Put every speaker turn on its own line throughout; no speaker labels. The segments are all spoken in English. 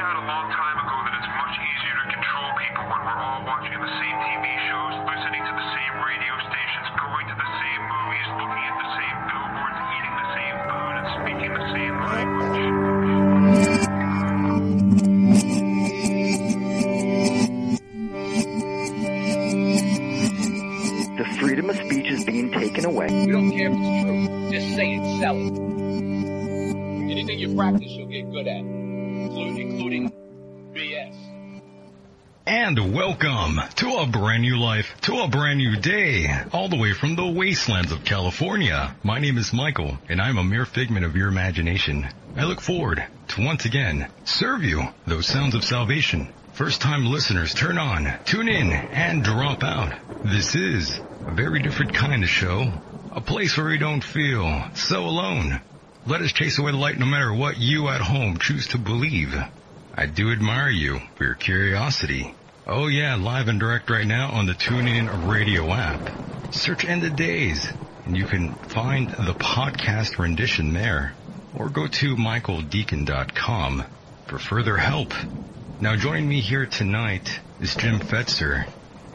out a long time ago that it's much easier to control people when we're all watching the same TV shows, listening to the same radio stations, going to the same movies, looking at the same billboards, eating the same food, and speaking the same language.
The freedom of speech is being taken away.
We don't care if it's true. Just say it, sell it. Anything you practice, you'll get good at, including, BS.
And welcome to a brand new life, to a brand new day, all the way from the wastelands of California. My name is Michael, and I'm a mere figment of your imagination. I look forward to once again serve you those sounds of salvation. First time listeners, turn on, tune in, and drop out. This is a very different kind of show, a place where we don't feel so alone. Let us chase away the light no matter what you at home choose to believe. I do admire you for your curiosity. Oh yeah, live and direct right now on the TuneIn radio app. Search End of Days and you can find the podcast rendition there. Or go to michaeldecon.com for further help. Now joining me here tonight is Jim Fetzer,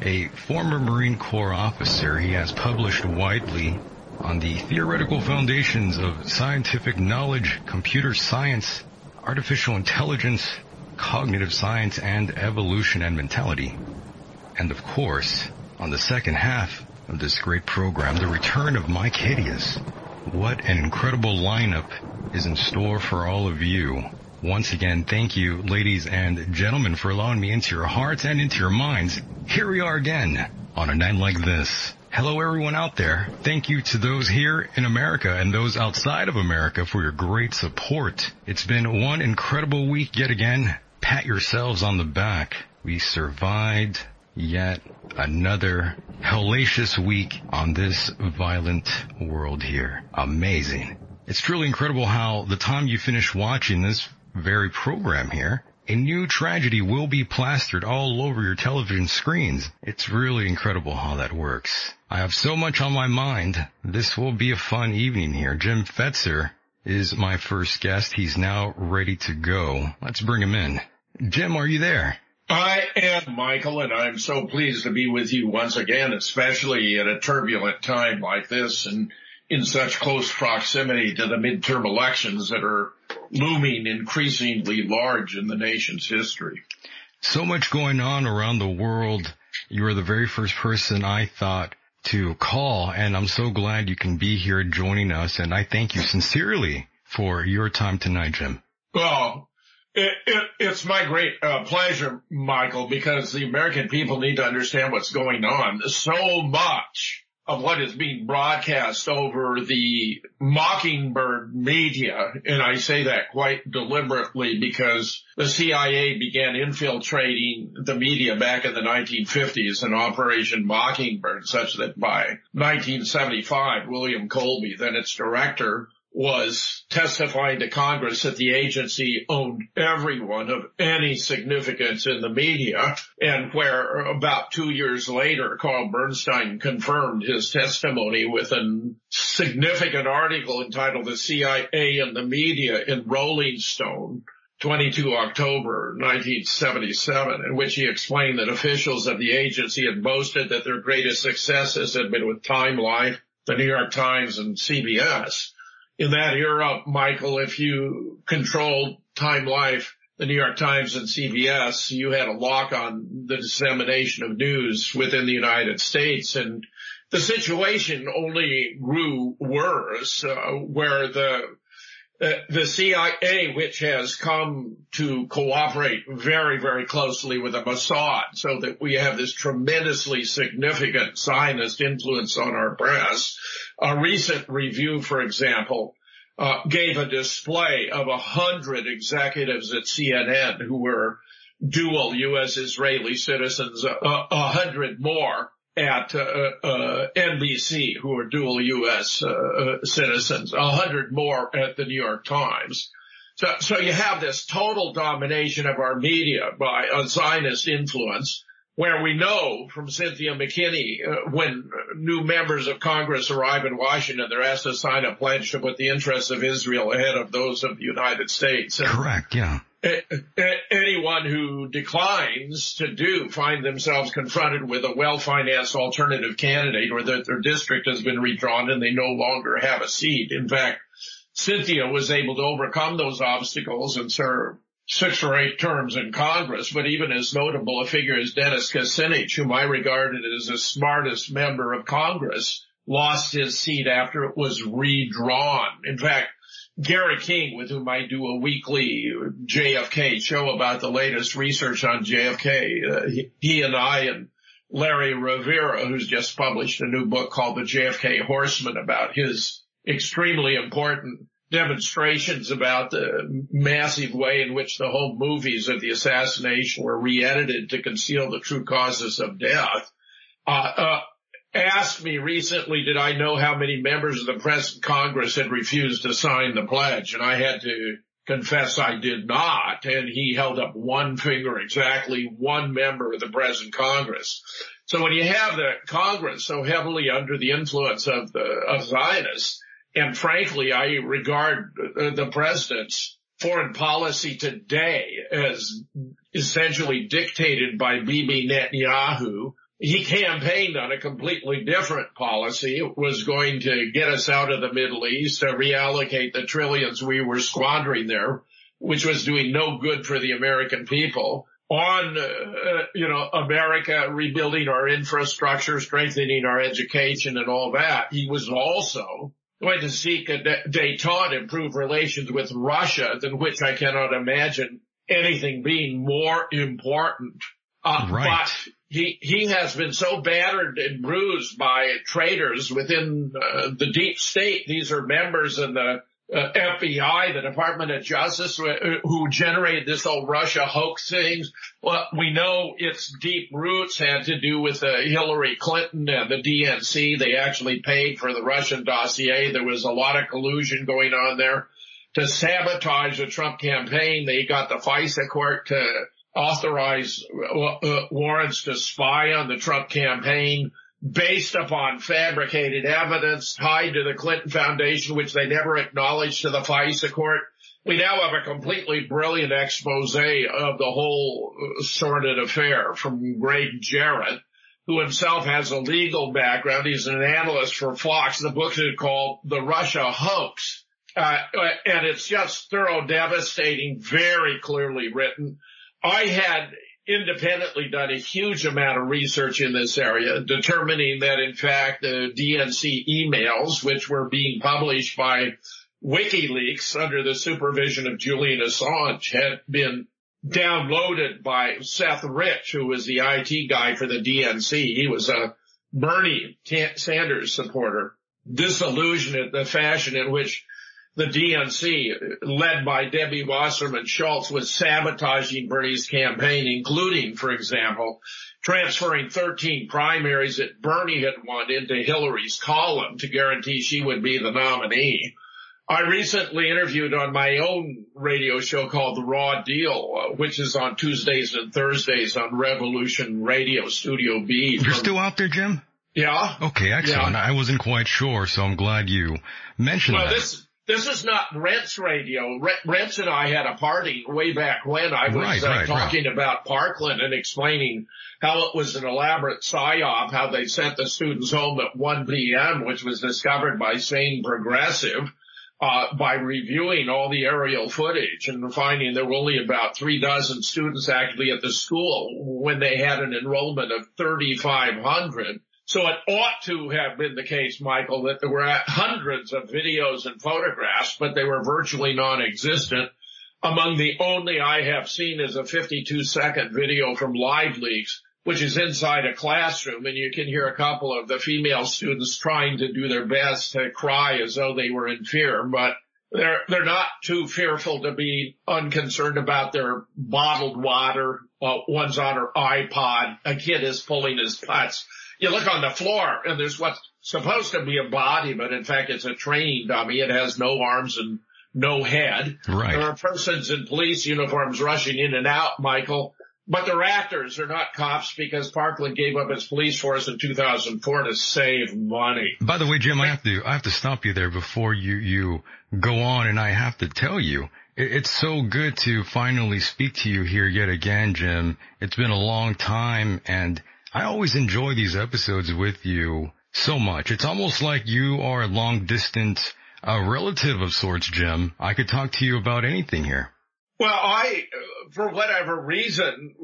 a former Marine Corps officer. He has published widely on the theoretical foundations of scientific knowledge, computer science, artificial intelligence, cognitive science, and evolution and mentality. And of course, on the second half of this great program, the return of Myke Hideous. What an incredible lineup is in store for all of you. Once again, thank you, ladies and gentlemen, for allowing me into your hearts and into your minds. Here we are again on a night like this. Hello everyone out there. Thank you to those here in America and those outside of America for your great support. It's been one incredible week yet again. Pat yourselves on the back. We survived yet another hellacious week on this violent world here. Amazing. It's truly incredible how the time you finish watching this very program here, a new tragedy will be plastered all over your television screens. It's really incredible how that works. I have so much on my mind. This will be a fun evening here. Jim Fetzer is my first guest. He's now ready to go. Let's bring him in. Jim, are you there?
I am Michael and I'm so pleased to be with you once again, especially at a turbulent time like this and in such close proximity to the midterm elections that are looming increasingly large in the nation's history.
So much going on around the world. You are the very first person I thought to call and I'm so glad you can be here joining us and I thank you sincerely for your time tonight, Jim.
Well, it, it, it's my great uh, pleasure, Michael, because the American people need to understand what's going on. So much of what is being broadcast over the mockingbird media, and I say that quite deliberately because the CIA began infiltrating the media back in the 1950s in Operation Mockingbird, such that by 1975, William Colby, then its director, was testifying to Congress that the agency owned everyone of any significance in the media and where about two years later, Carl Bernstein confirmed his testimony with a significant article entitled The CIA and the Media in Rolling Stone. 22 October 1977, in which he explained that officials of the agency had boasted that their greatest successes had been with Time Life, the New York Times, and CBS in that era, Michael, if you controlled Time Life, the New York Times and CBS, you had a lock on the dissemination of news within the United States. And the situation only grew worse, uh, where the uh, the CIA, which has come to cooperate very, very closely with the Mossad so that we have this tremendously significant Zionist influence on our press. A recent review, for example, uh, gave a display of a hundred executives at CNN who were dual U.S. Israeli citizens, a uh, uh, hundred more at uh, uh, NBC who are dual U.S. Uh, citizens, a hundred more at the New York Times. So, so you have this total domination of our media by a Zionist influence where we know from Cynthia McKinney, uh, when new members of Congress arrive in Washington, they're asked to sign a pledge to put the interests of Israel ahead of those of the United States.
And, Correct, yeah.
Anyone who declines to do find themselves confronted with a well-financed alternative candidate or that their district has been redrawn and they no longer have a seat. In fact, Cynthia was able to overcome those obstacles and serve six or eight terms in Congress, but even as notable a figure as Dennis Kucinich, whom I regarded as the smartest member of Congress, lost his seat after it was redrawn. In fact, Gary King, with whom I do a weekly JFK show about the latest research on JFK, uh, he, he and I and Larry Rivera, who's just published a new book called The JFK Horsemen about his extremely important demonstrations about the massive way in which the whole movies of the assassination were re-edited to conceal the true causes of death. Uh, uh, asked me recently, did I know how many members of the present Congress had refused to sign the pledge? And I had to confess I did not. And he held up one finger, exactly one member of the present Congress. So when you have the Congress so heavily under the influence of the, of Zionists, and frankly, I regard the president's foreign policy today as essentially dictated by Bibi Netanyahu. He campaigned on a completely different policy. It was going to get us out of the Middle East, to reallocate the trillions we were squandering there, which was doing no good for the American people on, uh, you know, America rebuilding our infrastructure, strengthening our education and all that. He was also going to seek a detente, improve relations with Russia, than which I cannot imagine anything being more important. Uh,
right.
But he, he has been so battered and bruised by traitors within uh, the deep state. These are members in the uh, FBI, the Department of Justice, who generated this whole Russia hoax things. Well, we know its deep roots had to do with uh, Hillary Clinton and the DNC. They actually paid for the Russian dossier. There was a lot of collusion going on there to sabotage the Trump campaign. They got the FISA court to authorize uh, warrants to spy on the Trump campaign based upon fabricated evidence tied to the Clinton Foundation, which they never acknowledged to the FISA court. We now have a completely brilliant expose of the whole uh, sordid affair from Gregg Jarrett, who himself has a legal background. He's an analyst for Fox. The book is called The Russia Hoax. Uh, and it's just thorough, devastating, very clearly written. I had independently done a huge amount of research in this area, determining that in fact the DNC emails, which were being published by WikiLeaks under the supervision of Julian Assange had been downloaded by Seth Rich, who was the IT guy for the DNC. He was a Bernie Sanders supporter, disillusioned at the fashion in which the DNC, led by Debbie Wasserman Schultz, was sabotaging Bernie's campaign, including, for example, transferring 13 primaries that Bernie had won into Hillary's column to guarantee she would be the nominee. I recently interviewed on my own radio show called The Real Deal, uh, which is on Tuesdays and Thursdays on Revolution Radio Studio B.
You're still out there, Jim?
Yeah.
Okay, excellent. Yeah. I wasn't quite sure, so I'm glad you mentioned
well,
that.
This, this is not Rents radio. Rents and I had a party way back when I was
right,
uh,
right,
talking
right.
about Parkland and explaining how it was an elaborate psyop, how they sent the students home at 1 p.m., which was discovered by Sane Progressive, uh, by reviewing all the aerial footage and finding there were only about three dozen students actually at the school when they had an enrollment of 3,500. So it ought to have been the case, Michael, that there were hundreds of videos and photographs, but they were virtually non-existent. Among the only I have seen is a 52 second video from LiveLeaks, which is inside a classroom and you can hear a couple of the female students trying to do their best to cry as though they were in fear, but they're, they're not too fearful to be unconcerned about their bottled water. Uh, one's on her iPod. A kid is pulling his putts you look on the floor and there's what's supposed to be a body, but in fact it's a training dummy. It has no arms and no head.
Right.
There are persons in police uniforms rushing in and out, Michael, but they're actors. They're not cops because Parkland gave up its police force in 2004 to save money.
By the way, Jim, I have to, I have to stop you there before you, you go on and I have to tell you, It's so good to finally speak to you here yet again, Jim. It's been a long time and I always enjoy these episodes with you so much. It's almost like you are a long distance relative of sorts, Jim. I could talk to you about anything here.
Well, I, for whatever reason,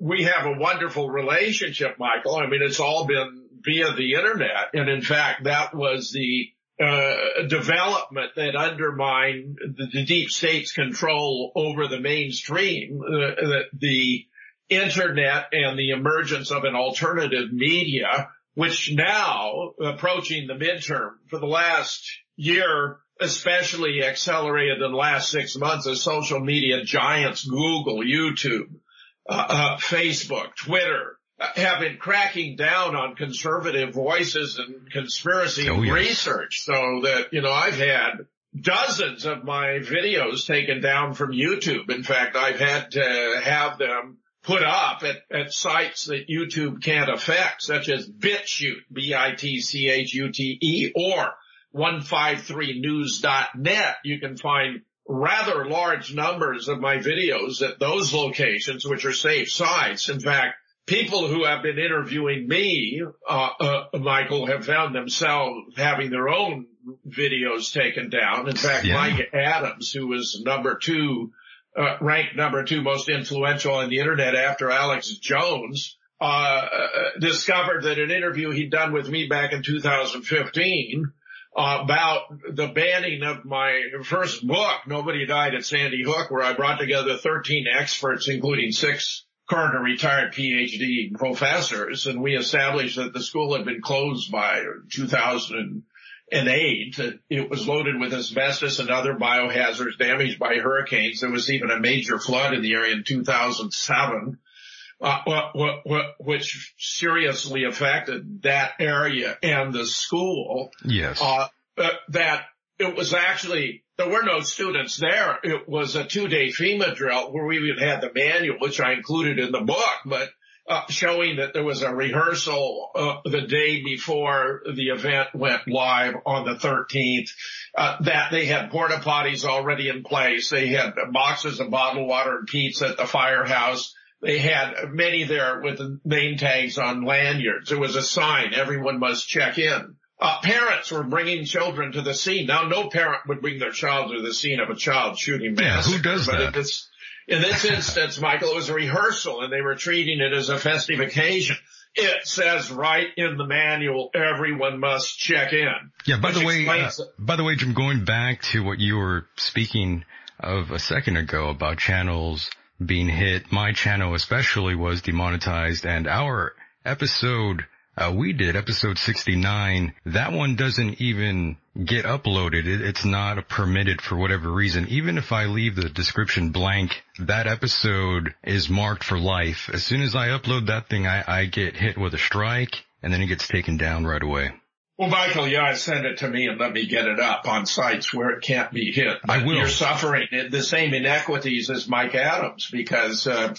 we have a wonderful relationship, Michael. I mean, it's all been via the internet. And in fact, that was the uh, development that undermined the, the, deep state's control over the mainstream, uh, the internet and the emergence of an alternative media, which now approaching the midterm for the last year, especially accelerated in the last six months as social media giants, Google, YouTube, uh, uh, Facebook, Twitter, uh, have been cracking down on conservative voices and conspiracy oh, yes. research so that, you know, I've had dozens of my videos taken down from YouTube. In fact, I've had to have them put up at, at sites that YouTube can't affect, such as BitChute, B-I-T-C-H-U-T-E, or 153news.net. You can find rather large numbers of my videos at those locations, which are safe sites. In fact, people who have been interviewing me, uh, uh, Michael, have found themselves having their own videos taken down. In fact, yeah. Mike Adams, who was number two uh, ranked number two most influential on the internet after Alex Jones, uh, uh, discovered that an interview he'd done with me back in 2015 uh, about the banning of my first book, Nobody Died at Sandy Hook, where I brought together 13 experts, including six current and retired PhD professors, and we established that the school had been closed by 2000 and eight. It was loaded with asbestos and other biohazards damaged by hurricanes. There was even a major flood in the area in 2007, uh, which seriously affected that area and the school.
Yes. Uh,
that it was actually, there were no students there. It was a two day FEMA drill where we even had the manual, which I included in the book, but uh, showing that there was a rehearsal uh, the day before the event went live on the 13th. Uh, that they had porta potties already in place. They had boxes of bottled water and pizza at the firehouse. They had many there with name tags on lanyards. There was a sign, everyone must check in. Uh, parents were bringing children to the scene. Now, no parent would bring their child to the scene of a child shooting massacre.
Yeah, who does
but
that?
It's, in this instance, Michael, it was a rehearsal and they were treating it as a festive occasion. It says right in the manual, everyone must check in.
Yeah, by the way, uh, by the way, Jim, going back to what you were speaking of a second ago about channels being hit, my channel especially was demonetized and our episode uh, we did episode 69. That one doesn't even get uploaded. It, it's not permitted for whatever reason. Even if I leave the description blank, that episode is marked for life. As soon as I upload that thing, I, I get hit with a strike and then it gets taken down right away.
Well, Michael, yeah, send it to me and let me get it up on sites where it can't be hit.
I will.
You're suffering the same inequities as Mike Adams because, uh,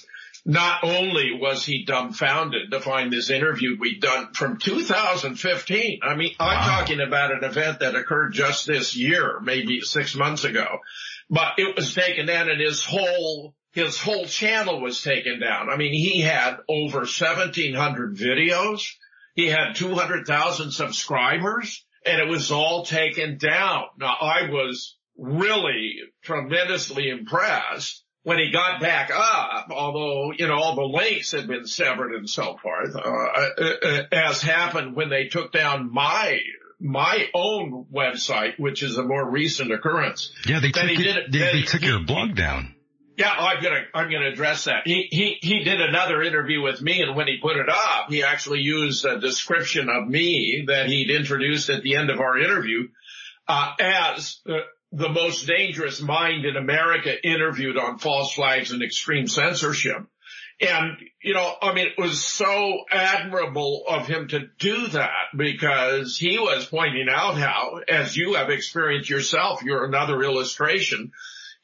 not only was he dumbfounded to find this interview we'd done from 2015. I mean, I'm talking about an event that occurred just this year, maybe six months ago, but it was taken down and his whole, his whole channel was taken down. I mean, he had over 1700 videos. He had 200,000 subscribers and it was all taken down. Now I was really tremendously impressed when he got back up, although, you know, all the links had been severed and so forth, uh, uh, as happened when they took down my my own website, which is a more recent occurrence.
Yeah, they took, it, they, they took he, your blog down.
Yeah, I'm gonna I'm gonna address that. He he he did another interview with me, and when he put it up, he actually used a description of me that he'd introduced at the end of our interview uh, as uh, the most dangerous mind in America interviewed on false flags and extreme censorship. And, you know, I mean, it was so admirable of him to do that because he was pointing out how, as you have experienced yourself, you're another illustration.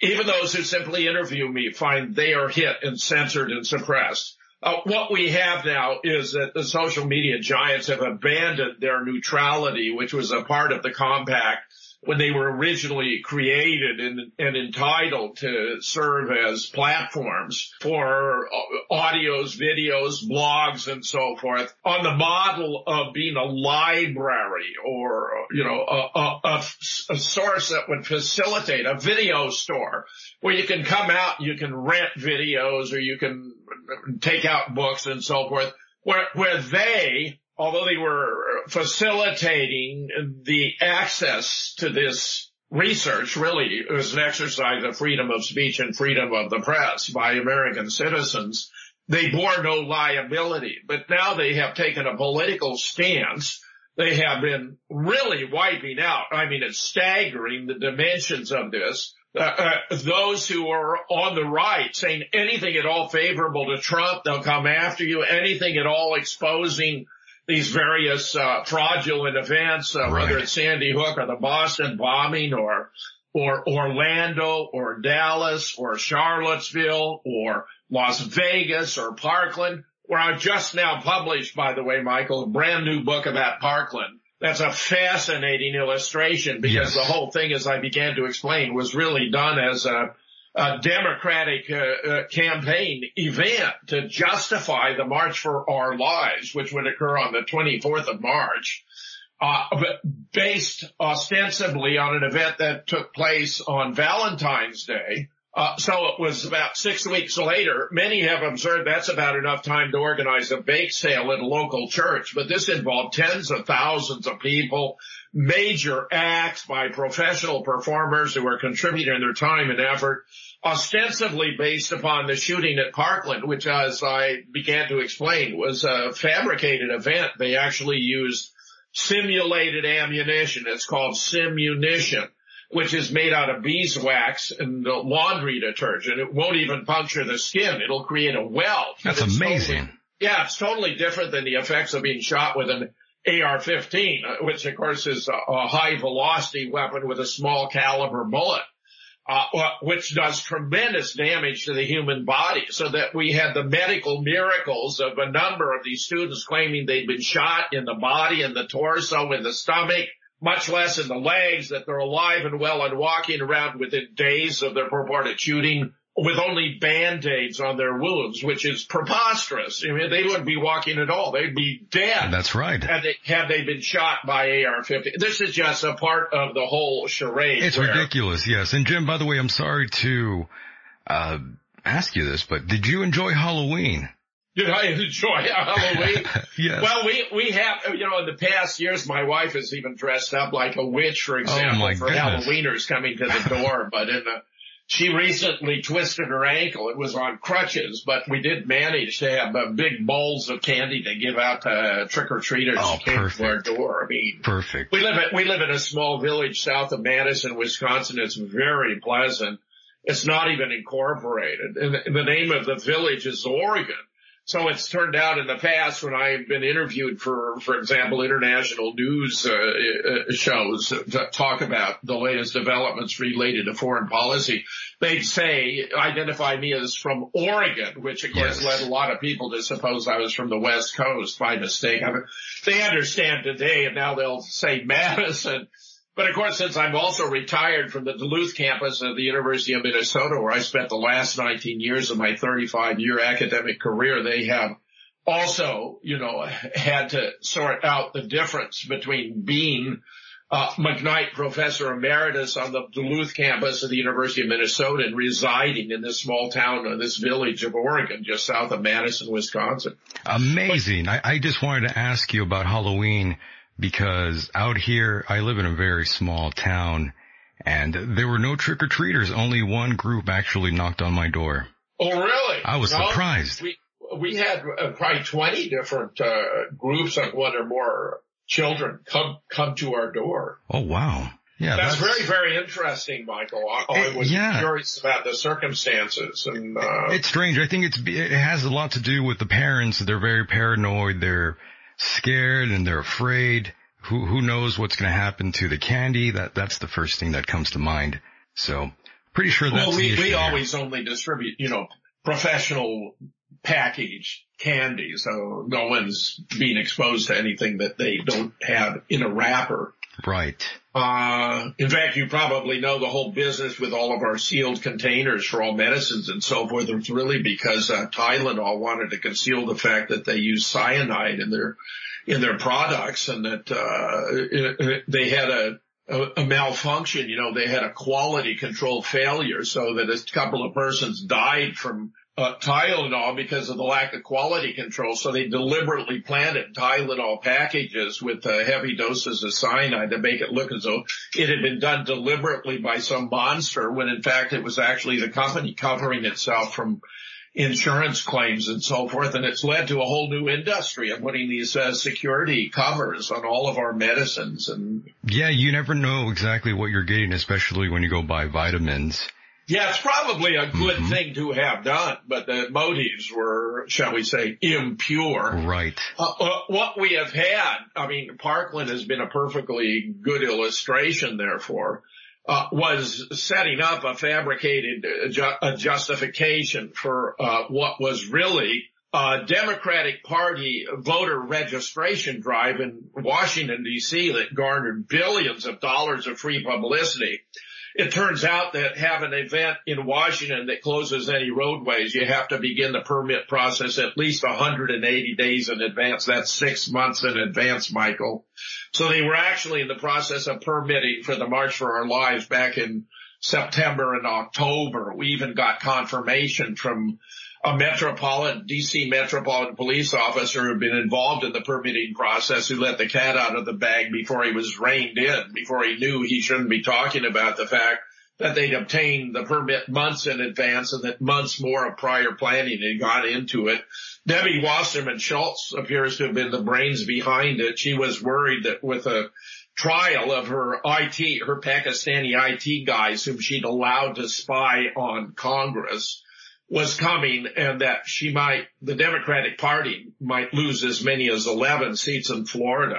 Even those who simply interview me find they are hit and censored and suppressed. Uh, what we have now is that the social media giants have abandoned their neutrality, which was a part of the compact when they were originally created and, and entitled to serve as platforms for uh, audios, videos, blogs, and so forth on the model of being a library or, you know, a, a, a, a source that would facilitate a video store where you can come out, you can rent videos or you can take out books and so forth where, where they although they were facilitating the access to this research, really was an exercise of freedom of speech and freedom of the press by American citizens. They bore no liability, but now they have taken a political stance. They have been really wiping out. I mean, it's staggering the dimensions of this. Uh, uh, those who are on the right saying anything at all favorable to Trump, they'll come after you. Anything at all exposing these various uh, fraudulent events, uh, right. whether it's Sandy Hook or the Boston bombing or or Orlando or Dallas or Charlottesville or Las Vegas or Parkland, where I've just now published, by the way, Michael, a brand new book about Parkland. That's a fascinating illustration because yes. the whole thing, as I began to explain, was really done as a a Democratic uh, uh, campaign event to justify the March for Our Lives, which would occur on the 24th of March, uh, based ostensibly on an event that took place on Valentine's Day. Uh, so it was about six weeks later. Many have observed that's about enough time to organize a bake sale at a local church, but this involved tens of thousands of people, major acts by professional performers who were contributing their time and effort ostensibly based upon the shooting at Parkland, which as I began to explain was a fabricated event. They actually used simulated ammunition. It's called simunition, which is made out of beeswax and laundry detergent. It won't even puncture the skin. It'll create a welt.
That's amazing.
Totally, yeah, it's totally different than the effects of being shot with an AR-15, uh, which of course is a, a high velocity weapon with a small caliber bullet uh, which does tremendous damage to the human body so that we had the medical miracles of a number of these students claiming they'd been shot in the body in the torso in the stomach, much less in the legs, that they're alive and well and walking around within days of their purported shooting with only band-aids on their wounds, which is preposterous. I mean, they wouldn't be walking at all. They'd be dead.
That's right.
Had they, had they been shot by AR-15. This is just a part of the whole charade.
It's
where,
ridiculous, yes. And Jim, by the way, I'm sorry to, uh, ask you this, but did you enjoy Halloween?
Did I enjoy Halloween?
yes.
Well, we, we have, you know, in the past years, my wife has even dressed up like a witch, for example,
oh
for
goodness.
Halloweeners coming to the door, but in the, she recently twisted her ankle. It was on crutches, but we did manage to have uh, big bowls of candy to give out to uh, trick or treaters
oh,
who came to our door. I mean,
perfect.
We live at, we live in a small village south of Madison, Wisconsin. It's very pleasant. It's not even incorporated. And the name of the village is Oregon. So it's turned out in the past when I've been interviewed for, for example, international news uh, uh, shows to talk about the latest developments related to foreign policy, they'd say, identify me as from Oregon, which of course yes. led a lot of people to suppose I was from the West Coast by mistake. I mean, they understand today and now they'll say Madison. But of course, since I'm also retired from the Duluth campus of the University of Minnesota, where I spent the last 19 years of my 35 year academic career, they have also, you know, had to sort out the difference between being McKnight Professor Emeritus on the Duluth campus of the University of Minnesota and residing in this small town, uh, this village of Oregon, just south of Madison, Wisconsin.
Amazing. I just wanted to ask you about Halloween because out here, I live in a very small town and there were no trick-or-treaters. Only one group actually knocked on my door.
Oh, really?
I was
no,
surprised.
We, we had uh, probably 20 different uh, groups of one or more children come, come to our door.
Oh, wow. Yeah,
that's, that's, very, very interesting, Michael. I, I was
yeah.
curious about the circumstances, and uh,
it's strange. I think it's it has a lot to do with the parents. They're very paranoid. They're scared and they're afraid. Who, who knows what's going to happen to the candy? That, that's the first thing that comes to mind. So pretty sure that's
well, we,
we
here. always only distribute, you know, professional packaged candy. So no one's being exposed to anything that they don't have in a wrapper.
Right.
Uh, in fact, you probably know the whole business with all of our sealed containers for all medicines and so forth. It's really because uh, Tylenol wanted to conceal the fact that they use cyanide in their in their products and that uh, they had a, a, a malfunction. You know, they had a quality control failure, so that a couple of persons died from uh, Tylenol because of the lack of quality control. So they deliberately planted Tylenol packages with uh, heavy doses of cyanide to make it look as though it had been done deliberately by some monster when in fact it was actually the company covering itself from insurance claims and so forth. And it's led to a whole new industry of putting these uh, security covers on all of our medicines. And
yeah, you never know exactly what you're getting, especially when you go buy vitamins.
Yeah, it's probably a good mm-hmm. thing to have done, but the motives were, shall we say, impure.
Right.
Uh, uh, what we have had, I mean, Parkland has been a perfectly good illustration, therefore, uh, was setting up a fabricated uh, ju- a justification for uh, what was really a Democratic Party voter registration drive in Washington, D.C. that garnered billions of dollars of free publicity it turns out that have an event in Washington that closes any roadways, you have to begin the permit process at least 180 days in advance. That's six months in advance, Michael. So they were actually in the process of permitting for the March for Our Lives back in September and October. We even got confirmation from a metropolitan, DC metropolitan police officer who had been involved in the permitting process who let the cat out of the bag before he was reined in, before he knew he shouldn't be talking about the fact that they'd obtained the permit months in advance and that months more of prior planning had gone into it. Debbie Wasserman Schultz appears to have been the brains behind it. She was worried that with a trial of her IT, her Pakistani IT guys whom she'd allowed to spy on Congress, was coming and that she might, the Democratic Party might lose as many as 11 seats in Florida.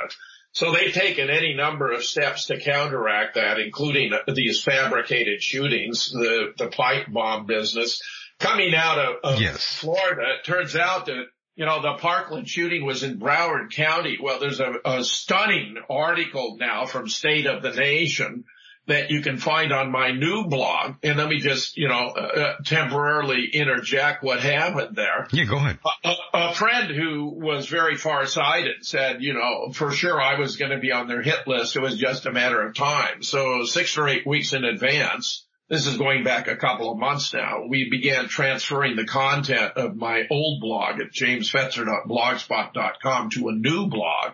So they've taken any number of steps to counteract that, including these fabricated shootings, the, the pipe bomb business. Coming out of, of yes. Florida, it turns out that, you know, the Parkland shooting was in Broward County. Well, there's a, a stunning article now from State of the Nation that you can find on my new blog. And let me just, you know, uh, uh temporarily interject what happened there.
Yeah, go ahead.
A, a friend who was very far-sighted said, you know, for sure I was going to be on their hit list. It was just a matter of time. So six or eight weeks in advance, this is going back a couple of months now, we began transferring the content of my old blog at jamesfetzer.blogspot.com to a new blog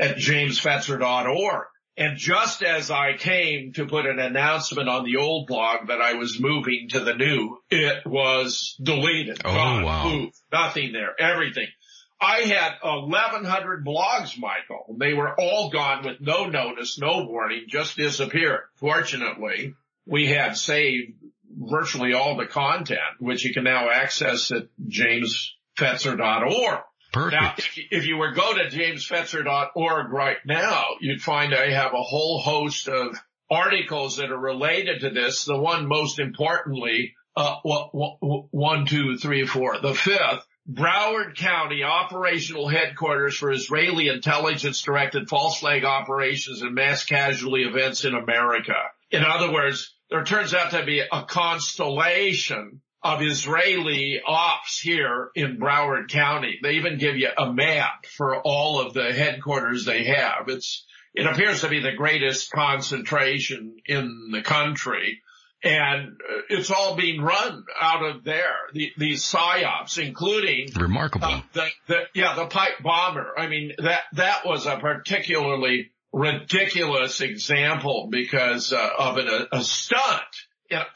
at jamesfetzer.org. And just as I came to put an announcement on the old blog that I was moving to the new, it was deleted.
Oh, gone, wow.
Moved, nothing there, everything. I had 1100 blogs, Michael. They were all gone with no notice, no warning, just disappeared. Fortunately, we had saved virtually all the content, which you can now access at jamesfetzer.org.
Perfect.
Now, if you, if you were go to jamesfetzer.org right now, you'd find I have a whole host of articles that are related to this. The one most importantly, uh, one, two, three, four. The fifth, Broward County operational headquarters for Israeli intelligence directed false flag operations and mass casualty events in America. In other words, there turns out to be a constellation of Israeli ops here in Broward County. They even give you a map for all of the headquarters they have. It's, it appears to be the greatest concentration in the country. And it's all being run out of there. The, these psyops, including
remarkable. Uh,
the, the, yeah, the pipe bomber. I mean, that that was a particularly ridiculous example because uh, of an, a, a stunt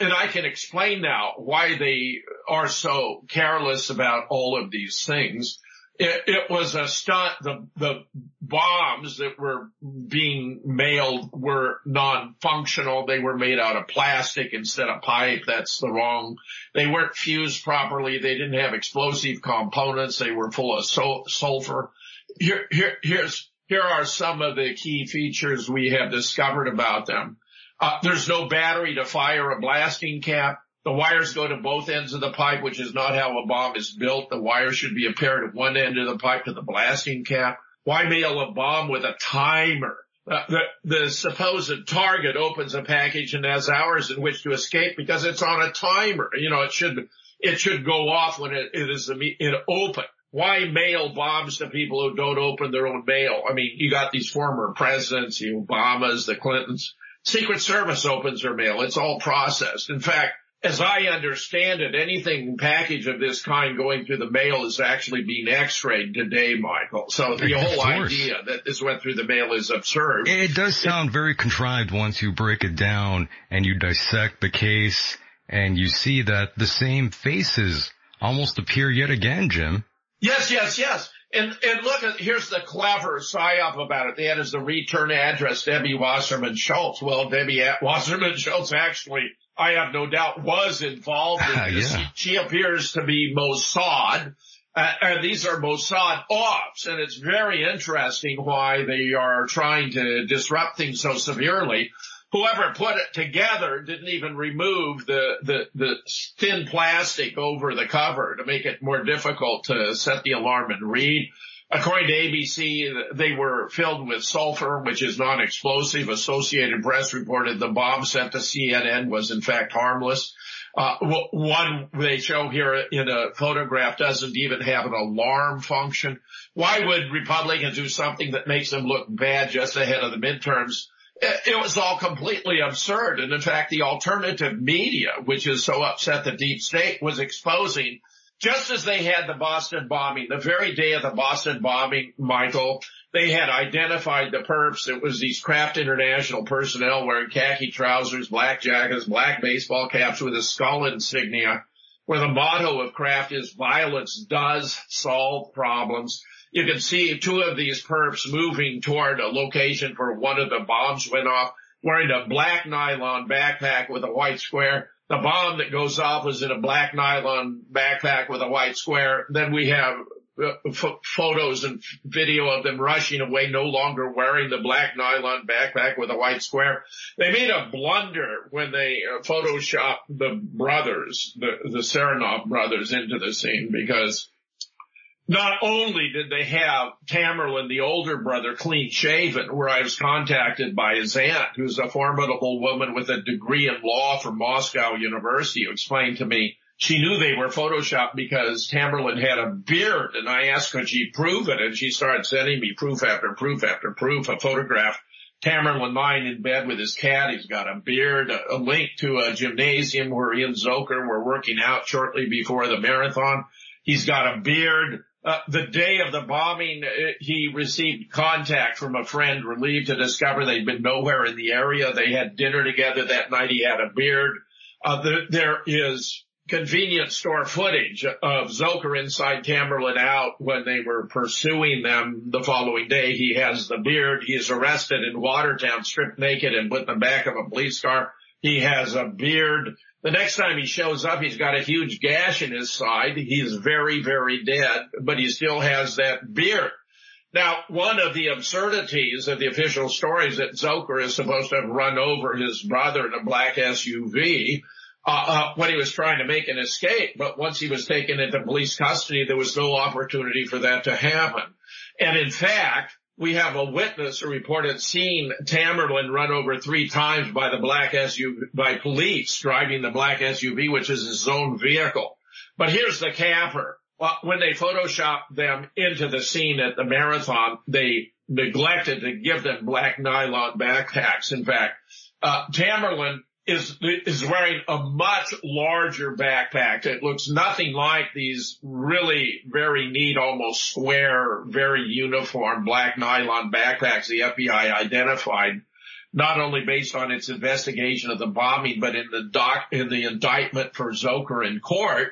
and I can explain now why they are so careless about all of these things. It, it, was a stunt. The, the bombs that were being mailed were non-functional. They were made out of plastic instead of pipe. That's the wrong. They weren't fused properly. They didn't have explosive components. They were full of sulfur. Here, here, here's, here are some of the key features we have discovered about them. Uh, there's no battery to fire a blasting cap. The wires go to both ends of the pipe, which is not how a bomb is built. The wire should be a pair at one end of the pipe to the blasting cap. Why mail a bomb with a timer? uh, the, the supposed target opens a package and has hours in which to escape because it's on a timer. You know, it should, it should go off when it, it is it open. Why mail bombs to people who don't open their own mail? I mean, you got these former presidents, the Obamas, the Clintons. Secret Service opens their mail. It's all processed. In fact, as I understand it, anything package of this kind going through the mail is actually being x-rayed today, Michael. So the whole idea that this went through the mail is absurd.
It does sound very contrived once you break it down and you dissect the case and you see that the same faces almost appear yet again, Jim.
Yes, yes, yes. And, and look at, here's the clever psyop about it. Had as the return address Debbie Wasserman Schultz. Well, Debbie Wasserman Schultz actually I have no doubt was involved in this. yeah. She appears to be Mossad. Uh, and these are Mossad ops, and it's very interesting why they are trying to disrupt things so severely. Whoever put it together didn't even remove the, the, the thin plastic over the cover to make it more difficult to set the alarm and read. According to ABC, they were filled with sulfur, which is non-explosive. Associated Press reported the bomb sent to CNN was in fact harmless. Uh, one they show here in a photograph doesn't even have an alarm function. Why would Republicans do something that makes them look bad just ahead of the midterms? It was all completely absurd. And in fact, the alternative media, which is so upset the deep state was exposing just as they had the Boston bombing, the very day of the Boston bombing, Michael, they had identified the perps. It was these Craft International personnel wearing khaki trousers, black jackets, black baseball caps with a skull insignia, where the motto of Craft is violence does solve problems. You can see two of these perps moving toward a location where one of the bombs went off, wearing a black nylon backpack with a white square the bomb that goes off is in a black nylon backpack with a white square. Then we have uh, photos and video of them rushing away, no longer wearing the black nylon backpack with a white square. They made a blunder when they uh, photoshopped the brothers, the, the Tsarnaev brothers into the scene because not only did they have Tamerlan, the older brother, clean shaven, where I was contacted by his aunt, who's a formidable woman with a degree in law from Moscow University, who explained to me she knew they were photoshopped because Tamerlan had a beard and I asked could she prove it and she started sending me proof after proof after proof, a photograph. Tamerlan lying in bed with his cat. He's got a beard, a, a link to a gymnasium where he and Zokor were working out shortly before the marathon. He's got a beard. Uh, the day of the bombing, uh, he received contact from a friend relieved to discover they'd been nowhere in the area. They had dinner together that night. He had a beard. Uh, there, there is convenience store footage of Zokor inside Tamerlan out when they were pursuing them the following day. He has the beard. He is arrested in Watertown, stripped naked and put in the back of a police car. He has a beard. The next time he shows up, he's got a huge gash in his side. He's very, very dead, but he still has that beard. Now, one of the absurdities of the official story is that Zoker is supposed to have run over his brother in a black SUV uh, uh, when he was trying to make an escape. But once he was taken into police custody, there was no opportunity for that to happen. And in fact, we have a witness who reported seeing Tamerlan run over three times by the black SUV, by police driving the black SUV, which is his own vehicle. But here's the capper. Well, when they photoshopped them into the scene at the marathon, they neglected to give them black nylon backpacks. In fact, uh, Tamerlan is is wearing a much larger backpack. It looks nothing like these really very neat, almost square, very uniform black nylon backpacks the FBI identified, not only based on its investigation of the bombing, but in the doc in the indictment for Zokor in court.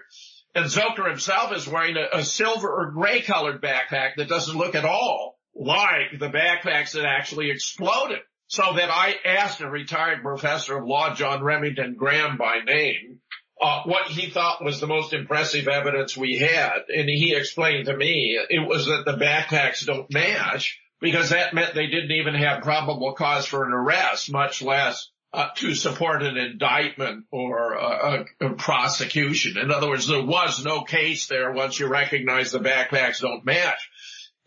And Zokor himself is wearing a, a silver or gray colored backpack that doesn't look at all like the backpacks that actually exploded. So that I asked a retired professor of law, John Remington Graham by name, uh, what he thought was the most impressive evidence we had. And he explained to me it was that the backpacks don't match because that meant they didn't even have probable cause for an arrest, much less uh, to support an indictment or a, a, a, prosecution. In other words, there was no case there once you recognize the backpacks don't match.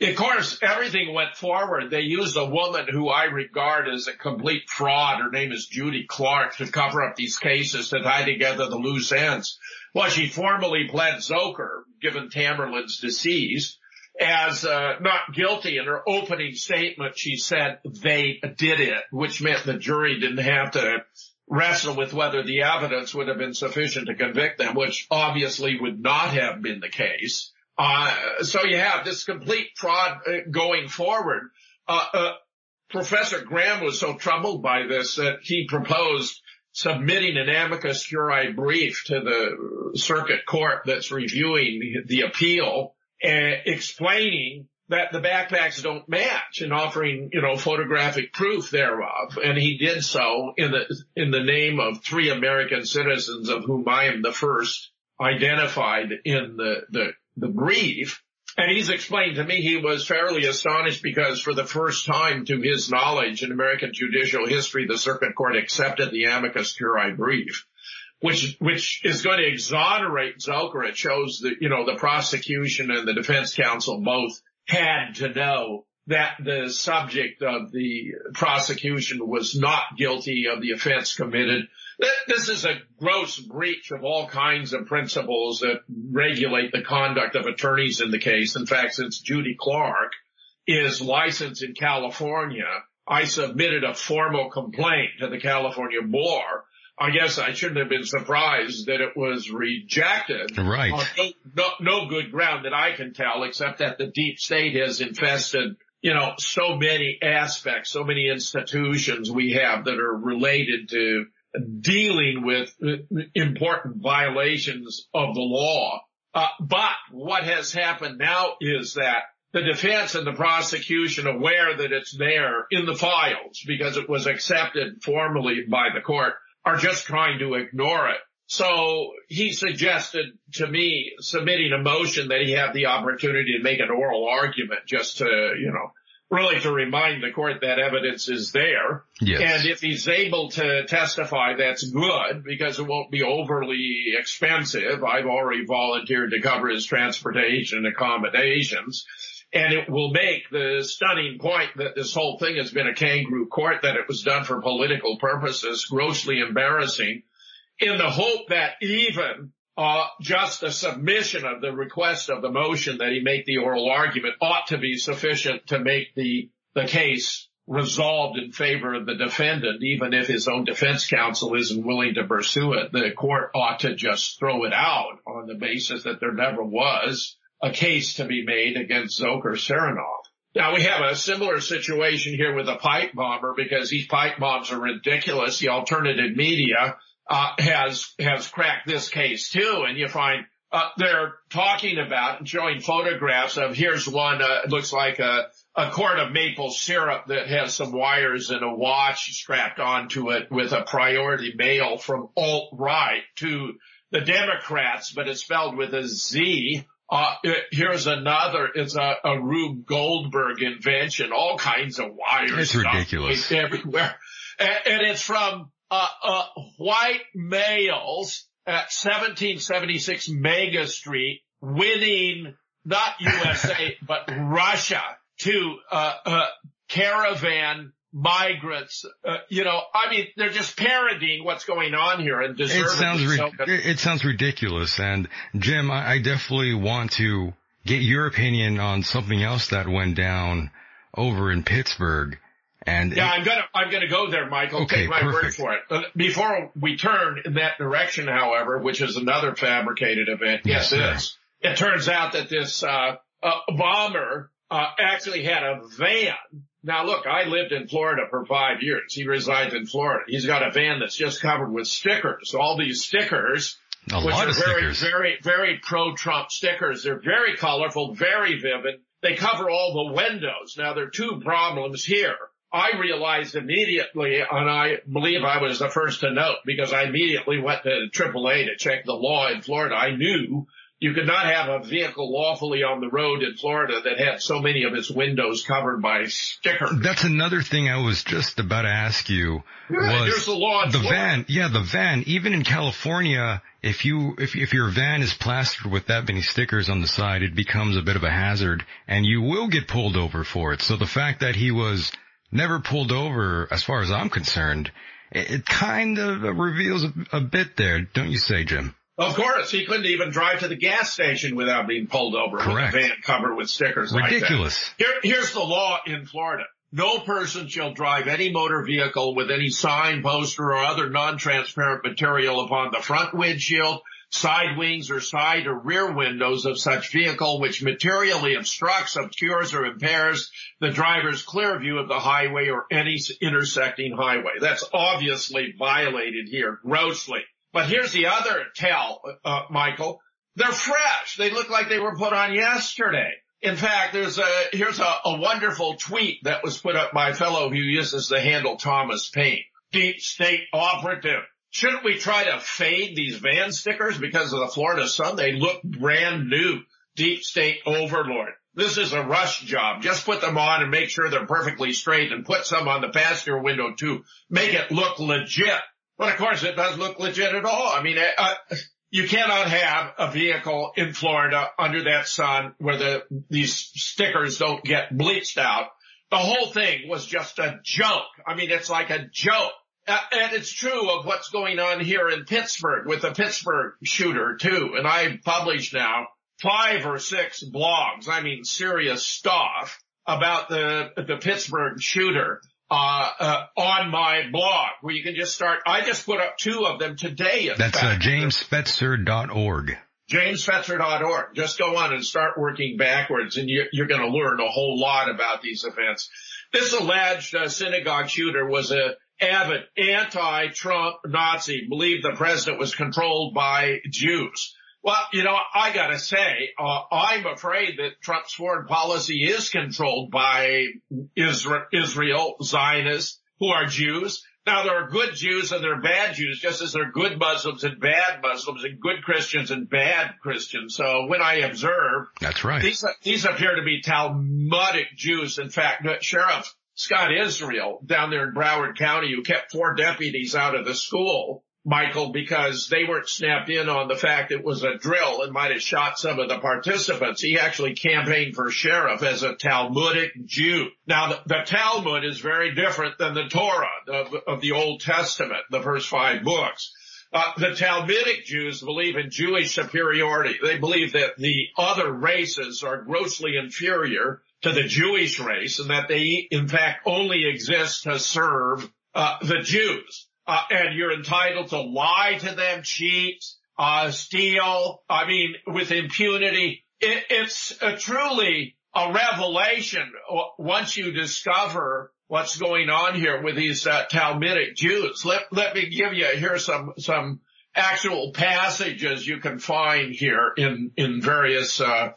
Of course, everything went forward. They used a woman who I regard as a complete fraud. Her name is Judy Clarke to cover up these cases to tie together the loose ends. Well, she formally pled Zoker, given Tamerlan's deceased, as uh, not guilty. In her opening statement, she said they did it, which meant the jury didn't have to wrestle with whether the evidence would have been sufficient to convict them, which obviously would not have been the case. Uh, so you have this complete fraud uh, going forward. Uh, uh, Professor Graham was so troubled by this that he proposed submitting an amicus curiae brief to the circuit court that's reviewing the, the appeal, uh, explaining that the backpacks don't match and offering, you know, photographic proof thereof. And he did so in the, in the name of three American citizens of whom I am the first identified in the, the the brief. And he's explained to me he was fairly astonished because for the first time to his knowledge in American judicial history, the circuit court accepted the amicus curiae brief, which, which is going to exonerate Dzhokhar. It shows that, you know, the prosecution and the defense counsel both had to know that the subject of the prosecution was not guilty of the offense committed this is a gross breach of all kinds of principles that regulate the conduct of attorneys in the case. In fact, since Judy Clarke is licensed in California, I submitted a formal complaint to the California Bar. I guess I shouldn't have been surprised that it was rejected.
Right. On
no, no, no good ground that I can tell, except that the deep state has infested you know, so many aspects, so many institutions we have that are related to dealing with important violations of the law. Uh, but what has happened now is that the defense and the prosecution aware that it's there in the files because it was accepted formally by the court are just trying to ignore it. So he suggested to me submitting a motion that he have the opportunity to make an oral argument just to, you know, really to remind the court that evidence is there.
Yes.
And if he's able to testify, that's good because it won't be overly expensive. I've already volunteered to cover his transportation and accommodations. And it will make the stunning point that this whole thing has been a kangaroo court, that it was done for political purposes, grossly embarrassing, in the hope that even uh, just the submission of the request of the motion that he make the oral argument ought to be sufficient to make the, the case resolved in favor of the defendant, even if his own defense counsel isn't willing to pursue it. The court ought to just throw it out on the basis that there never was a case to be made against Dzhokhar Tsarnaev. Now we have a similar situation here with a pipe bomber because these pipe bombs are ridiculous. The alternative media uh, has has cracked this case too, and you find uh, they're talking about and showing photographs of here's one uh, it looks like a a quart of maple syrup that has some wires and a watch strapped onto it with a priority mail from alt right to the Democrats, but it's spelled with a Z. Uh, it, here's another. It's a, a Rube Goldberg invention. All kinds of wires.
It's ridiculous
everywhere, and, and it's from white males at 1776 Mega Street winning not USA, but Russia to, uh, uh, caravan migrants. Uh, you know, I mean, they're just parodying what's going on here and
It sounds, ri- so it sounds ridiculous. And Jim, I, I definitely want to get your opinion on something else that went down over in Pittsburgh. And
yeah,
it,
I'm gonna I'm gonna go there, Michael.
Okay,
Take my
perfect.
word for it. Uh, Before we turn in that direction, however, which is another fabricated event,
Yes,
yes, it is. It turns out that this uh, uh, bomber uh, actually had a van. Now, look, I lived in Florida for five years. He resides in Florida. He's got a van that's just covered with stickers. All these stickers
a
which
lot
are
of
very, very, very pro-Trump stickers. They're very colorful, very vivid. They cover all the windows. Now there are two problems here. I realized immediately, and I believe I was the first to note because I immediately went to AAA to check the law in Florida. I knew You could not have a vehicle lawfully on the road in Florida that had so many of its windows covered by stickers.
That's another thing I was just about to ask you.
Yeah,
was
the law in
the
Florida.
van, yeah, the van, even in California, if you, if, if your van is plastered with that many stickers on the side, it becomes a bit of a hazard and you will get pulled over for it. So the fact that he was never pulled over, as far as I'm concerned, it, it kind of uh, reveals a, a bit there, don't you say, Jim?
Of course, he couldn't even drive to the gas station without being pulled over
Correct.
with a van covered with stickers like that.
Ridiculous.
Here, here's the law in Florida. No person shall drive any motor vehicle with any sign, poster, or other non-transparent material upon the front windshield, side wings, or side or rear windows of such vehicle which materially obstructs, obscures, or impairs the driver's clear view of the highway or any intersecting highway. That's obviously violated here grossly. But here's the other tell, uh, Michael. They're fresh. They look like they were put on yesterday. In fact, there's a, here's a, a wonderful tweet that was put up by a fellow who uses the handle Thomas Paine. Deep state operative. Shouldn't we try to fade these van stickers because of the Florida sun? They look brand new. Deep state overlord. This is a rush job. Just put them on and make sure they're perfectly straight and put some on the passenger window too. Make it look legit. But of course it doesn't look legit at all. I mean, uh, you cannot have a vehicle in Florida under that sun where the, these stickers don't get bleached out. The whole thing was just a joke. I mean, it's like a joke. Uh, and it's true of what's going on here in Pittsburgh with the Pittsburgh shooter too. And I publish now five or six blogs. I mean, serious stuff about the, the Pittsburgh shooter uh, uh, on my blog where you can just start. I just put up two of them today.
That's uh,
fact.
jamesfetzer.org.
JamesFetzer.org. Just go on and start working backwards and you're, you're going to learn a whole lot about these events. This alleged uh, synagogue shooter was a avid anti-Trump Nazi, believed the president was controlled by Jews. Well, you know, I gotta say, uh, I'm afraid that Trump's foreign policy is controlled by Israel, Israel Zionists who are Jews. Now there are good Jews and there are bad Jews, just as there are good Muslims and bad Muslims and good Christians and bad Christians. So when I observe,
That's right.
these, these appear to be Talmudic Jews. In fact, Sheriff Scott Israel down there in Broward County who kept four deputies out of the school, Michael, because they weren't snapped in on the fact it was a drill and might have shot some of the participants. He actually campaigned for sheriff as a Talmudic Jew. Now the, the Talmud is very different than the Torah of, of the Old Testament, the first five books. Uh, the Talmudic Jews believe in Jewish superiority. They believe that the other races are grossly inferior to the Jewish race and that they in fact only exist to serve uh, the Jews. Uh, and you're entitled to lie to them, cheat, uh, steal, I mean, with impunity. It, it's a truly a revelation once you discover what's going on here with these uh, Talmudic Jews. Let, let me give you here some, some actual passages you can find here in, in various, uh,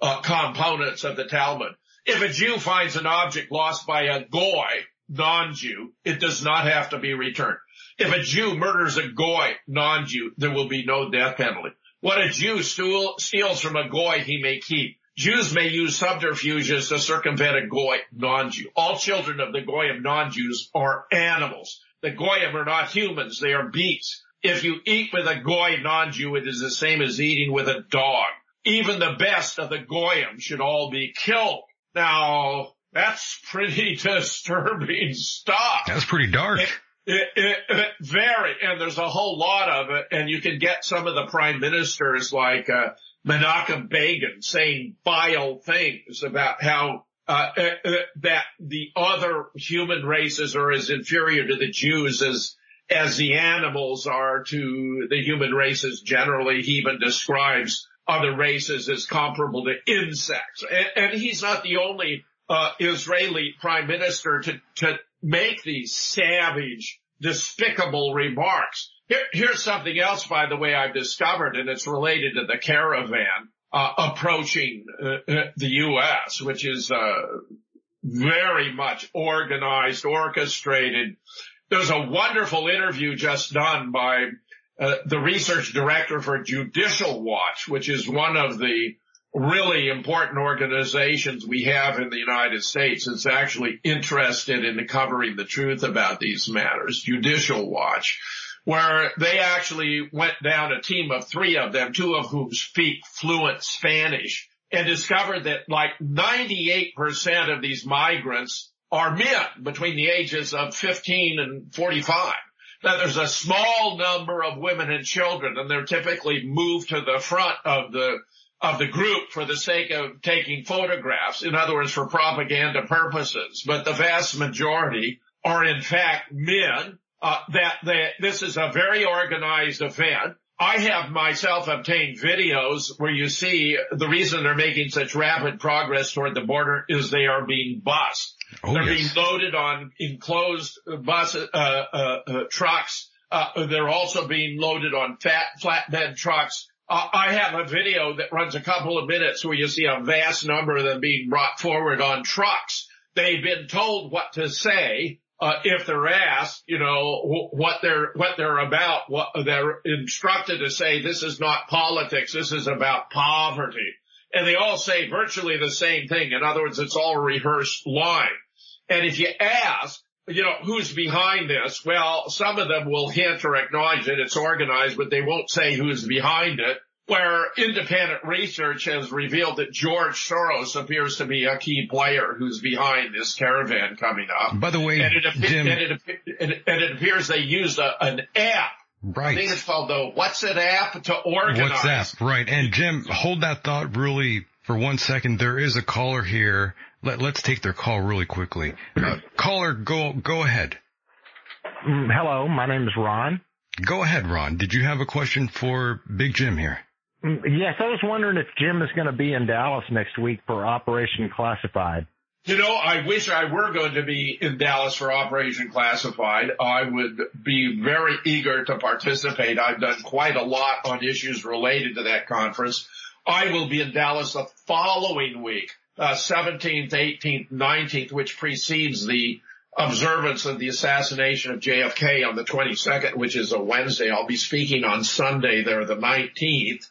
uh, components of the Talmud. If a Jew finds an object lost by a goy, non-Jew, it does not have to be returned. If a Jew murders a goy, non-Jew, there will be no death penalty. What a Jew steal, steals from a goy, he may keep. Jews may use subterfuges to circumvent a goy, non-Jew. All children of the goyim non-Jews are animals. The goyim are not humans, they are beasts. If you eat with a goy non-Jew, it is the same as eating with a dog. Even the best of the goyim should all be killed. Now, that's pretty disturbing stuff.
That's pretty dark.
It, it, it, it very, and there's a whole lot of it, and you can get some of the prime ministers like uh, Menachem Begin saying vile things about how uh, uh, uh, that the other human races are as inferior to the Jews as as the animals are to the human races generally. He even describes other races as comparable to insects, and, and he's not the only uh, Israeli prime minister to to make these savage, despicable remarks. Here, here's something else, by the way, I've discovered, and it's related to the caravan uh, approaching uh, the U.S., which is uh, very much organized, orchestrated. There's a wonderful interview just done by uh, the research director for Judicial Watch, which is one of the really important organizations we have in the United States that's actually interested in covering the truth about these matters, Judicial Watch, where they actually went down a team of three of them, two of whom speak fluent Spanish and discovered that like 98% of these migrants are men between the ages of 15 and 45. Now there's a small number of women and children and they're typically moved to the front of the of the group for the sake of taking photographs. In other words, for propaganda purposes. But the vast majority are in fact men. Uh, that, that this is a very organized event. I have myself obtained videos where you see the reason they're making such rapid progress toward the border is they are being bussed.
Oh,
they're
yes.
being loaded on enclosed bus uh, uh, uh, trucks. Uh, they're also being loaded on fat flatbed trucks. Uh, I have a video that runs a couple of minutes where you see a vast number of them being brought forward on trucks. They've been told what to say. Uh, if they're asked, you know, wh- what they're, what they're about, what they're instructed to say, this is not politics, this is about poverty. And they all say virtually the same thing. In other words, it's all rehearsed line. And if you ask, you know, who's behind this? Well, some of them will hint or acknowledge that it's organized, but they won't say who's behind it. Where independent research has revealed that George Soros appears to be a key player who's behind this caravan coming up.
By the way,
And it, appe-
Jim,
and it, appe- and it, appears they used a, an app. Right. I think it's called the What's It app to organize.
WhatsApp, right. And Jim, hold that thought really for one second. There is a caller here. Let, let's take their call really quickly. Uh, caller, go, go ahead.
Mm, Hello, my name is Ron.
Go ahead, Ron. Did you have a question for Big Jim here?
Mm, Yes, I was wondering if Jim is going to be in Dallas next week for Operation Classified.
You know, I wish I were going to be in Dallas for Operation Classified. I would be very eager to participate. I've done quite a lot on issues related to that conference. I will be in Dallas the following week, uh, 17th, 18th, 19th, which precedes the observance of the assassination of JFK on the 22nd, which is a Wednesday. I'll be speaking on Sunday there, the 19th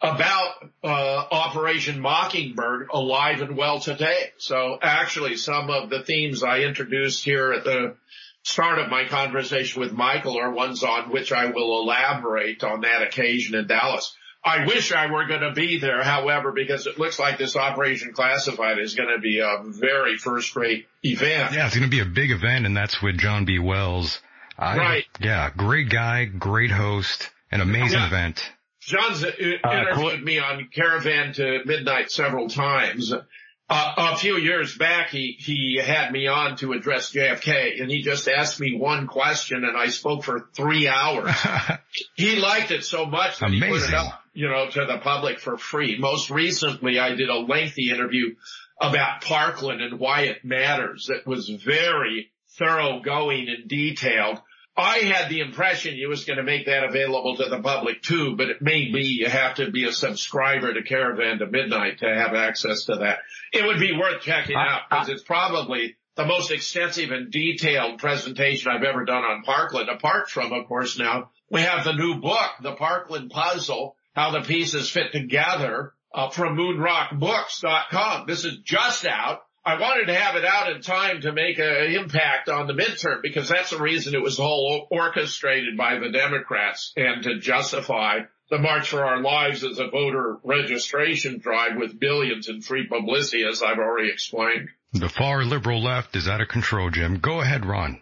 about uh, Operation Mockingbird alive and well today. So actually some of the themes I introduced here at the start of my conversation with Michael are ones on which I will elaborate on that occasion in Dallas. I wish I were going to be there, however, because it looks like this Operation Classified is going to be a very first rate event.
Yeah, it's going to be a big event and that's with John B. Wells. I-
Right.
Yeah, great guy, great host, an amazing
Yeah.
event.
John's uh, interviewed me on Caravan to Midnight several times. Uh, a few years back, he, he had me on to address JFK and he just asked me one question and I spoke for three hours. he liked it so much that he put it
Amazing.
up, you know, to the public for free. Most recently, I did a lengthy interview about Parkland and why it matters. That was very thoroughgoing and detailed. I had the impression he was going to make that available to the public too, but it may be you have to be a subscriber to Caravan to Midnight to have access to that. It would be worth checking out because it's probably the most extensive and detailed presentation I've ever done on Parkland. Apart from, of course, now we have the new book, The Parkland Puzzle, how the pieces fit together uh, from moonrockbooks.com. This is just out. I wanted to have it out in time to make an impact on the midterm because that's the reason it was all orchestrated by the Democrats and to justify the March for Our Lives as a voter registration drive with billions in free publicity, as I've already explained.
The far liberal left is out of control, Jim. Go ahead, Ron.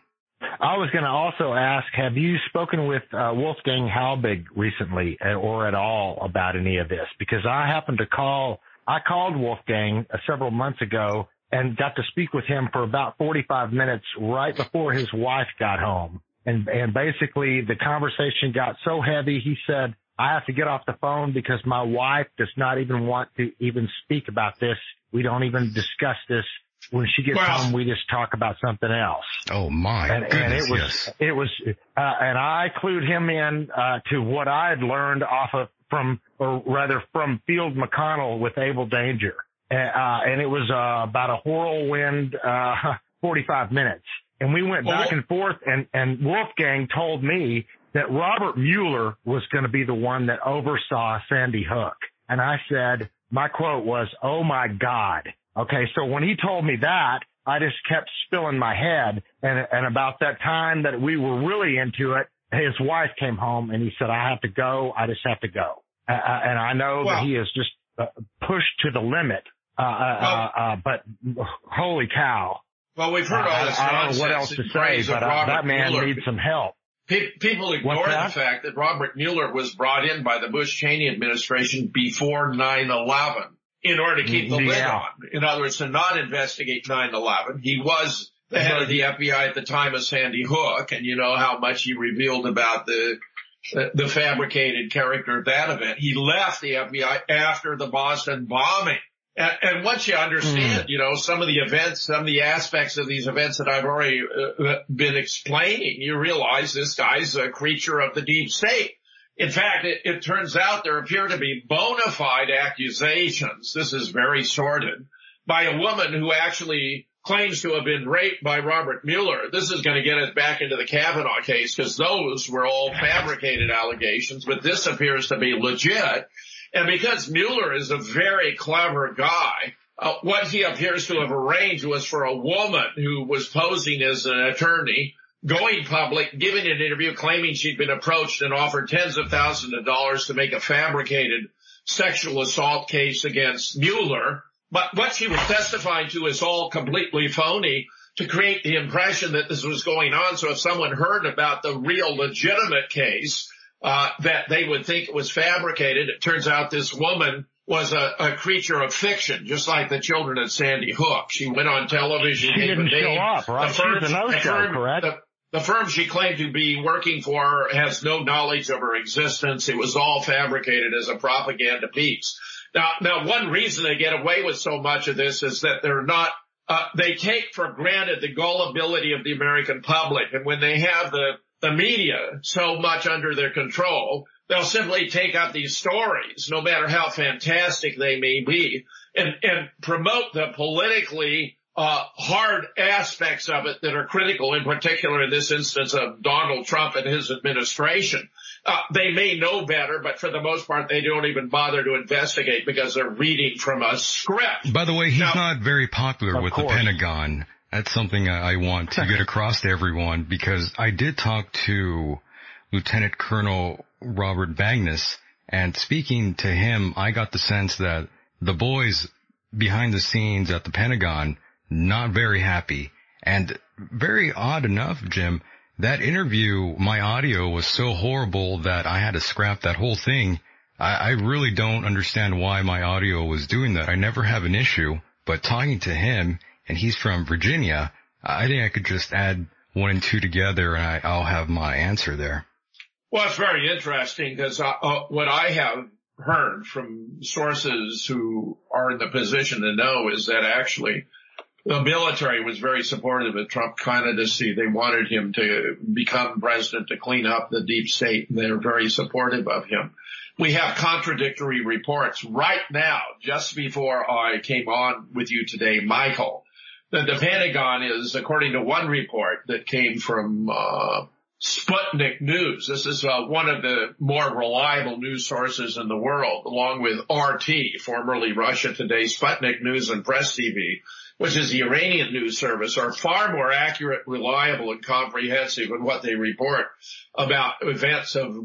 I was going to also ask, have you spoken with uh, Wolfgang Halbig recently uh, or at all about any of this? Because I happened to call, I called Wolfgang uh, several months ago and got to speak with him for about 45 minutes right before his wife got home. And, and basically the conversation got so heavy, he said, I have to get off the phone because my wife does not even want to even speak about this. We don't even discuss this. When she gets
Well-
home, we just talk about something else
Oh my
and,
goodness,
and it was
yes.
it was uh, and I clued him in uh, to what I had learned off of from or rather from Field McConnell with Able Danger, uh, and it was uh, about a whirlwind uh, 45 minutes, and we went back
what-
and forth, and and Wolfgang told me that Robert Mueller was going to be the one that oversaw Sandy Hook. And I said, my quote was, Oh my God. Okay. So when he told me that, I just kept spilling my head. And, and about that time that we were really into it, his wife came home and he said, I have to go. I just have to go. Uh, and I know that he is just uh, pushed to the limit. Uh, uh,
Well-
uh, uh, but holy cow.
Well, we've heard all
I,
this
I don't know what else to say, but uh, that man
Mueller.
needs some help.
Pe- People ignore the fact that Robert Mueller was brought in by the Bush Cheney administration before 9-11 in order to keep the lid on. In other words, to not investigate 9-11. He was the head of the FBI at the time of Sandy Hook, and you know how much he revealed about the the, fabricated character of that event. He left the FBI after the Boston bombing. And, and once you understand, you know, some of the events, some of the aspects of these events that I've already uh, been explaining, you realize this guy's a creature of the deep state. In fact, it, it turns out there appear to be bona fide accusations. This is very sordid by a woman who actually claims to have been raped by Robert Mueller. This is going to get us back into the Kavanaugh case because those were all fabricated allegations, but this appears to be legit. And because Mueller is a very clever guy, uh, what he appears to have arranged was for a woman who was posing as an attorney, going public, giving an interview, claiming she'd been approached and offered tens of thousands of dollars to make a fabricated sexual assault case against Mueller. But what she was testifying to is all completely phony to create the impression that this was going on. So if someone heard about the real legitimate case, uh, that they would think it was fabricated. It turns out this woman was a, a creature of fiction, just like the children at Sandy Hook. She went on television.
She
gave a
didn't show up, right?
The
She was
firm-
a no-show, correct?
the- the firm she claimed to be working for has no knowledge of her existence. It was all fabricated as a propaganda piece. Now, now one reason they get away with so much of this is that they're not, uh, they take for granted the gullibility of the American public. And when they have the, the media so much under their control, they'll simply take up these stories, no matter how fantastic they may be, and, and promote the politically uh, hard aspects of it that are critical, in particular in this instance of Donald Trump and his administration. Uh, they may know better, but for the most part, they don't even bother to investigate because they're reading from a script.
By the way, he's
Now-
not very popular with
course.
the Pentagon. That's something I I want to get across to everyone because I did talk to Lieutenant Colonel Robert Bagnus and speaking to him, I got the sense that the boys behind the scenes at the Pentagon, not very happy and very odd enough, Jim, that interview, my audio was so horrible that I had to scrap that whole thing. I, I really don't understand why my audio was doing that. I never have an issue, but talking to him and he's from Virginia, I think I could just add one and two together and I, I'll have my answer there.
Well, it's very interesting because uh, uh, what I have heard from sources who are in the position to know is that actually the military was very supportive of Trump candidacy. They wanted him to become president to clean up the deep state. and They're very supportive of him. We have contradictory reports right now, just before I came on with you today, Michael, that the Pentagon is, according to one report that came from, uh, Sputnik News. This is uh, one of the more reliable news sources in the world, along with RT, formerly Russia Today, Sputnik News and Press TV, which is the Iranian news service, are far more accurate, reliable, and comprehensive in what they report about events of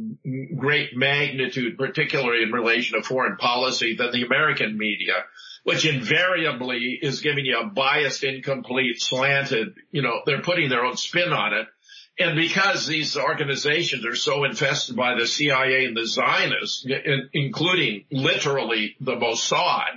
great magnitude, particularly in relation to foreign policy, than the American media which invariably is giving you a biased, incomplete, slanted, you know, they're putting their own spin on it. And because these organizations are so infested by the CIA and the Zionists, including literally the Mossad,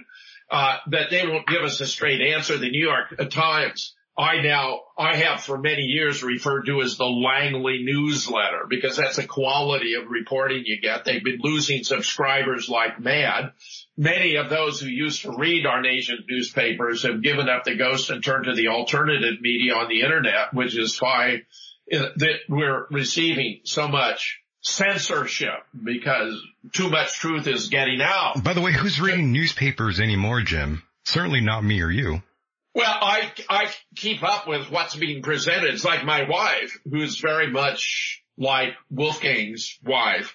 uh, that they won't give us a straight answer. The New York Times, I now, I have for many years referred to as the Langley newsletter because that's the quality of reporting you get. They've been losing subscribers like mad. Many of those who used to read our nation's newspapers have given up the ghost and turned to the alternative media on the internet, which is why uh, that we're receiving so much censorship because too much truth is getting out.
By the way, who's reading newspapers anymore, Jim? Certainly not me or you.
Well, I, I keep up with what's being presented. It's like my wife, who's very much like Wolfgang's wife.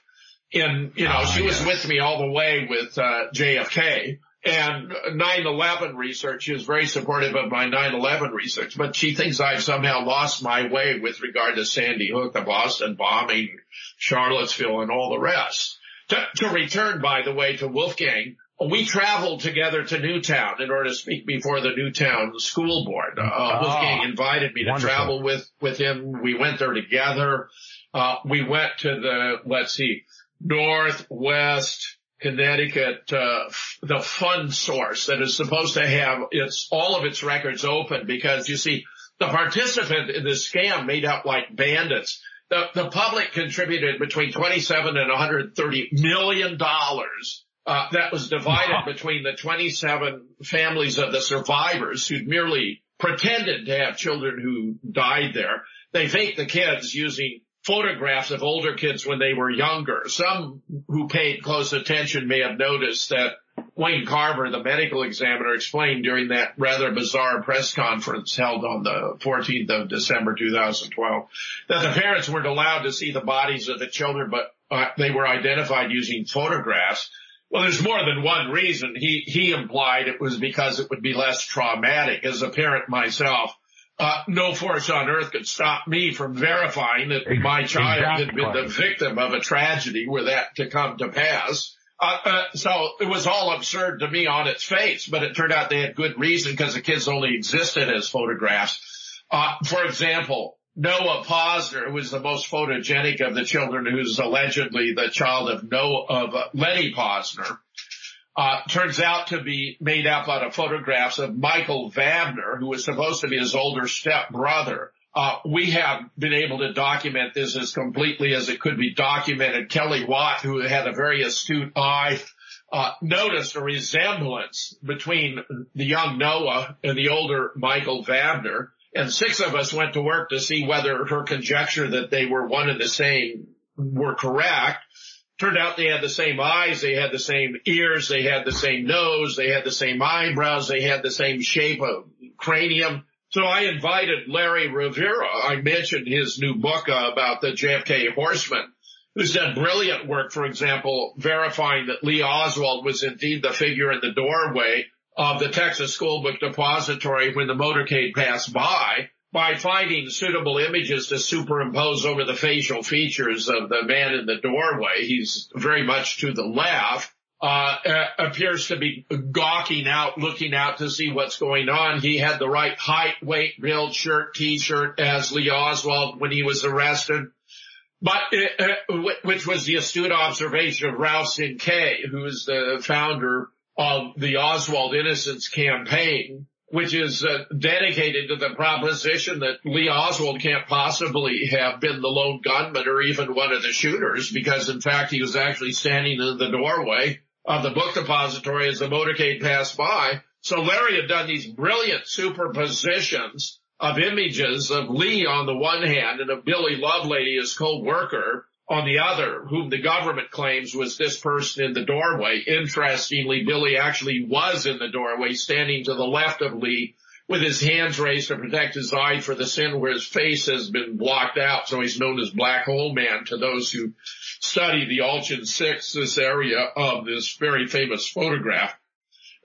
And, you know,
Ah,
she was with me all the way with, uh, JFK and 9-11 research. She was very supportive of my 9-11 research, but she thinks I've somehow lost my way with regard to Sandy Hook, the Boston bombing, Charlottesville and all the rest. To, to return, by the way, to Wolfgang, we traveled together to Newtown in order to speak before the Newtown school board. Uh,
Ah,
Wolfgang invited me to
wonderful.
travel with, with him. We went there together. Uh, we went to the, let's see, Northwest Connecticut, uh, f- the fund source that is supposed to have its, all of its records open because you see, the participant in this scam made out like bandits. The, the public contributed between 27 and 130 million dollars. Uh, that was divided between the 27 families of the survivors who merely pretended to have children who died there. They faked the kids using photographs of older kids when they were younger. Some who paid close attention may have noticed that Wayne Carver, the medical examiner, explained during that rather bizarre press conference held on the 14th of December 2012 that the parents weren't allowed to see the bodies of the children, but uh, they were identified using photographs. Well, there's more than one reason. He he implied it was because it would be less traumatic. As a parent myself, uh, no force on earth could stop me from verifying that my child had been the victim of a tragedy were that to come to pass. Uh, uh, so it was all absurd to me on its face, but it turned out they had good reason because the kids only existed as photographs. Uh, for example, Noah Pozner, who was the most photogenic of the children, who's allegedly the child of Noah, of uh, Lenny Pozner, uh, turns out to be made up out of photographs of Michael Vabner, who was supposed to be his older step brother. Uh, we have been able to document this as completely as it could be documented. Kelly Watt, who had a very astute eye, uh, noticed a resemblance between the young Noah and the older Michael Vabner. And six of us went to work to see whether her conjecture that they were one and the same were correct. Turned out they had the same eyes, they had the same ears, they had the same nose, they had the same eyebrows, they had the same shape of cranium. So I invited Larry Rivera. I mentioned his new book about the JFK Horsemen, who's done brilliant work, for example, verifying that Lee Oswald was indeed the figure in the doorway of the Texas School Book Depository when the motorcade passed by by finding suitable images to superimpose over the facial features of the man in the doorway. He's very much to the left. Uh, uh, appears to be gawking out, looking out to see what's going on. He had the right height, weight, build, shirt, t-shirt as Lee Oswald when he was arrested. But, uh, uh, which was the astute observation of Ralph Cinque, who is the founder of the Oswald Innocence Campaign, which is uh, dedicated to the proposition that Lee Oswald can't possibly have been the lone gunman or even one of the shooters because in fact he was actually standing in the doorway of the book depository as the motorcade passed by. So Larry had done these brilliant superpositions of images of Lee on the one hand and of Billy Lovelady, his co-worker, on the other, whom the government claims was this person in the doorway. Interestingly, Billy actually was in the doorway, standing to the left of Lee with his hands raised to protect his eye for the sin where his face has been blocked out. So he's known as Black Hole Man to those who study the Altgens 6, this area of this very famous photograph.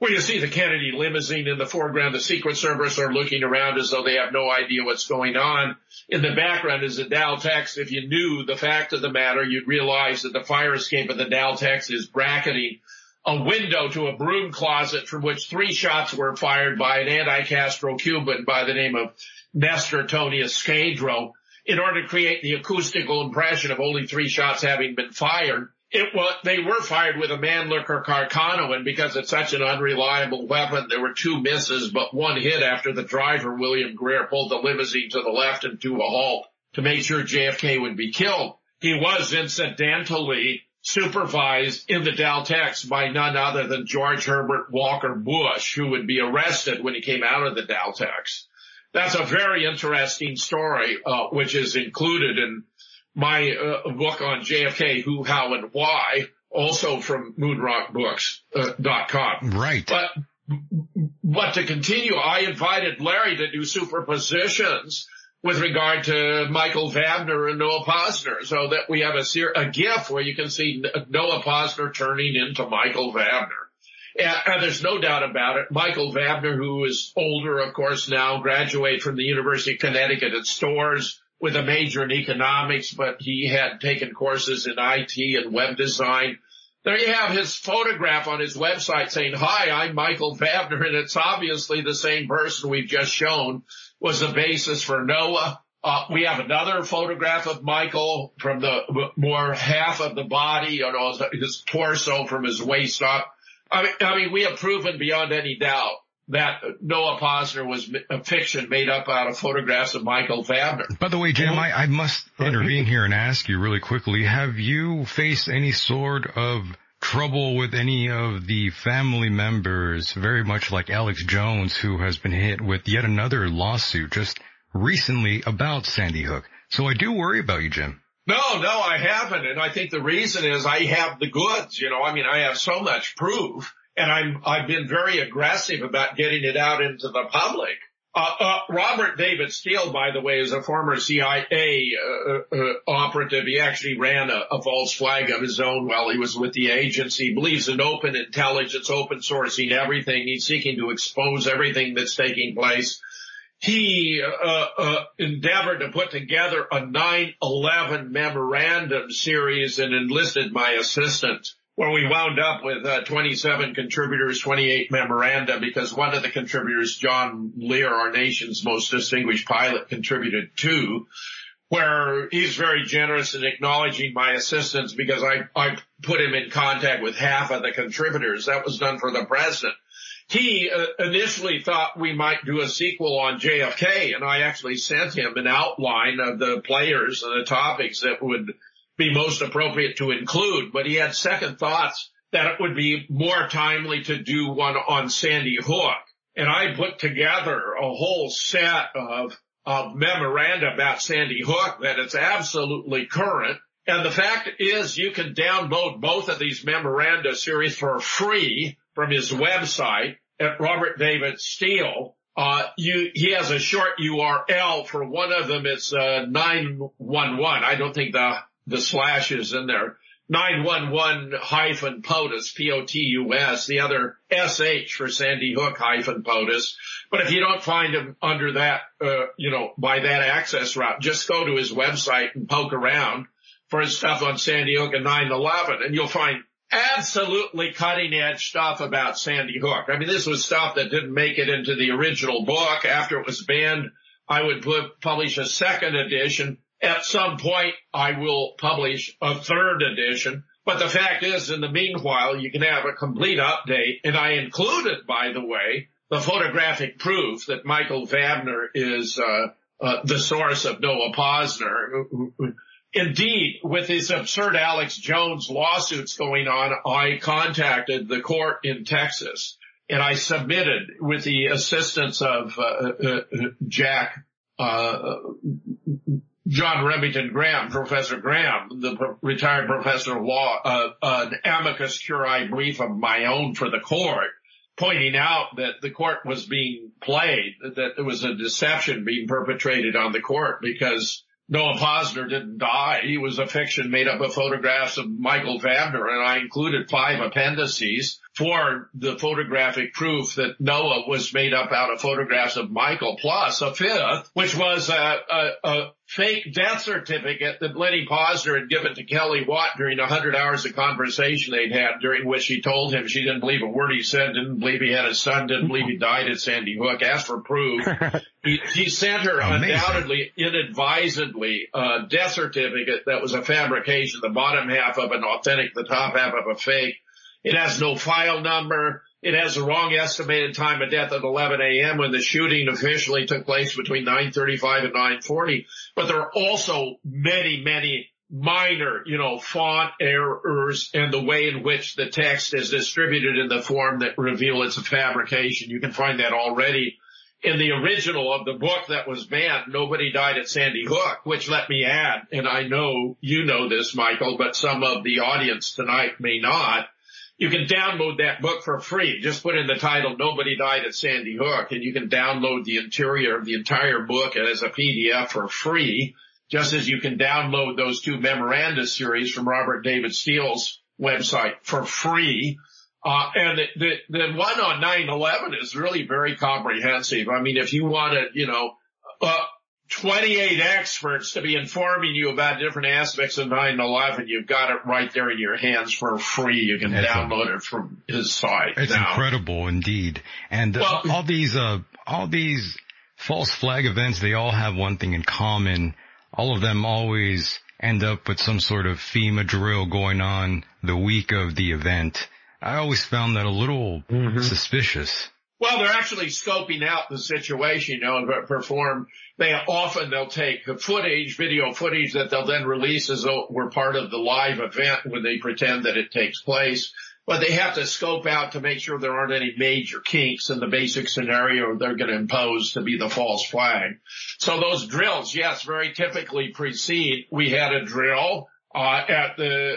Where you see the Kennedy limousine in the foreground, the Secret Service are looking around as though they have no idea what's going on. In the background is a Daltex. If you knew the fact of the matter, you'd realize that the fire escape of the Daltex is bracketing a window to a broom closet from which three shots were fired by an anti-Castro Cuban by the name of Nestor Tony Izquierdo in order to create the acoustical impression of only three shots having been fired. It was, they were fired with a Mannlicher Carcano and because it's such an unreliable weapon, there were two misses, but one hit after the driver, William Greer, pulled the limousine to the left and to a halt to make sure JFK would be killed. He was incidentally supervised in the Daltex by none other than George Herbert Walker Bush, who would be arrested when he came out of the Daltex. That's a very interesting story, uh, which is included in my uh, book on JFK, Who, How, and Why, also from moonrockbooks.com.
Right.
But but to continue, I invited Larry to do superpositions with regard to Michael Vabner and Noah Pozner, so that we have a, a GIF where you can see Noah Pozner turning into Michael Vabner. And, and, there's no doubt about it. Michael Vabner, who is older, of course, now graduated from the University of Connecticut at Storrs with a major in economics, but he had taken courses in IT and web design. There you have his photograph on his website saying, hi, I'm Michael Vabner, and it's obviously the same person we've just shown was the basis for Noah. Uh, we have another photograph of Michael from the more half of the body, you know, his torso from his waist up. I mean, I mean, we have proven beyond any doubt that Noah Pozner was a fiction made up out of photographs of Michael Vabner.
By the way, Jim, I, I must intervene here and ask you really quickly, have you faced any sort of trouble with any of the family members, very much like Alex Jones, who has been hit with yet another lawsuit just recently about Sandy Hook. So I do worry about you, Jim.
No, no, I haven't. And I think the reason is I have the goods. You know, I mean, I have so much proof and I'm, I've been very aggressive about getting it out into the public. Uh, uh, Robert David Steele, by the way, is a former CIA uh, uh, operative. He actually ran a, a, false flag of his own while he was with the agency. He believes in open intelligence, open sourcing everything. He's seeking to expose everything that's taking place. He uh, uh, endeavored to put together a 9/11 memorandum series and enlisted my assistant where we wound up with uh, 27 contributors, 28 memoranda, because one of the contributors, John Lear, our nation's most distinguished pilot, contributed two, where he's very generous in acknowledging my assistance because I, I put him in contact with half of the contributors. That was done for the president. He uh, initially thought we might do a sequel on JFK, and I actually sent him an outline of the players and the topics that would be most appropriate to include, but he had second thoughts that it would be more timely to do one on Sandy Hook. And I put together a whole set of, of memoranda about Sandy Hook that it's absolutely current. And the fact is you can download both of these memoranda series for free from his website at Robert David Steele. Uh, you, he has a short URL for one of them. It's, uh, 911. I don't think the the slashes in there. 911 hyphen POTUS, P-O-T-U-S, the other S-H for Sandy Hook hyphen POTUS. But if you don't find him under that, uh, you know, by that access route, just go to his website and poke around for his stuff on Sandy Hook and 9-11 and you'll find absolutely cutting edge stuff about Sandy Hook. I mean, this was stuff that didn't make it into the original book. After it was banned, I would put, publish a second edition at some point, I will publish a third edition. But the fact is, in the meanwhile, you can have a complete update. And I included, by the way, the photographic proof that Michael Vabner is uh, uh, the source of Noah Pozner. Indeed, with these absurd Alex Jones lawsuits going on, I contacted the court in Texas and I submitted with the assistance of uh, uh Jack uh, John Remington Graham, Professor Graham, the pro- retired professor of law, uh, an amicus curiae brief of my own for the court, pointing out that the court was being played, that there was a deception being perpetrated on the court because Noah Pozner didn't die. He was a fiction made up of photographs of Michael Vabner, and I included five appendices for the photographic proof that Noah was made up out of photographs of Michael, plus a fifth, which was a, a, a fake death certificate that Lenny Pozner had given to Kelly Watt during a hundred hours of conversation they'd had, during which she told him she didn't believe a word he said, didn't believe he had a son, didn't believe he died at Sandy Hook, asked for proof. he, he sent her Amazing. undoubtedly, inadvisedly, a death certificate that was a fabrication, the bottom half of an authentic, the top half of a fake it has no file number. It has the wrong estimated time of death at 11 a.m. when the shooting officially took place between 9:35 and 9:40. But there are also many, many minor, you know, font errors and the way in which the text is distributed in the form that reveal it's a fabrication. You can find that already in the original of the book that was banned. Nobody died at Sandy Hook, which let me add, and I know you know this, Michael, but some of the audience tonight may not you can download that book for free. Just put in the title, Nobody Died at Sandy Hook, and you can download the interior of the entire book as a PDF for free, just as you can download those two memoranda series from Robert David Steele's website for free. Uh, and the, the, one on 9-11 is really very comprehensive. I mean, if you want to, you know, uh, 28 experts to be informing you about different aspects of 9-11. You've got it right there in your hands for free. You can it's download a, it from his site.
It's
now.
incredible indeed. And well, all these, uh, all these false flag events, they all have one thing in common. All of them always end up with some sort of FEMA drill going on the week of the event. I always found that a little mm-hmm. suspicious.
Well, they're actually scoping out the situation, you know, and perform. They often they'll take footage, video footage that they'll then release as though we're part of the live event when they pretend that it takes place. But they have to scope out to make sure there aren't any major kinks in the basic scenario they're going to impose to be the false flag. So those drills, yes, very typically precede. We had a drill uh, at the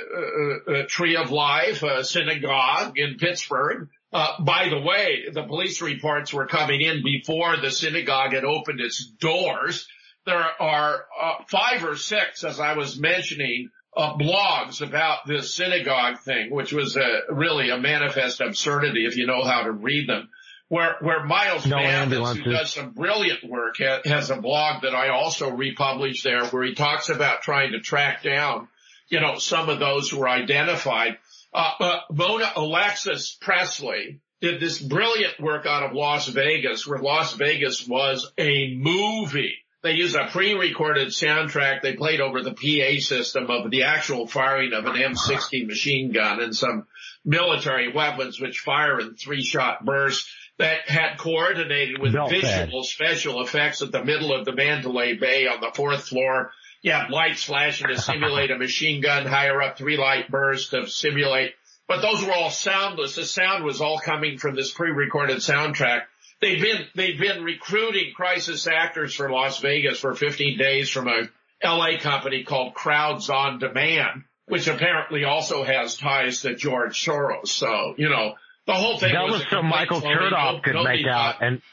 uh, uh, Tree of Life uh, synagogue in Pittsburgh uh, by the way, the police reports were coming in before the synagogue had opened its doors. There are uh, five or six, as I was mentioning, uh, blogs about this synagogue thing, which was a, really a manifest absurdity if you know how to read them. Where where Miles no Mathis, who does some brilliant work, has a blog that I also republished there, where he talks about trying to track down, you know, some of those who were identified uh, uh, Mona Alexis Presley did this brilliant work out of Las Vegas where Las Vegas was a movie. They used a pre-recorded soundtrack they played over the PA system of the actual firing of an M60 machine gun and some military weapons which fire in three shot bursts that had coordinated with visual special effects at the middle of the Mandalay Bay on the fourth floor yeah, lights flashing to simulate a machine gun, higher up three light bursts to simulate, but those were all soundless. The sound was all coming from this pre-recorded soundtrack. They've been, they've been recruiting crisis actors for Las Vegas for 15 days from a LA company called Crowds on Demand, which apparently also has ties to George Soros. So, you know, the whole thing
that was,
was
so Michael Chertoff could make out and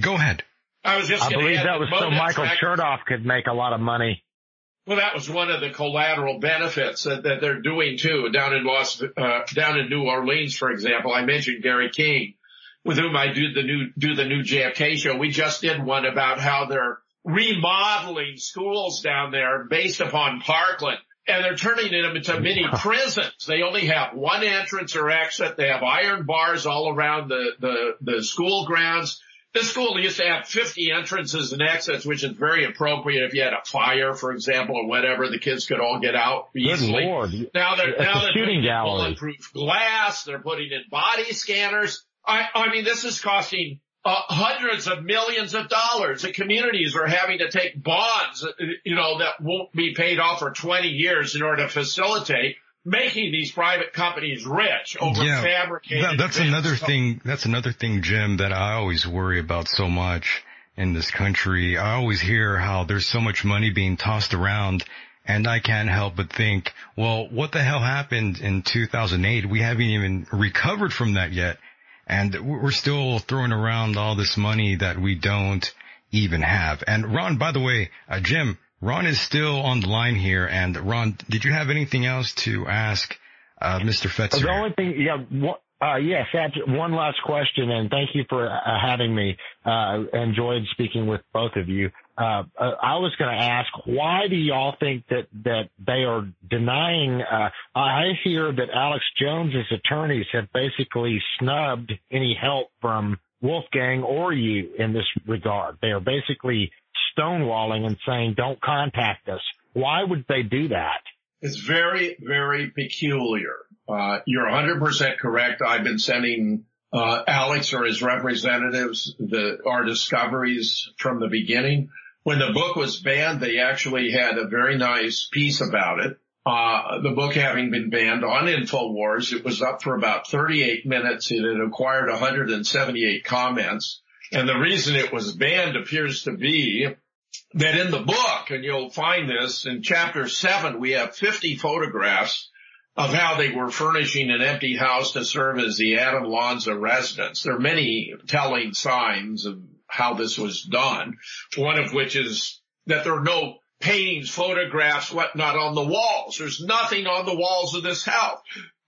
go ahead.
I was just
I believe that was so Michael Chertoff could make a lot of money.
Well, that was one of the collateral benefits that, that they're doing too down in Los, uh, down in New Orleans, for example. I mentioned Gary King, with whom I do the new, do the new JFK show. We just did one about how they're remodeling schools down there based upon Parkland and they're turning them into mini prisons. They only have one entrance or exit. They have iron bars all around the, the, the school grounds. This school used to have 50 entrances and exits, which is very appropriate if you had a fire, for example, or whatever. The kids could all get out easily.
Good Lord.
Now they're, now they're
shooting
putting
gallery.
in bulletproof glass. They're putting in body scanners. I, I mean, this is costing uh, hundreds of millions of dollars. The communities are having to take bonds, uh, you know, that won't be paid off for 20 years in order to facilitate making these private companies rich over yeah, fabricated.
That, that's another thing. That's another thing, Jim, that I always worry about so much in this country. I always hear how there's so much money being tossed around and I can't help but think, well, what the hell happened in 2008? We haven't even recovered from that yet. And we're still throwing around all this money that we don't even have. And Ron, by the way, uh, Jim, Ron is still on the line here. And Ron, did you have anything else to ask uh, Mr. Fetzer?
The only thing, yeah, uh, yes, one last question, and thank you for uh, having me. Uh, enjoyed speaking with both of you. Uh, uh I was going to ask, why do y'all think that that they are denying? Uh, I hear that Alex Jones's attorneys have basically snubbed any help from Wolfgang or you in this regard. They are basically stonewalling and saying, don't contact us. Why would they do that?
It's very, very peculiar. Uh, you're 100% correct. I've been sending uh, Alex or his representatives the, our discoveries from the beginning. When the book was banned, they actually had a very nice piece about it. Uh, the book having been banned on InfoWars, it was up for about 38 minutes. It had acquired 178 comments. And the reason it was banned appears to be that in the book, and you'll find this in chapter seven, we have 50 photographs of how they were furnishing an empty house to serve as the Adam Lanza residence. There are many telling signs of how this was done. One of which is that there are no paintings, photographs, whatnot on the walls. There's nothing on the walls of this house.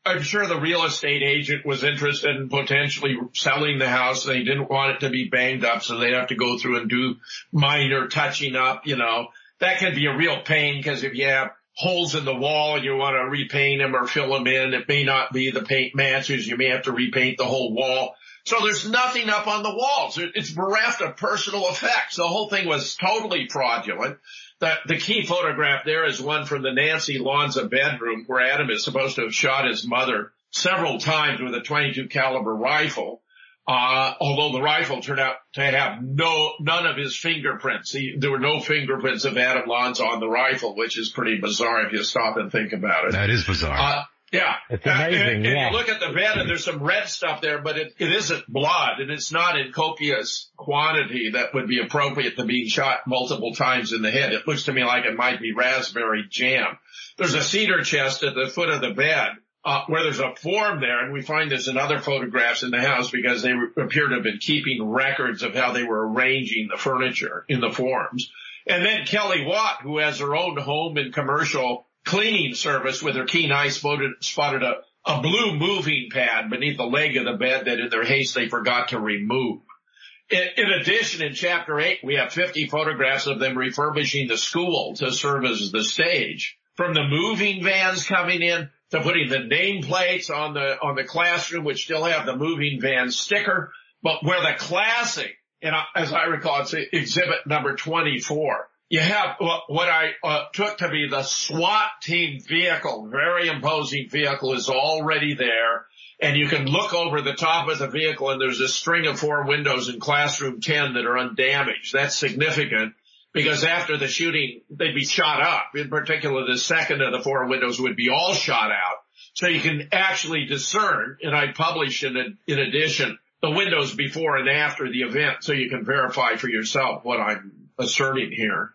I'm sure the real estate agent was interested in potentially selling the house. They didn't want it to be banged up, so they'd have to go through and do minor touching up, you know. That can be a real pain because if you have holes in the wall and you want to repaint them or fill them in, it may not be the paint matches. You may have to repaint the whole wall. So there's nothing up on the walls. It's bereft of personal effects. The whole thing was totally fraudulent. The, the key photograph there is one from the Nancy Lanza bedroom where Adam is supposed to have shot his mother several times with a 22 caliber rifle. Uh, although the rifle turned out to have no, none of his fingerprints. He, there were no fingerprints of Adam Lanza on the rifle, which is pretty bizarre if you stop and think about it.
That is bizarre. Uh,
yeah.
It's amazing.
And, and
yeah.
you look at the bed and there's some red stuff there, but it, it isn't blood and it's not in copious quantity that would be appropriate to being shot multiple times in the head. It looks to me like it might be raspberry jam. There's a cedar chest at the foot of the bed. Uh, where there's a form there, and we find this in other photographs in the house because they appear to have been keeping records of how they were arranging the furniture in the forms. And then Kelly Watt, who has her own home and commercial cleaning service with her keen eye spotted, spotted a, a blue moving pad beneath the leg of the bed that in their haste they forgot to remove. In, in, addition, in chapter eight, we have 50 photographs of them refurbishing the school to serve as the stage. From the moving vans coming in to putting the nameplates on the, on the classroom, which still have the moving van sticker, but where the classic, and as I recall, it's exhibit number 24. You have what I uh, took to be the SWAT team vehicle, very imposing vehicle is already there. And you can look over the top of the vehicle and there's a string of four windows in classroom 10 that are undamaged. That's significant because after the shooting, they'd be shot up. In particular, the second of the four windows would be all shot out. So you can actually discern, and I publish in, in addition, the windows before and after the event so you can verify for yourself what I'm asserting here.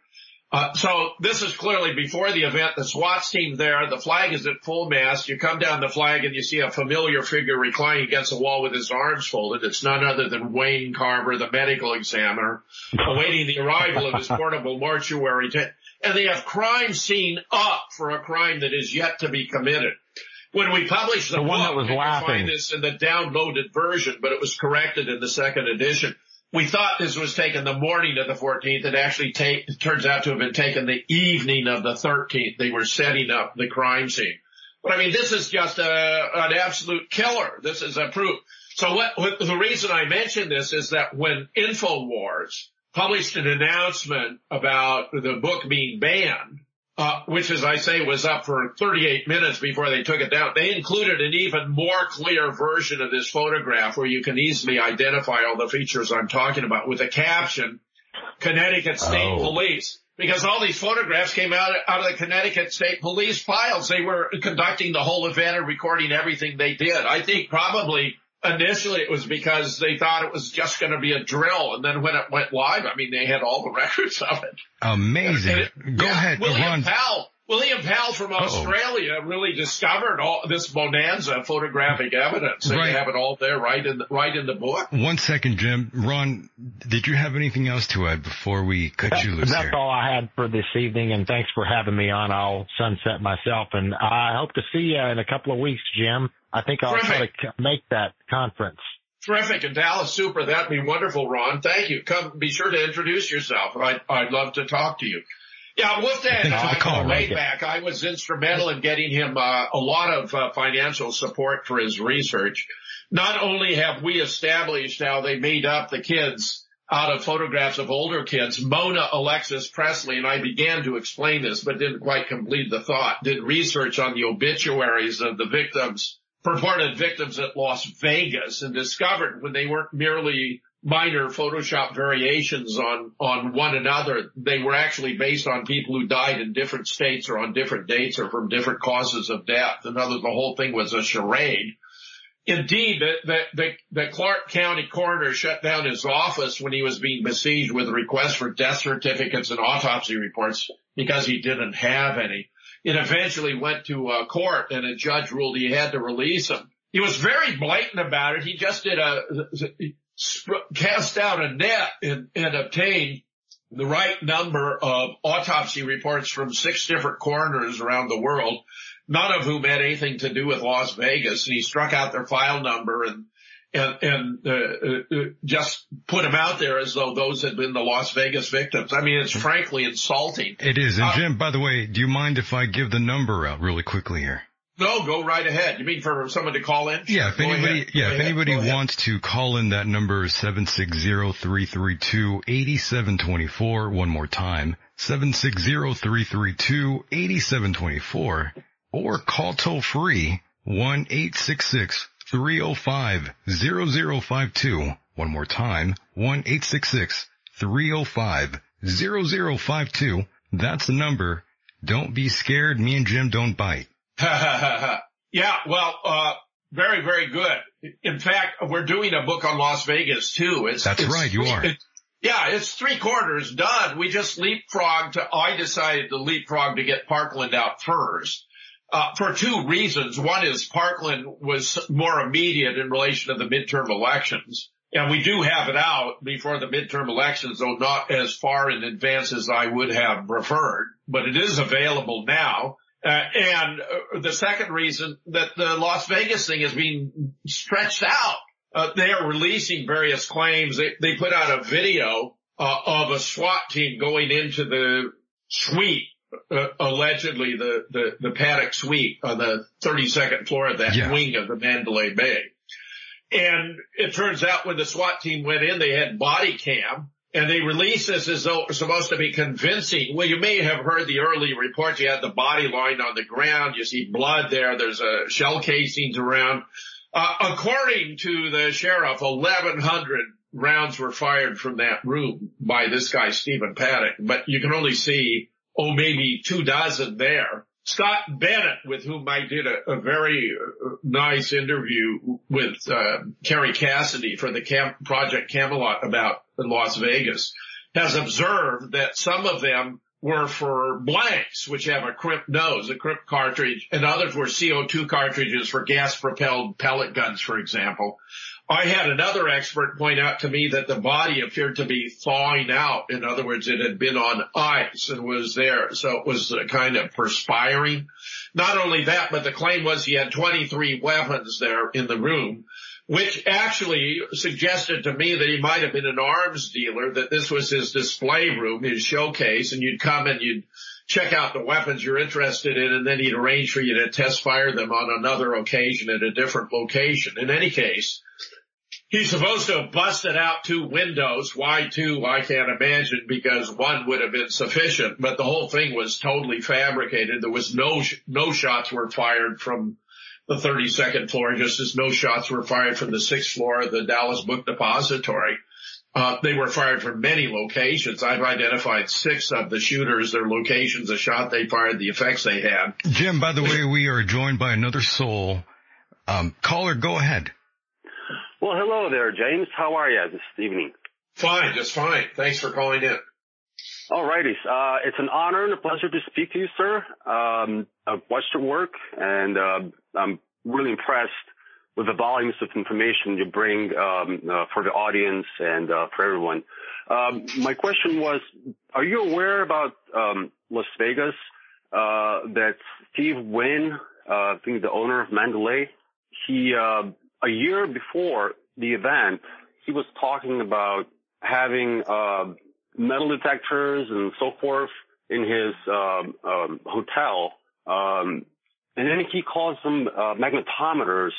Uh, so this is clearly before the event. The SWAT team there. The flag is at full mast. You come down the flag and you see a familiar figure reclining against the wall with his arms folded. It's none other than Wayne Carver, the medical examiner, awaiting the arrival of his portable mortuary. To, and they have crime scene up for a crime that is yet to be committed. When we published the,
the one
book,
that was
you
laughing.
find this in the downloaded version, but it was corrected in the second edition we thought this was taken the morning of the 14th. It actually take, it turns out to have been taken the evening of the 13th. They were setting up the crime scene. But I mean, this is just a, an absolute killer. This is a proof. So what, what the reason I mention this is that when InfoWars published an announcement about the book being banned, uh, which as I say was up for 38 minutes before they took it down. They included an even more clear version of this photograph where you can easily identify all the features I'm talking about with a caption, Connecticut State
Oh.
Police. Because all these photographs came out, out of the Connecticut State Police files. They were conducting the whole event and recording everything they did. I think probably initially it was because they thought it was just going to be a drill. And then when it went live, I mean, they had all the records of it.
Amazing.
It-
Go
yeah,
ahead,
William
Ron.
Powell. William Powell from Australia really discovered all this bonanza photographic evidence. And
Right.
have it all there right in the, right in the book.
One second, Jim. Ron, did you have anything else to add before we cut you loose
That's
here?
all I had for this evening, and thanks for having me on. I'll sunset myself, and I hope to see you in a couple of weeks, Jim. I think I'll try to make that conference.
Terrific. And Dallas, super. That'd be wonderful, Ron. Thank you. Come, be sure to introduce yourself. I'd, I'd love to talk to you. Yeah, Wolfgang and
Thanks
I
the call,
way
Ron.
back. I was instrumental in getting him uh, a lot of uh, financial support for his research. Not only have we established how they made up the kids out of photographs of older kids, Mona Alexis Presley, and I began to explain this, but didn't quite complete the thought, did research on the obituaries of the victims, purported victims at Las Vegas and discovered when they weren't merely minor Photoshop variations on, on one another. They were actually based on people who died in different states or on different dates or from different causes of death. In other the whole thing was a charade. Indeed, the, the, the Clark County coroner shut down his office when he was being besieged with requests for death certificates and autopsy reports because he didn't have any. It eventually went to uh, court and a judge ruled he had to release him. He was very blatant about it. He just did a, cast out a net and, and obtained the right number of autopsy reports from six different coroners around the world, none of whom had anything to do with Las Vegas. And he struck out their file number and and, and uh, uh, just put them out there as though those had been the Las Vegas victims. I mean, it's frankly insulting.
It is. And uh, Jim, by the way, do you mind if I give the number out really quickly here?
No, go right ahead. You mean for someone to call in?
Yeah, if go anybody, ahead. yeah, go if ahead. anybody wants to call in, that number is 760-332-8724. One more time, 760-332-8724 or call toll free 1-866-305-0052. One more time, 1-866-305-0052. That's the number. Don't be scared. Me and Jim don't bite. Ha ha ha ha.
Yeah, well, uh, very, very good. In fact, we're doing a book on Las Vegas too.
It's, That's
it's,
right, you are.
yeah, it's three quarters done. We just leapfrogged to, I decided to leapfrog to get Parkland out first. Uh, for two reasons. One is Parkland was more immediate in relation to the midterm elections. And we do have it out before the midterm elections, though not as far in advance as I would have preferred, but it is available now. Uh, and uh, the second reason that the Las Vegas thing is being stretched out. Uh, they are releasing various claims. They, they put out a video uh, of a SWAT team going into the suite, uh, allegedly the, the, the paddock suite on the 32nd floor of that yeah. wing of the Mandalay Bay. And it turns out when the SWAT team went in, they had body cam and they release this as though it was supposed to be convincing. Well, you may have heard the early reports. You had the body lying on the ground. You see blood there. There's a shell casings around. Uh, according to the sheriff, 1100 rounds were fired from that room by this guy, Stephen Paddock, but you can only see, oh, maybe two dozen there. Scott Bennett, with whom I did a, a very uh, nice interview with uh, Kerry Cassidy for the Cam- Project Camelot about Las Vegas, has observed that some of them were for blanks, which have a crimp nose, a crimp cartridge, and others were CO2 cartridges for gas-propelled pellet guns, for example. I had another expert point out to me that the body appeared to be thawing out. In other words, it had been on ice and was there. So it was kind of perspiring. Not only that, but the claim was he had 23 weapons there in the room, which actually suggested to me that he might have been an arms dealer, that this was his display room, his showcase, and you'd come and you'd check out the weapons you're interested in, and then he'd arrange for you to test fire them on another occasion at a different location. In any case, He's supposed to have busted out two windows. Why two? I can't imagine because one would have been sufficient, but the whole thing was totally fabricated. There was no, no shots were fired from the 32nd floor, just as no shots were fired from the sixth floor of the Dallas Book Depository. Uh, they were fired from many locations. I've identified six of the shooters, their locations, the shot they fired, the effects they had.
Jim, by the way, we are joined by another soul. Um, caller, go ahead.
Well, hello there, James. How are you this evening?
Fine, just fine. Thanks for calling in.
All righty. Uh, it's an honor and a pleasure to speak to you, sir. Um, I've watched your work and, uh, I'm really impressed with the volumes of information you bring, um, uh, for the audience and, uh, for everyone. Um, my question was, are you aware about, um, Las Vegas, uh, that Steve Wynn, uh, I think the owner of Mandalay, he, uh, a year before the event, he was talking about having uh, metal detectors and so forth in his um, um, hotel, um, and then he calls them uh, magnetometers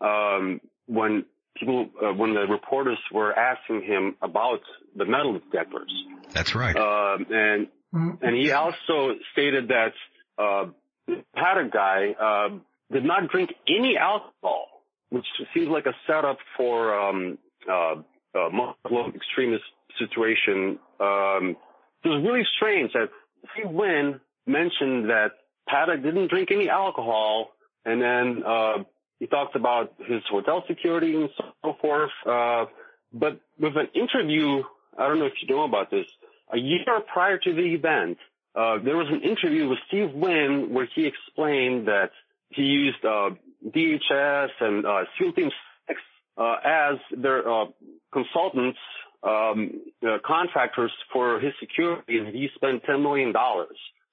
um, when people uh, when the reporters were asking him about the metal detectors.
That's right.
Um, and mm-hmm. and he also stated that uh, the Paddock guy uh, did not drink any alcohol which seems like a setup for um, uh, a Muslim extremist situation. Um, it was really strange that Steve Wynn mentioned that Paddock didn't drink any alcohol, and then uh, he talked about his hotel security and so forth. Uh, but with an interview, I don't know if you know about this, a year prior to the event, uh, there was an interview with Steve Wynn where he explained that he used uh, DHS and uh, SEAL Team 6 uh, as their uh, consultants, um, uh, contractors for his security, and he spent $10 million.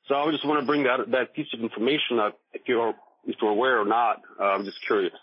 So I just want to bring that that piece of information up if you're if you're aware or not. Uh, I'm just curious.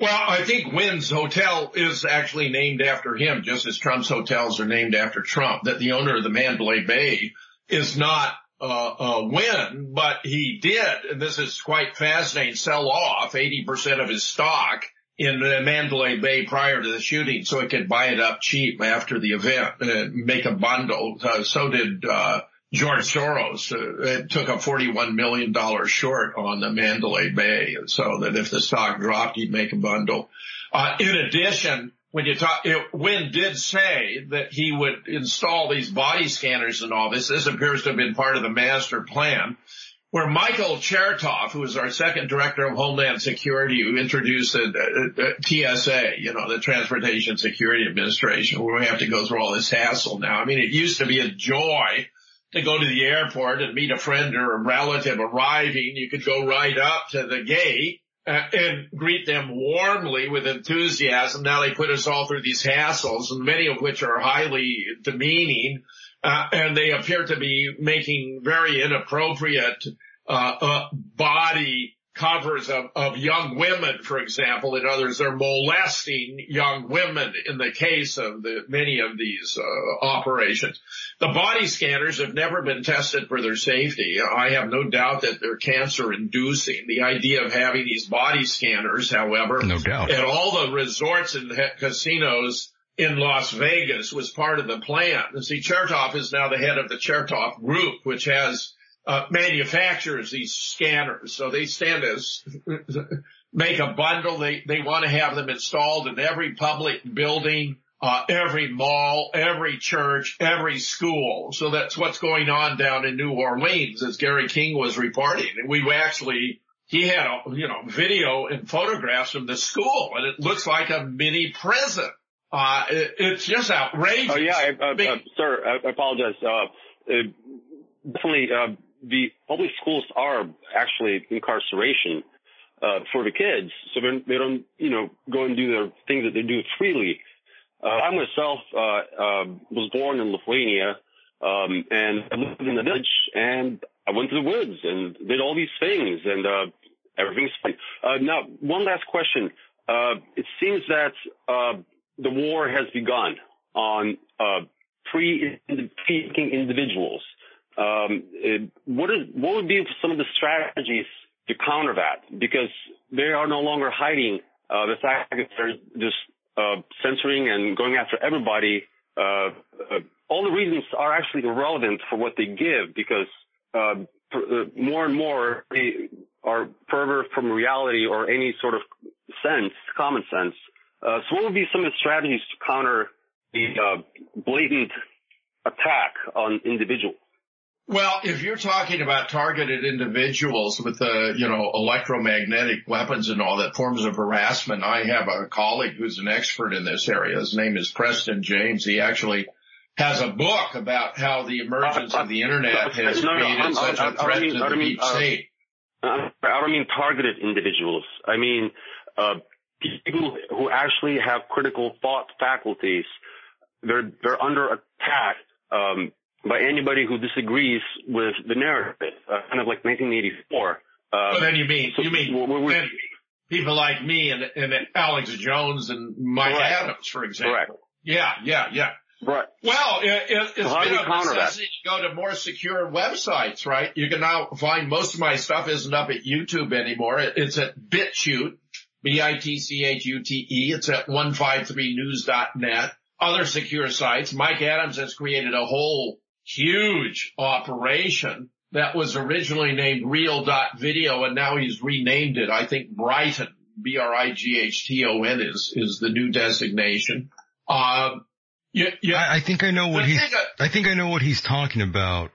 Well, I think Wynn's hotel is actually named after him, just as Trump's hotels are named after Trump. That the owner of the Mandalay Bay is not uh, uh, Wynn, but he did, and this is quite fascinating, sell off 80% of his stock in Mandalay Bay prior to the shooting so he could buy it up cheap after the event and make a bundle. Uh, so did, uh, George Soros uh, took a $41 million short on the Mandalay Bay so that if the stock dropped, he'd make a bundle. Uh, in addition, when you talk, it, Wynn did say that he would install these body scanners and all this. This appears to have been part of the master plan. Where Michael Chertoff, who is our second director of Homeland Security, who introduced the TSA, you know, the Transportation Security Administration, where we have to go through all this hassle now. I mean, it used to be a joy to go to the airport and meet a friend or a relative arriving. You could go right up to the gate uh, and greet them warmly with enthusiasm. Now they put us all through these hassles, and many of which are highly demeaning, uh, and they appear to be making very inappropriate uh, uh body covers of, of young women, for example, and others are molesting young women in the case of the, many of these uh, operations. The body scanners have never been tested for their safety. I have no doubt that they're cancer inducing. The idea of having these body scanners, however,
no doubt.
at all the resorts and casinos in Las Vegas was part of the plan. See, Chertoff is now the head of the Chertoff Group, which has uh, manufactures these scanners. So they stand as make a bundle. They they want to have them installed in every public building, uh, every mall, every church, every school. So that's what's going on down in New Orleans, as Gary King was reporting. And we actually he had a you know video and photographs from the school, and it looks like a mini prison. Uh, it, it's just outrageous.
Oh yeah, I, uh, uh, sir, I apologize. Uh, definitely uh, the public schools are actually incarceration uh, for the kids, so they don't, you know, go and do the things that they do freely. Uh, I myself uh, uh, was born in Lithuania, um, and I lived in the village, and I went to the woods and did all these things, and uh, everything's fine. Uh, now, one last question. Uh, it seems that uh, the war has begun on uh, pre-thinking individuals. Um, it, what is what would be some of the strategies to counter that? Because they are no longer hiding uh, the fact that they're just uh, censoring and going after everybody. Uh, uh all the reasons are actually irrelevant for what they give because uh, uh, more and more they are further from reality or any sort of sense, common sense. so what would be some of the strategies to counter the blatant attack on individuals?
Well, if you're talking about targeted individuals with the, you know, electromagnetic weapons and all that forms of harassment, I have a colleague who's an expert in this area. His name is Preston James. He actually has a book about how the emergence of the internet has created such a threat to the deep uh, state.
I don't mean targeted individuals. I mean, uh, people who actually have critical thought faculties. They're, they're under attack. Um, by anybody who disagrees with the narrative, uh, kind of like 1984. Uh,
then you mean so you mean we're, we're, people like me and, and Alex Jones and Mike Adams, for example.
Correct.
Yeah, yeah, yeah.
Right.
Well, it, it, it's so been a necessity to go to more secure websites, right? You can now find most of my stuff isn't up at YouTube anymore. It, it's at BitChute, B-I-T-C-H-U-T-E. It's at 153news.net. Other secure sites. Mike Adams has created a whole huge operation that was originally named Real Dot Video and now he's renamed it. I think Brighton, B-R-I-G-H-T-O-N is, is the new designation. Um, yeah, yeah.
I, I think I know what he's, I think I know what he's talking about,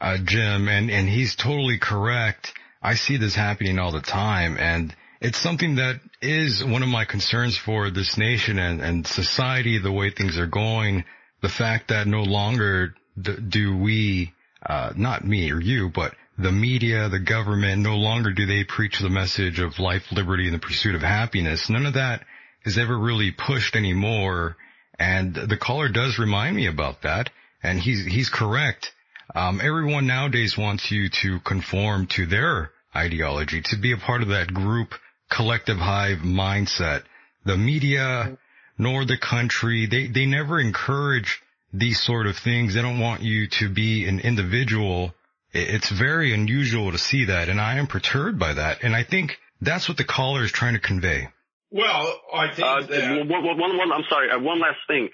uh, Jim, and, and he's totally correct. I see this happening all the time and it's something that is one of my concerns for this nation and, and society, the way things are going, the fact that no longer do we uh, not me or you, but the media, the government, no longer do they preach the message of life, liberty, and the pursuit of happiness. None of that is ever really pushed anymore. And the caller does remind me about that. And he's, he's correct. Um, everyone nowadays wants you to conform to their ideology, to be a part of that group collective hive mindset. The media, nor the country, they, they never encourage these sort of things. They don't want you to be an individual. It's very unusual to see that. And I am perturbed by that. And I think that's what the caller is trying to convey.
Well, I think
Uh,
that.
one, one, one, I'm sorry. Uh, one last thing.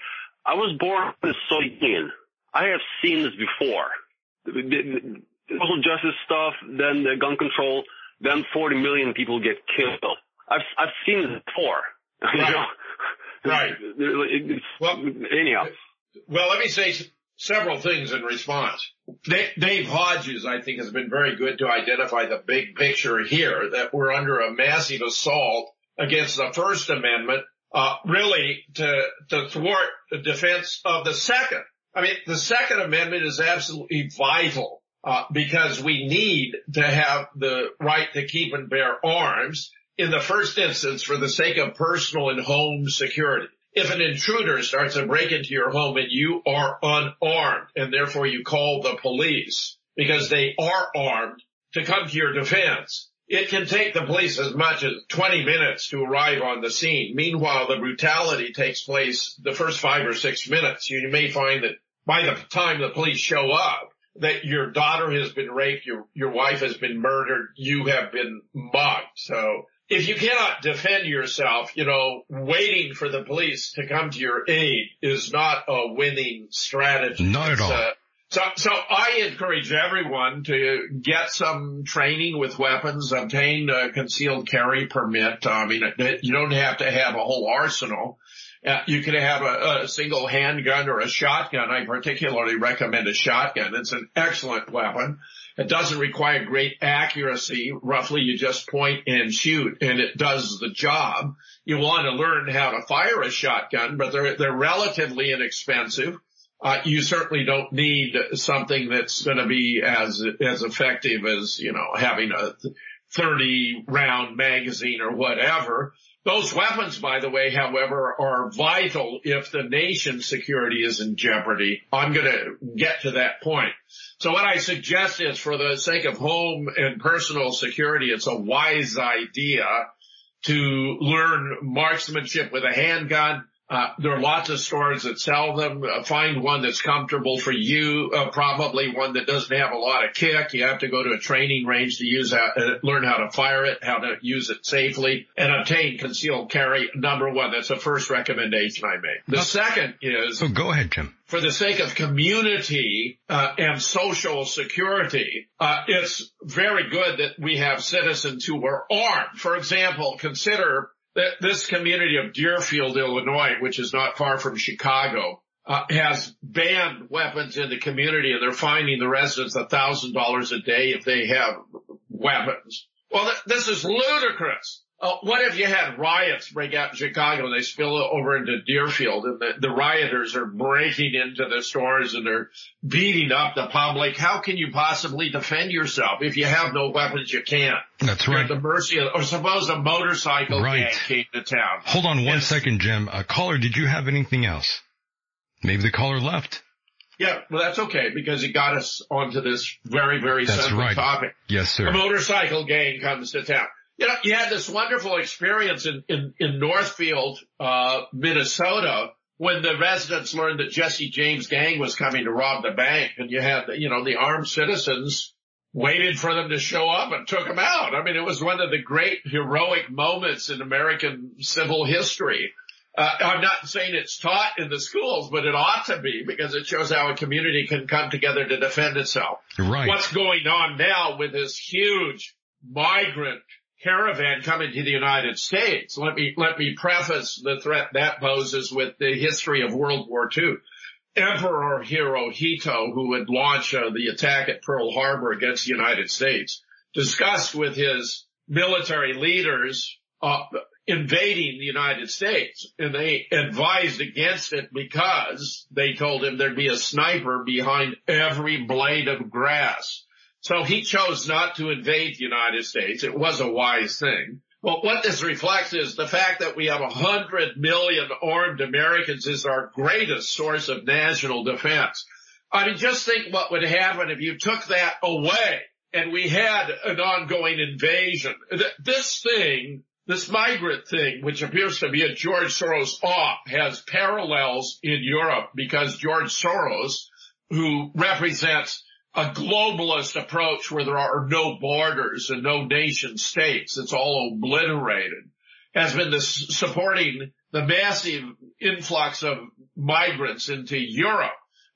I was born in the Soviet Union. I have seen this before. The- the- the Social justice stuff, then the gun control, then 40 million people get killed. I've I've seen this before. You
Right.
know?
Right.
It's-
Well,
anyhow.
Well, let me say several things in response. Dave Hodges, I think, has been very good to identify the big picture here that we're under a massive assault against the First Amendment, uh, really to, to thwart the defense of the Second. I mean, the Second Amendment is absolutely vital, uh, because we need to have the right to keep and bear arms in the first instance for the sake of personal and home security. If an intruder starts to break into your home and you are unarmed and therefore you call the police because they are armed to come to your defense, it can take the police as much as 20 minutes to arrive on the scene. Meanwhile, the brutality takes place the first five or six minutes. You may find that by the time the police show up, that your daughter has been raped, your, your wife has been murdered, you have been mugged. So if you cannot defend yourself, you know, waiting for the police to come to your aid is not a winning strategy.
Not at all.
uh, so, so I encourage everyone to get some training with weapons, obtain a concealed carry permit. I mean, you don't have to have a whole arsenal. Uh, you can have a, a single handgun or a shotgun. I particularly recommend a shotgun. It's an excellent weapon. It doesn't require great accuracy. Roughly, you just point and shoot, and it does the job. You want to learn how to fire a shotgun, but they're they're relatively inexpensive. Uh, you certainly don't need something that's going to be as as effective as you know having a 30 round magazine or whatever. Those weapons, by the way, however, are vital if the nation's security is in jeopardy. I'm going to get to that point. So what I suggest is for the sake of home and personal security, it's a wise idea to learn marksmanship with a handgun. Uh, there are lots of stores that sell them. Uh, find one that's comfortable for you. Uh, probably one that doesn't have a lot of kick. You have to go to a training range to use how, uh, learn how to fire it, how to use it safely, and obtain concealed carry. Number one, that's the first recommendation I make. The second is
So go ahead, Jim.
for the sake of community uh, and social security, uh, it's very good that we have citizens who are armed. For example, consider this community of Deerfield, Illinois, which is not far from Chicago, uh, has banned weapons in the community, and they're finding the residents a thousand dollars a day if they have weapons. Well, th- this is ludicrous. Uh, what if you had riots break out in Chicago and they spill over into Deerfield and the, the rioters are breaking into the stores and they're beating up the public? How can you possibly defend yourself? If you have no weapons, you can't.
That's
You're
right.
at the mercy of, or suppose a motorcycle
Right.
gang came to town.
Hold on one second, Jim. Uh, caller, did you have anything else? Maybe the caller left.
Yeah, well that's okay because he got us onto this very, very
That's
sensitive
right.
topic.
Yes, sir.
a motorcycle gang comes to town. You know, you had this wonderful experience in, in, in Northfield, uh, Minnesota when the residents learned that Jesse James gang was coming to rob the bank and you had, you know, the armed citizens waited for them to show up and took them out. I mean, it was one of the great heroic moments in American civil history. Uh, I'm not saying it's taught in the schools, but it ought to be because it shows how a community can come together to defend itself
right.
what's going on now with this huge migrant caravan coming to the United States. Let me, let me preface the threat that poses with the history of World War II. Emperor Hirohito, who would launch uh, the attack at Pearl Harbor against the United States, discussed with his military leaders uh, invading the United States and they advised against it because they told him there'd be a sniper behind every blade of grass. So he chose not to invade the United States. It was a wise thing. But what this reflects is the fact that we have a hundred million armed Americans is our greatest source of national defense. I mean, just think what would happen if you took that away and we had an ongoing invasion. This thing, this migrant thing, which appears to be a George Soros op, has parallels in Europe because George Soros, who represents a globalist approach where there are no borders and no nation states. It's all obliterated has been supporting the massive influx of migrants into Europe.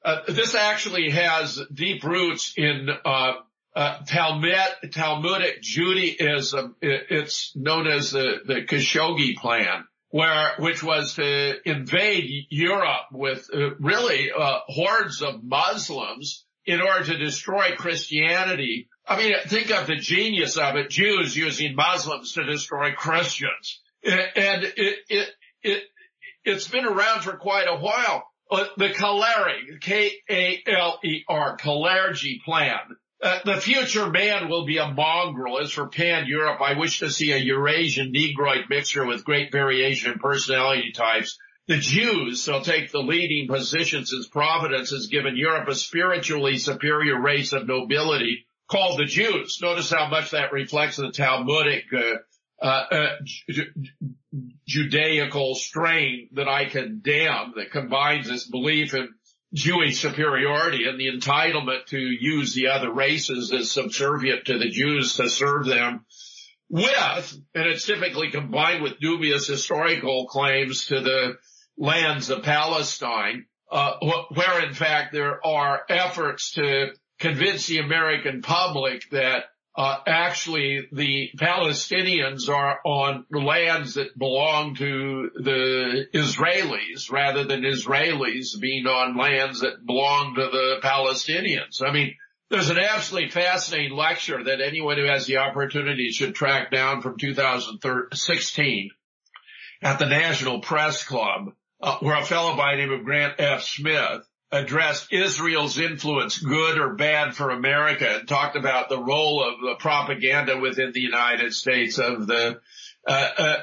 Uh, this actually has deep roots in uh, uh, Talmud, Talmudic Judaism. It's known as the, the Kalergi plan, where which was to invade Europe with uh, really uh, hordes of Muslims in order to destroy Christianity. I mean, think of the genius of it. Jews using Muslims to destroy Christians. And it, it, it, it's been around for quite a while. Uh, the Kaleri, K-A-L-E-R, Kalergi plan. Uh, the future man will be a mongrel. As for pan-Europe, I wish to see a Eurasian Negroid mixture with great variation in personality types the Jews will take the leading position since Providence has given Europe a spiritually superior race of nobility called the Jews. Notice how much that reflects the Talmudic uh, uh, uh, Judaical strain that I condemn that combines this belief in Jewish superiority and the entitlement to use the other races as subservient to the Jews to serve them with, and it's typically combined with dubious historical claims to the lands of Palestine, uh, where in fact there are efforts to convince the American public that uh, actually the Palestinians are on lands that belong to the Israelis rather than Israelis being on lands that belong to the Palestinians. I mean, there's an absolutely fascinating lecture that anyone who has the opportunity should track down from 2016 at the National Press Club uh, where a fellow by the name of Grant F. Smith addressed Israel's influence, good or bad for America, and talked about the role of the propaganda within the United States of the uh, uh,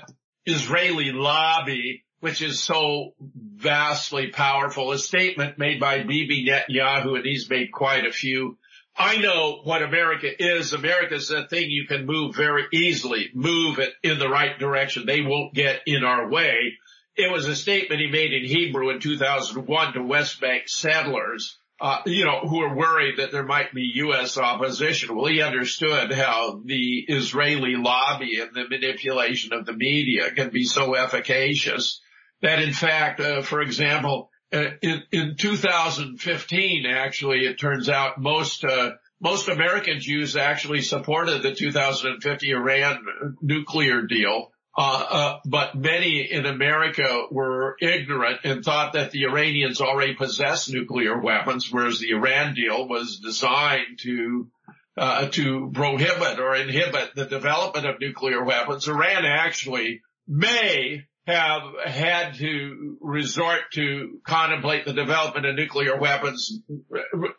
Israeli lobby, which is so vastly powerful. A statement made by Bibi Netanyahu, and he's made quite a few. I know what America is. America is a thing you can move very easily, move it in the right direction. They won't get in our way. It was a statement he made in Hebrew in 2001 to West Bank settlers, uh, you know, who were worried that there might be U.S. opposition. Well, he understood how the Israeli lobby and the manipulation of the media can be so efficacious that in fact, uh, for example, uh, in, in 2015, actually, it turns out most, uh, most American Jews actually supported the 2050 Iran nuclear deal. Uh, uh, but many in America were ignorant and thought that the Iranians already possessed nuclear weapons, whereas the Iran deal was designed to uh, to prohibit or inhibit the development of nuclear weapons. Iran actually may have had to resort to contemplate the development of nuclear weapons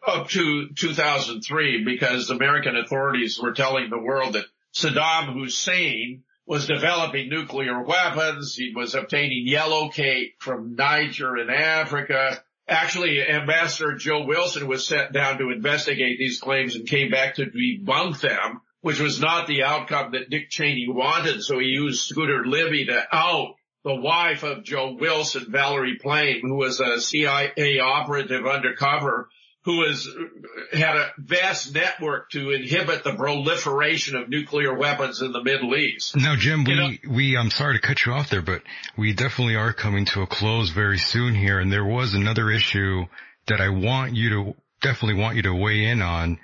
up to 2003 because American authorities were telling the world that Saddam Hussein was developing nuclear weapons. He was obtaining yellow cake from Niger in Africa. Actually, Ambassador Joe Wilson was sent down to investigate these claims and came back to debunk them, which was not the outcome that Dick Cheney wanted. So he used Scooter Libby to out the wife of Joe Wilson, Valerie Plame, who was a CIA operative undercover who has had a vast network to inhibit the proliferation of nuclear weapons in the Middle East.
Now, Jim, we, know, we, I'm sorry to cut you off there, but we definitely are coming to a close very soon here. And there was another issue that I want you to, definitely want you to weigh in on.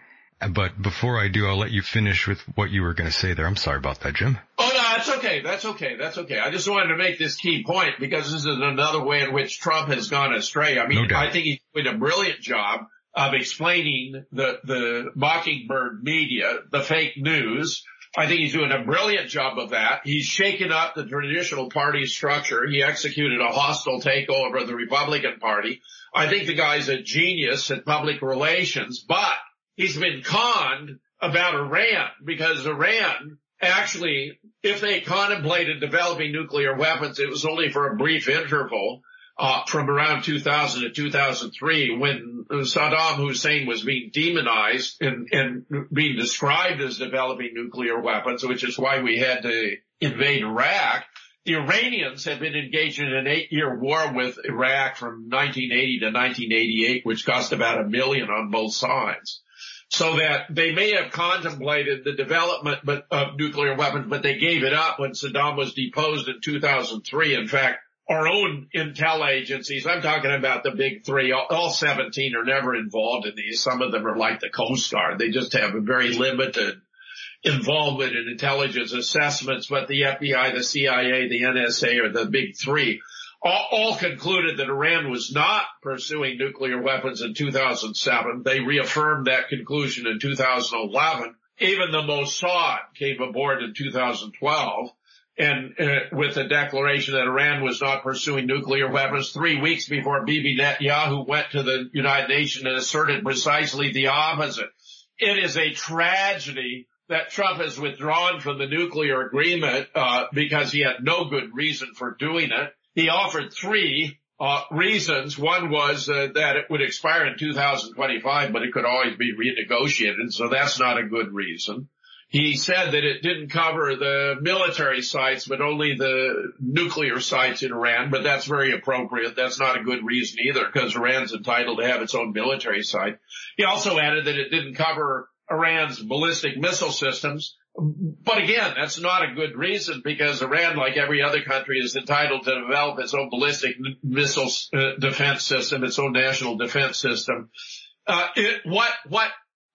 But before I do, I'll let you finish with what you were going to say there. I'm sorry about that, Jim.
Oh, no, that's okay. That's okay. That's okay. I just wanted to make this key point because this is another way in which Trump has gone astray. I mean, no I think he's doing a brilliant job of explaining the, the mockingbird media, the fake news, I think he's doing a brilliant job of that. He's shaken up the traditional party structure. He executed a hostile takeover of the Republican Party. I think the guy's a genius at public relations, but he's been conned about Iran because Iran actually, if they contemplated developing nuclear weapons, it was only for a brief interval. Uh, from around 2000 to 2003 when Saddam Hussein was being demonized and, and being described as developing nuclear weapons, which is why we had to invade Iraq. The Iranians had been engaged in an eight-year war with Iraq from 1980 to 1988, which cost about a million on both sides so that they may have contemplated the development of nuclear weapons, but they gave it up when Saddam was deposed in 2003. In fact, our own intel agencies, I'm talking about the big three, all 17 are never involved in these. Some of them are like the Coast Guard. They just have a very limited involvement in intelligence assessments, but the FBI, the CIA, the NSA are the big three all, all, concluded that Iran was not pursuing nuclear weapons in 2007. They reaffirmed that conclusion in 2011. Even the Mossad came aboard in 2012 and uh, with a declaration that Iran was not pursuing nuclear weapons three weeks before Bibi Netanyahu went to the United Nations and asserted precisely the opposite. It is a tragedy that Trump has withdrawn from the nuclear agreement uh, because he had no good reason for doing it he offered three uh, reasons. One was uh, that it would expire in 2025, but it could always be renegotiated. So that's not a good reason. He said that it didn't cover the military sites, but only the nuclear sites in Iran. But that's very appropriate. That's not a good reason either, because Iran's entitled to have its own military site. He also added that it didn't cover Iran's ballistic missile systems. But again, that's not a good reason because Iran, like every other country, is entitled to develop its own ballistic missile uh, defense system, its own national defense system. Uh, it, what what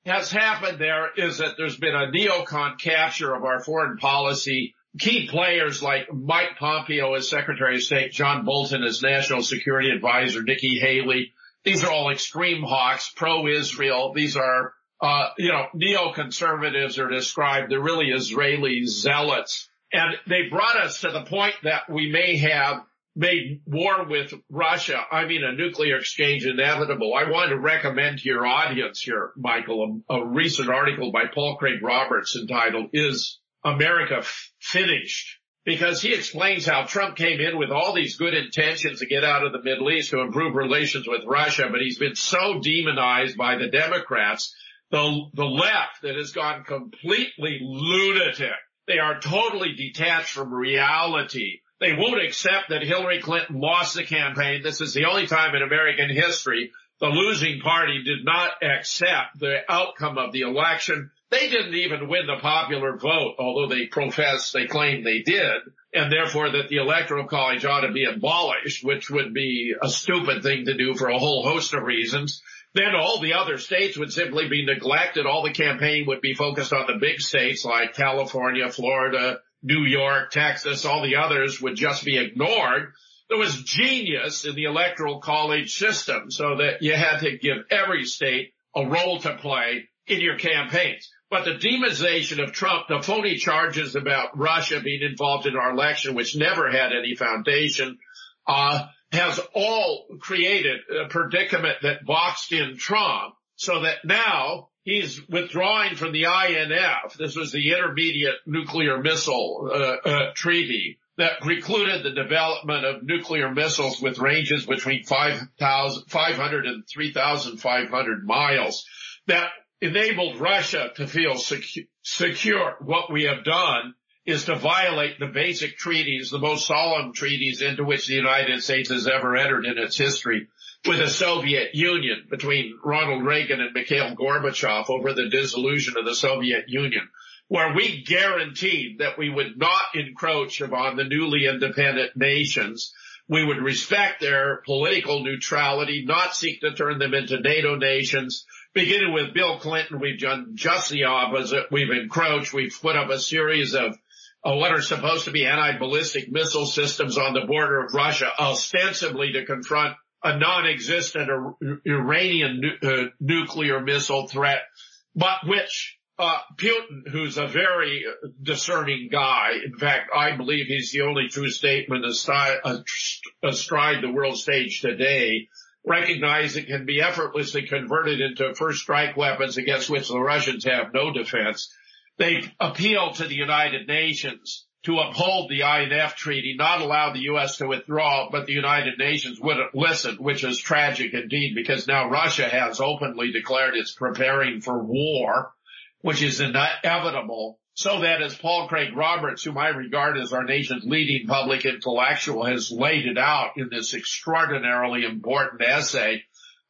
has happened there is that there's been a neocon capture of our foreign policy. Key players like Mike Pompeo as Secretary of State, John Bolton as National Security Advisor, Nikki Haley. These are all extreme hawks, pro-Israel. These are uh, you know, neoconservatives are described, they're really Israeli zealots. And they brought us to the point that we may have made war with Russia. I mean, a nuclear exchange inevitable. I want to recommend to your audience here, Michael, a, a recent article by Paul Craig Roberts entitled, Is America F- Finished? Because he explains how Trump came in with all these good intentions to get out of the Middle East to improve relations with Russia, but he's been so demonized by the Democrats the, the left that has gone completely lunatic. They are totally detached from reality. They won't accept that Hillary Clinton lost the campaign. This is the only time in American history the losing party did not accept the outcome of the election. They didn't even win the popular vote, although they profess, they claim they did, and therefore that the electoral college ought to be abolished, which would be a stupid thing to do for a whole host of reasons then all the other states would simply be neglected. All the campaign would be focused on the big states like California, Florida, New York, Texas. All the others would just be ignored. There was genius in the electoral college system so that you had to give every state a role to play in your campaigns. But the demonization of Trump, the phony charges about Russia being involved in our election, which never had any foundation, uh, has all created a predicament that boxed in Trump so that now he's withdrawing from the INF. This was the Intermediate Nuclear Missile uh, uh, Treaty that precluded the development of nuclear missiles with ranges between 500 and 3,500 miles that enabled Russia to feel secu- secure. What we have done is to violate the basic treaties, the most solemn treaties into which the United States has ever entered in its history with the Soviet Union between Ronald Reagan and Mikhail Gorbachev over the dissolution of the Soviet Union, where we guaranteed that we would not encroach upon the newly independent nations. We would respect their political neutrality, not seek to turn them into NATO nations. Beginning with Bill Clinton, we've done just the opposite. We've encroached. We've put up a series of uh, what are supposed to be anti-ballistic missile systems on the border of Russia, ostensibly to confront a non-existent Iranian nu- uh, nuclear missile threat, but which uh, Putin, who's a very discerning guy. In fact, I believe he's the only true statesman astride, astride the world stage today. Recognize it can be effortlessly converted into first strike weapons against which the Russians have no defense. They appeal to the United Nations to uphold the INF treaty, not allow the U.S. to withdraw, but the United Nations wouldn't listen, which is tragic indeed because now Russia has openly declared it's preparing for war, which is inevitable. So that as Paul Craig Roberts, whom I regard as our nation's leading public intellectual, has laid it out in this extraordinarily important essay,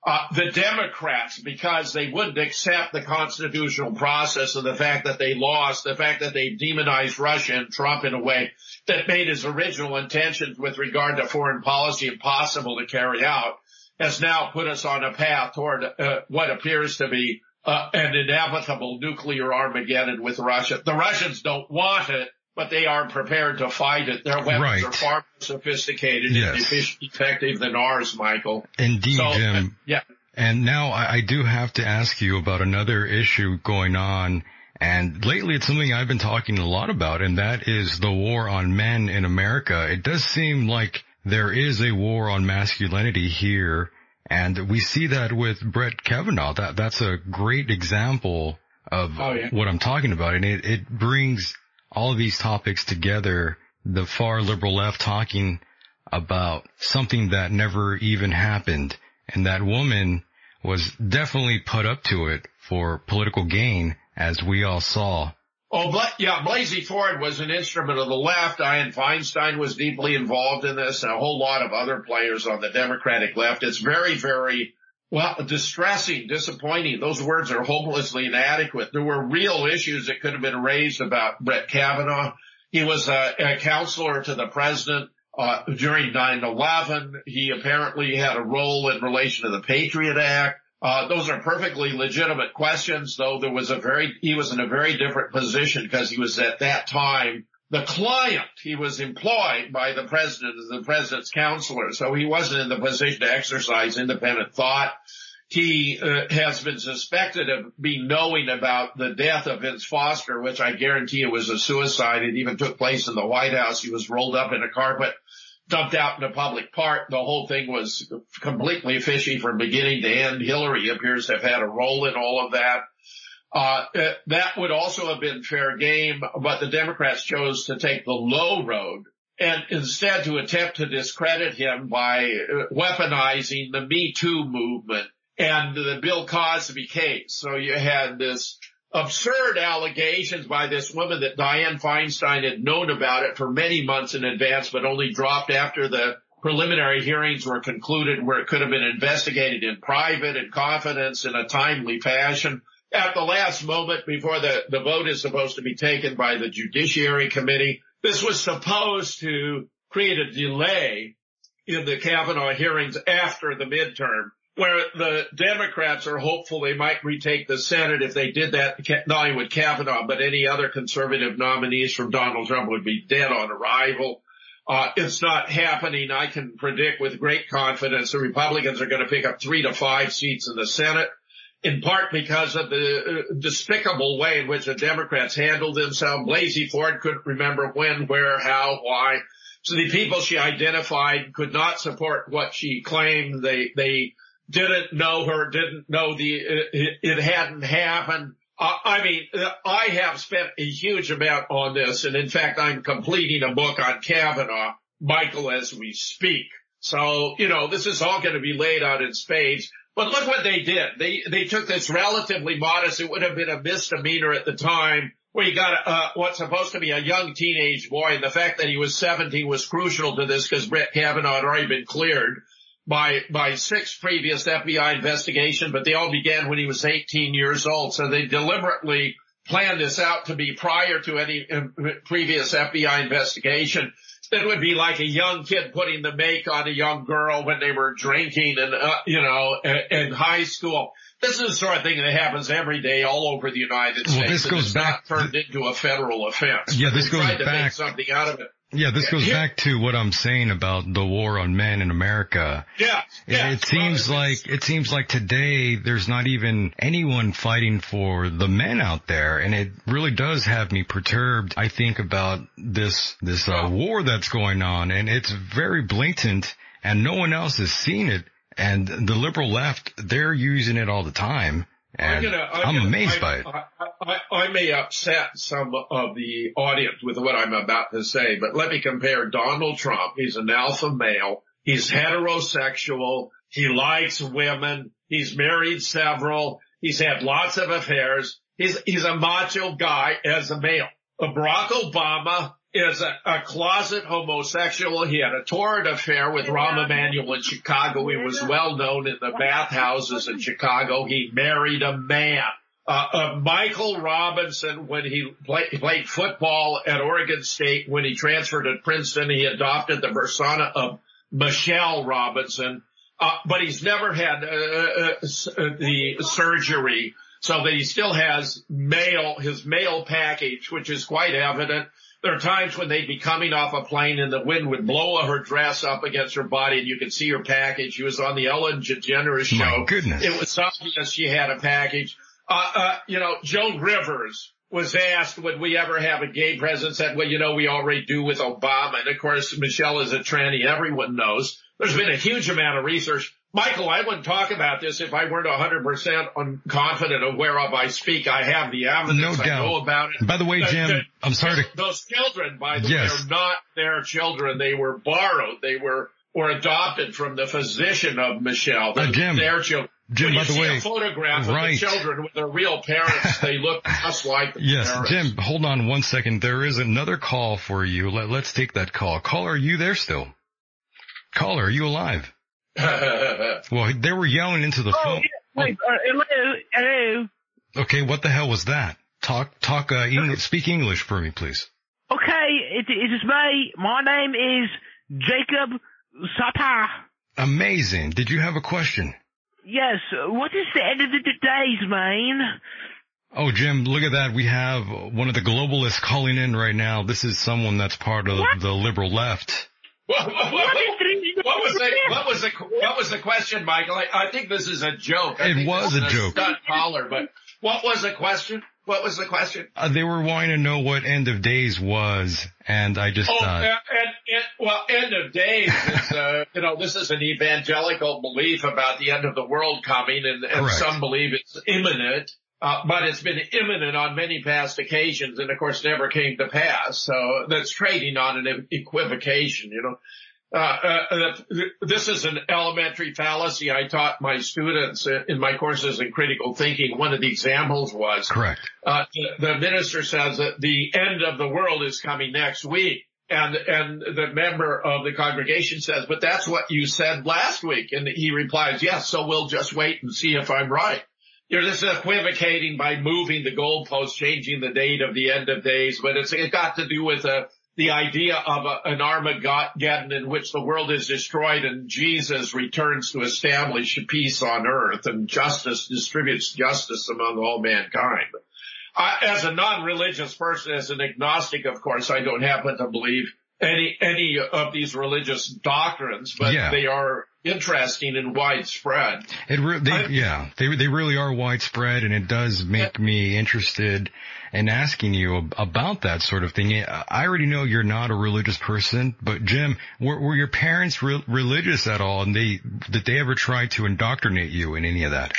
uh, the Democrats, because they wouldn't accept the constitutional process and the fact that they lost, the fact that they demonized Russia and Trump in a way that made his original intentions with regard to foreign policy impossible to carry out, has now put us on a path toward uh, what appears to be uh, an inevitable nuclear Armageddon with Russia. The Russians don't want it, but they are prepared to fight it. Their weapons
Right.
are far more sophisticated
Yes.
and effective than ours, Michael.
Indeed,
So,
Jim.
yeah.
And now I, I do have to ask you about another issue going on. And lately it's something I've been talking a lot about, and that is the war on men in America. It does seem like there is a war on masculinity here. And we see that with Brett Kavanaugh. That, that's a great example of
Oh, yeah.
what I'm talking about. And it, it brings all of these topics together. The far liberal left talking about something that never even happened. And that woman was definitely put up to it for political gain, as we all saw.
Oh, yeah, Blasey Ford was an instrument of the left. Dianne Feinstein was deeply involved in this and a whole lot of other players on the Democratic left. It's very, very, well, distressing, disappointing. Those words are hopelessly inadequate. There were real issues that could have been raised about Brett Kavanaugh. He was a, a counselor to the president. Uh, during 9-11, he apparently had a role in relation to the Patriot Act. Uh, those are perfectly legitimate questions, though there was a very, he was in a very different position because he was at that time the client. He was employed by the president as the president's counselor, so he wasn't in the position to exercise independent thought. He uh, has been suspected of being knowing about the death of Vince Foster, which I guarantee it was a suicide. It even took place in the White House. He was rolled up in a carpet dumped out in a public park. The whole thing was completely fishy from beginning to end. Hillary appears to have had a role in all of that. Uh, uh, that would also have been fair game, but the Democrats chose to take the low road and instead to attempt to discredit him by uh, weaponizing the Me Too movement and the Bill Cosby case. So you had this absurd allegations by this woman that Dianne Feinstein had known about it for many months in advance, but only dropped after the preliminary hearings were concluded where it could have been investigated in private and confidence in a timely fashion. At the last moment before the, the vote is supposed to be taken by the Judiciary Committee, this was supposed to create a delay in the Kavanaugh hearings after the midterm where the Democrats are hopeful they might retake the Senate. If they did that, not only with Kavanaugh, but any other conservative nominees from Donald Trump would be dead on arrival. Uh, it's not happening. I can predict with great confidence the Republicans are going to pick up three to five seats in the Senate, in part because of the uh, despicable way in which the Democrats handled themselves. Blasey Ford couldn't remember when, where, how, why. So the people she identified could not support what she claimed. They, they, didn't know her, didn't know the, it, it hadn't happened. Uh, I mean, I have spent a huge amount on this, and in fact, I'm completing a book on Kavanaugh, Michael, as we speak. So, you know, this is all going to be laid out in spades. But look what they did. They they took this relatively modest. It would have been a misdemeanor at the time, where you got uh, what's supposed to be a young teenage boy, and the fact that he was 17 was crucial to this because Brett Kavanaugh had already been cleared by by six previous FBI investigations, but they all began when he was 18 years old. So they deliberately planned this out to be prior to any uh, previous FBI investigation. It would be like a young kid putting the make on a young girl when they were drinking and uh, you know in high school. This is the sort of thing that happens every day all over the United States.
Well,
this
goes
it's
back-
not turned into a federal offense.
Yeah, this goes
tried to
back-
make something out of it.
Yeah, this goes back to what I'm saying about the war on men in America.
Yeah.
It-
yeah.
It seems
Well,
like it seems like today there's not even anyone fighting for the men out there, and it really does have me perturbed. I think about this this uh, war that's going on, and it's very blatant, and no one else has seen it. And the liberal left, they're using it all the time,
I'm, gonna,
I'm,
gonna-
amazed
I,
by it.
I, I, I may upset some of the audience with what I'm about to say, but let me compare Donald Trump. He's an alpha male. He's heterosexual. He likes women. He's married several. He's had lots of affairs. He's, he's a macho guy as a male. Barack Obama is a, a closet homosexual. He had a torrid affair with Rahm Emanuel in Chicago. He was well known in the bathhouses in Chicago. He married a man. Uh, uh, Michael Robinson, when he play, played football at Oregon State, when he transferred to Princeton, he adopted the persona of Michelle Robinson. Uh, but he's never had uh, uh, uh, the surgery so that he still has male, his male package, which is quite evident. There are times when they'd be coming off a plane and the wind would blow her dress up against her body and you could see her package. She was on the Ellen DeGeneres show.
My goodness.
It was obvious she had a package. Uh, uh, you know, Joan Rivers was asked, would we ever have a gay president? Said, well, you know, we already do with Obama. And of course, Michelle is a tranny. Everyone knows. There's been a huge amount of research. Michael, I wouldn't talk about this if I weren't 100% un- confident of whereof I speak. I have the evidence.
No
I
doubt.
know about it.
By the way, Jim,
the-
I'm sorry to
those children, by the
Yes.
way, are not their children. They were borrowed. They were were adopted from the physician of Michelle. They're
Uh, Jim,
their children.
Jim,
when you
by the
see
way,
a photograph
right.
of the children with their real parents, they look just like the
Yes,
parents.
Jim, hold on one second. There is another call for you. Let, let's take that call. Caller, are you there still? Caller, are you alive? Well, they were yelling into the
Oh,
phone.
yeah. Wait, uh, hello, hello.
Okay, what the hell was that? Talk, talk, uh, English, speak English for me, please.
Okay, it, it is me. My name is Jacob Sata.
Amazing. Did you have a question?
Yes, what is the end of the days, man?
Oh, Jim, look at that. We have one of the globalists calling in right now. This is someone that's part of
What?
the liberal left.
What, what,
What is
what, what was the what was the what was the question, Michael? I, I think this is a joke. I
It
think
was
this
a joke.
stunt caller, but what was the question? What was the question?
Uh, they were wanting to know what end of days was, and I just
Oh,
thought,
and, and, and well, end of days is, uh, you know, this is an evangelical belief about the end of the world coming, and, and some believe it's imminent. Uh, but it's been imminent on many past occasions, and of course never came to pass. So that's trading on an equivocation, you know. Uh, uh, this is an elementary fallacy I taught my students in my courses in critical thinking. One of the examples was
correct.
uh, the, the minister says that the end of the world is coming next week. And, and the member of the congregation says, but that's what you said last week. And he replies, yes, so we'll just wait and see if I'm right. You know, this is equivocating by moving the goalpost, changing the date of the end of days, but it's, it got to do with uh the idea of a, an Armageddon in which the world is destroyed and Jesus returns to establish peace on earth and justice distributes justice among all mankind. I, as a non-religious person, as an agnostic, of course, I don't happen to believe any any of these religious doctrines, but
Yeah.
they are interesting and widespread.
It re- they, yeah, they they really are widespread, and it does make me interested in asking you about that sort of thing. I already know you're not a religious person, but Jim, were, were your parents re- religious at all, and they did they ever try to indoctrinate you in any of that?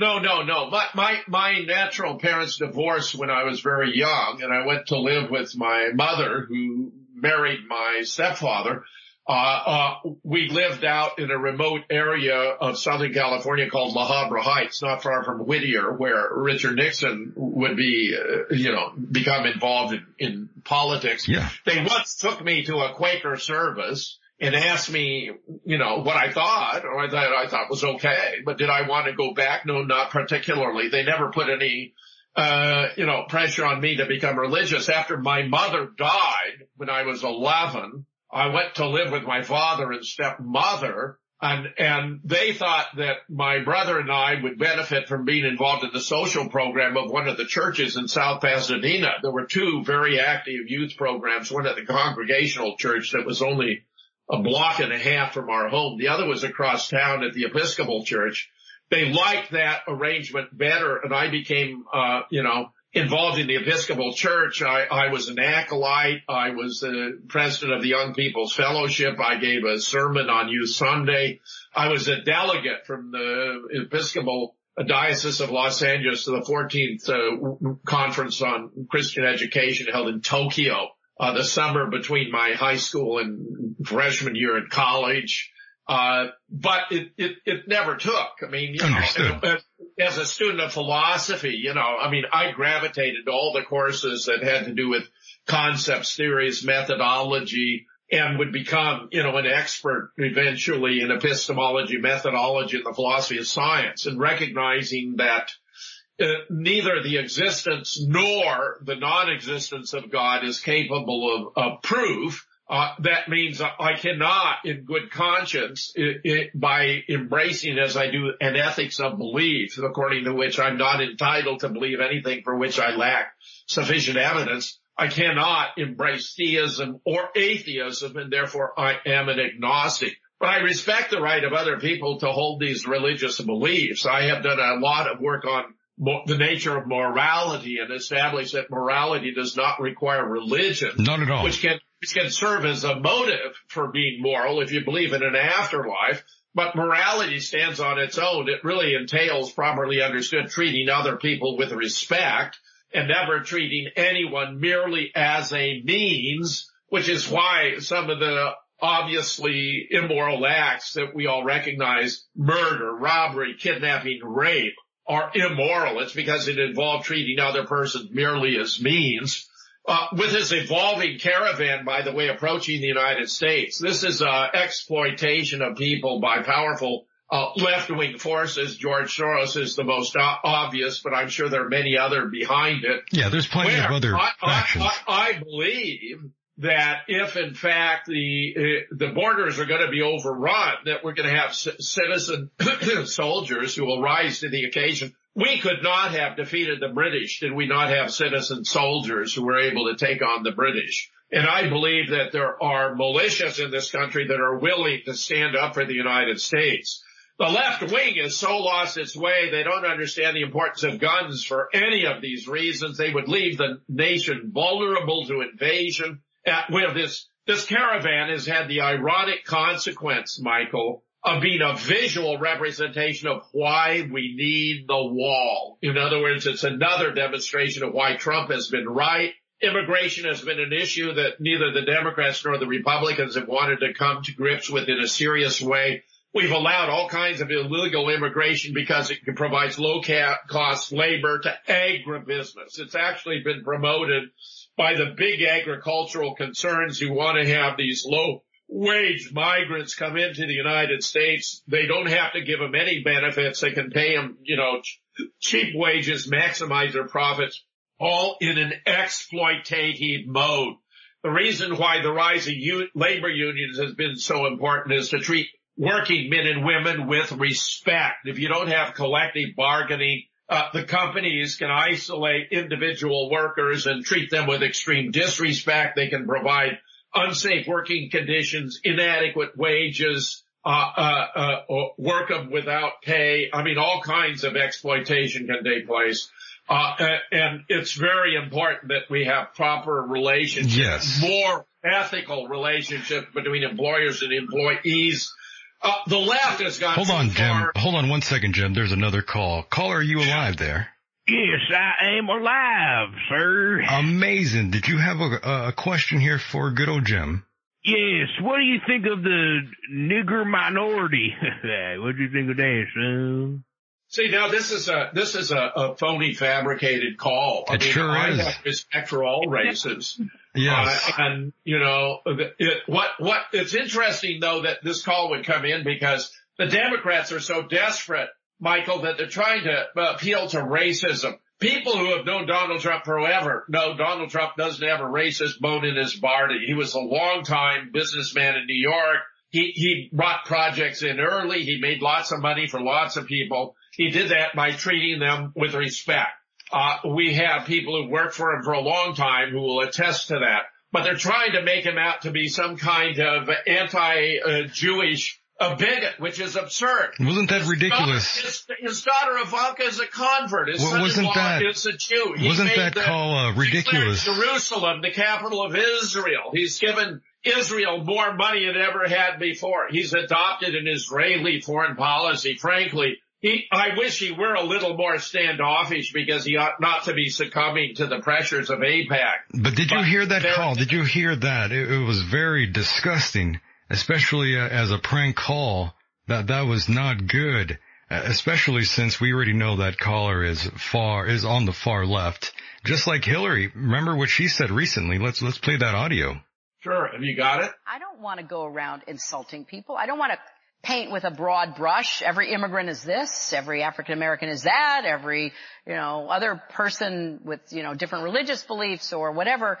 No, no, no. My, my, my natural parents divorced when I was very young and I went to live with my mother who married my stepfather. Uh, uh, we lived out in a remote area of Southern California called La Habra Heights, not far from Whittier, where Richard Nixon would be, uh, you know, become involved in, in politics.
Yeah.
They once took me to a Quaker service and asked me, you know, what I thought or that I thought was okay, but did I want to go back? No, not particularly. They never put any, uh, you know, pressure on me to become religious. After my mother died when I was 11, I went to live with my father and stepmother. And, and they thought that my brother and I would benefit from being involved in the social program of one of the churches in South Pasadena. There were two very active youth programs, one at the Congregational Church that was only a block and a half from our home. The other was across town at the Episcopal Church. They liked that arrangement better and I became, uh, you know, involved in the Episcopal Church. I, I was an acolyte. I was the president of the Young People's Fellowship. I gave a sermon on Youth Sunday. I was a delegate from the Episcopal Diocese of Los Angeles to the 14th uh, conference on Christian education held in Tokyo uh, the summer between my high school and freshman year in college. Uh, but it, it, it never took. I mean, you
Understood.
know, as a student of philosophy, you know, I mean, I gravitated to all the courses that had to do with concepts, theories, methodology, and would become, you know, an expert eventually in epistemology, methodology, and the philosophy of science and recognizing that uh, neither the existence nor the non-existence of God is capable of, of proof. Uh, that means I cannot, in good conscience, it, it, by embracing as I do an ethics of belief, according to which I'm not entitled to believe anything for which I lack sufficient evidence, I cannot embrace theism or atheism, and therefore I am an agnostic. But I respect the right of other people to hold these religious beliefs. I have done a lot of work on the nature of morality and established that morality does not require religion.
Not at all.
Which can, which can serve as a motive for being moral if you believe in an afterlife. But morality stands on its own. It really entails properly understood treating other people with respect and never treating anyone merely as a means, which is why some of the obviously immoral acts that we all recognize, murder, robbery, kidnapping, rape, are immoral. It's because it involved treating other persons merely as means. Uh, with his evolving caravan, by the way, approaching the United States, this is uh, exploitation of people by powerful uh, left-wing forces. George Soros is the most o- obvious, but I'm sure there are many other behind it.
Yeah, there's plenty
Where
of other
I,
factions.
I, I, I believe that if in fact the uh, the borders are going to be overrun, that we're going to have c- citizen soldiers who will rise to the occasion. We could not have defeated the British did we not have citizen soldiers who were able to take on the British. And I believe that there are militias in this country that are willing to stand up for the United States. The left wing has so lost its way, they don't understand the importance of guns for any of these reasons. They would leave the nation vulnerable to invasion. Well, this, this caravan has had the ironic consequence, Michael, of being a visual representation of why we need the wall. In other words, it's another demonstration of why Trump has been right. Immigration has been an issue that neither the Democrats nor the Republicans have wanted to come to grips with in a serious way. We've allowed all kinds of illegal immigration because it provides low cost labor to agribusiness. It's actually been promoted by the big agricultural concerns who want to have these low wage migrants come into the United States. They don't have to give them any benefits. They can pay them, you know, cheap wages, maximize their profits, all in an exploitative mode. The reason why the rise of u- labor unions has been so important is to treat working men and women with respect. If you don't have collective bargaining, uh, the companies can isolate individual workers and treat them with extreme disrespect. They can provide unsafe working conditions, inadequate wages, uh, uh, uh, work without pay. I mean, all kinds of exploitation can take place. Uh, and it's very important that we have proper relationships,
Yes.
more ethical relationships between employers and employees. Uh, the left has gone
Hold on, Jim. Hold on one second, Jim. There's another call. Caller, are you alive there?
Yes, I am alive, sir.
Amazing. Did you have a, a question here for good old Jim?
Yes, what do you think of the nigger minority? what do you think of that, son?
See, now this is a this is a, a phony, fabricated call. I
It sure
I
is.
have respect for all races.
Yes.
Uh, and you know, it, what what it's interesting though that this call would come in because the Democrats are so desperate, Michael, that they're trying to uh, appeal to racism. People who have known Donald Trump forever know Donald Trump doesn't have a racist bone in his body. He was a longtime businessman in New York. He, he brought projects in early. He made lots of money for lots of people. He did that by treating them with respect. Uh, we have people who worked for him for a long time who will attest to that, but they're trying to make him out to be some kind of anti-Jewish a bigot, which is absurd.
Wasn't that ridiculous?
His, his, daughter Ivanka is a convert. His
well,
son-in-law
that,
is a Jew. He
wasn't that the, call uh, ridiculous?
Jerusalem, the capital of Israel. He's given Israel more money than ever had before. He's adopted an Israeli foreign policy. Frankly, he, I wish he were a little more standoffish because he ought not to be succumbing to the pressures of AIPAC.
But did you but hear that call? Did you hear that? It, it was very disgusting especially uh, as a prank call. That that was not good, uh, especially since we already know that caller is far is on the far left, just like Hillary. Remember what she said recently? Let's let's play that audio.
Sure. Have you got it?
I don't want to go around insulting people. I don't want to paint with a broad brush. Every immigrant is this, every African American is that, every, you know, other person with, you know, different religious beliefs or whatever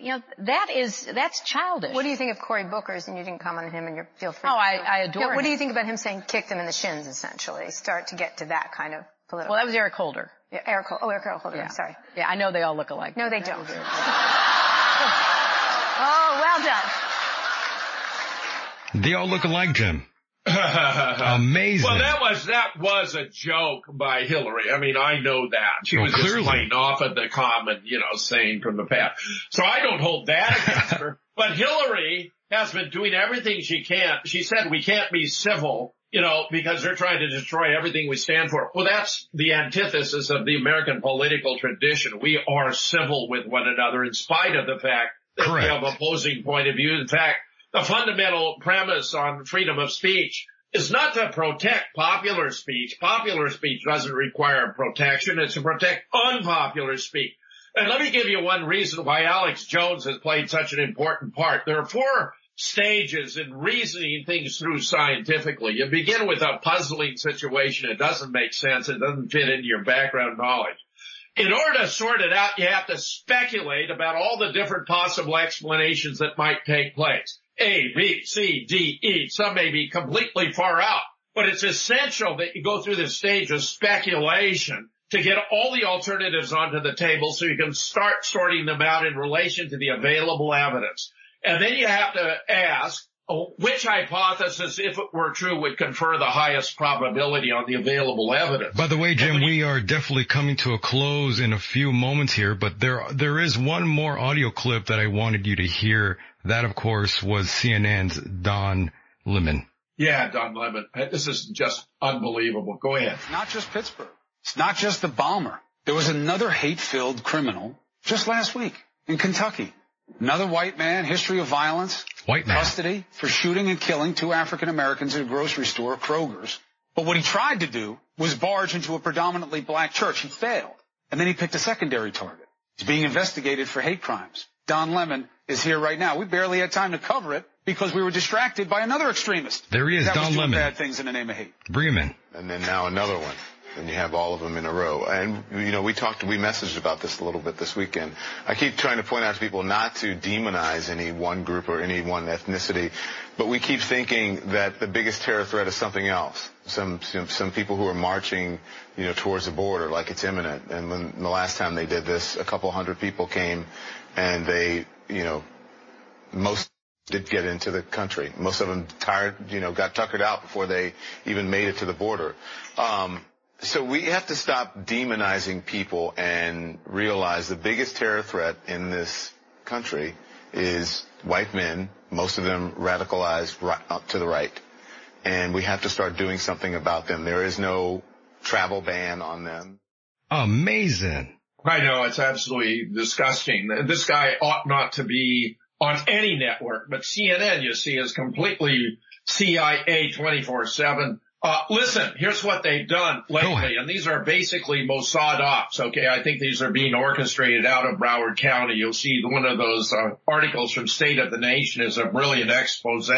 you know, that is, that's childish.
What do you think of Cory Booker's, and you didn't comment on him and you feel free
Oh, I, I adore
What do you think about him saying kicked him in the shins, essentially? Start to get to that kind of political.
Well, that was Eric Holder.
Yeah, Eric Holder. Oh, Eric Holder.
Yeah.
Sorry.
Yeah, I know they all look alike.
No, they don't. oh, well
done. They all look alike, Jim. Amazing.
Well, that was that was a joke by Hillary. I mean, I know that she
well,
was
clearly.
just playing off of the common, you know, saying from the past. So I don't hold that against her. But Hillary has been doing everything she can. She said we can't be civil, you know, because they're trying to destroy everything we stand for. Well, that's the antithesis of the American political tradition. We are civil with one another in spite of the fact that
Correct.
we have opposing point of view. In fact, the fundamental premise on freedom of speech is not to protect popular speech. Popular speech doesn't require protection. It's to protect unpopular speech. And let me give you one reason why Alex Jones has played such an important part. There are four stages in reasoning things through scientifically. You begin with a puzzling situation. It doesn't make sense. It doesn't fit into your background knowledge. In order to sort it out, you have to speculate about all the different possible explanations that might take place. A, B, C, D, E. Some may be completely far out, but it's essential that you go through this stage of speculation to get all the alternatives onto the table so you can start sorting them out in relation to the available evidence. And then you have to ask, Oh, which hypothesis, if it were true, would confer the highest probability on the available evidence?
By the way, Jim, we are definitely coming to a close in a few moments here, but there there is one more audio clip that I wanted you to hear. That, of course, was CNN's Don Lemon.
Yeah, Don Lemon. Uh, this is just unbelievable. Go ahead.
It's not just Pittsburgh. It's not just the bomber. There was another hate-filled criminal just last week in Kentucky. Another white man, history of violence,
White man.
custody for shooting and killing two African Americans at a grocery store, Kroger's. But what he tried to do was barge into a predominantly black church. He failed. And then he picked a secondary target. He's being investigated for hate crimes. Don Lemon is here right now. We barely had time to cover it because we were distracted by another extremist.
There he is,
that
Don
was doing
Lemon.
bad things in the name of hate.
Bring him in.
and then now another one. And you have all of them in a row. And, you know, we talked, we messaged about this a little bit this weekend. I keep trying to point out to people not to demonize any one group or any one ethnicity, but we keep thinking that the biggest terror threat is something else. Some, some, some people who are marching, you know, towards the border like it's imminent. And when the last time they did this, a couple hundred people came and they, you know, most did get into the country. Most of them tired, you know, got tuckered out before they even made it to the border. Um, so we have to stop demonizing people and realize the biggest terror threat in this country is white men, most of them radicalized right, up to the right. And we have to start doing something about them. There is no travel ban on them.
Amazing.
I know it's absolutely disgusting. This guy ought not to be on any network, but CNN, you see, is completely CIA 24-7. Uh, listen, here's what they've done lately, and these are basically Mossad ops, okay? I think these are being orchestrated out of Broward County. You'll see one of those uh, articles from State of the Nation is a brilliant expose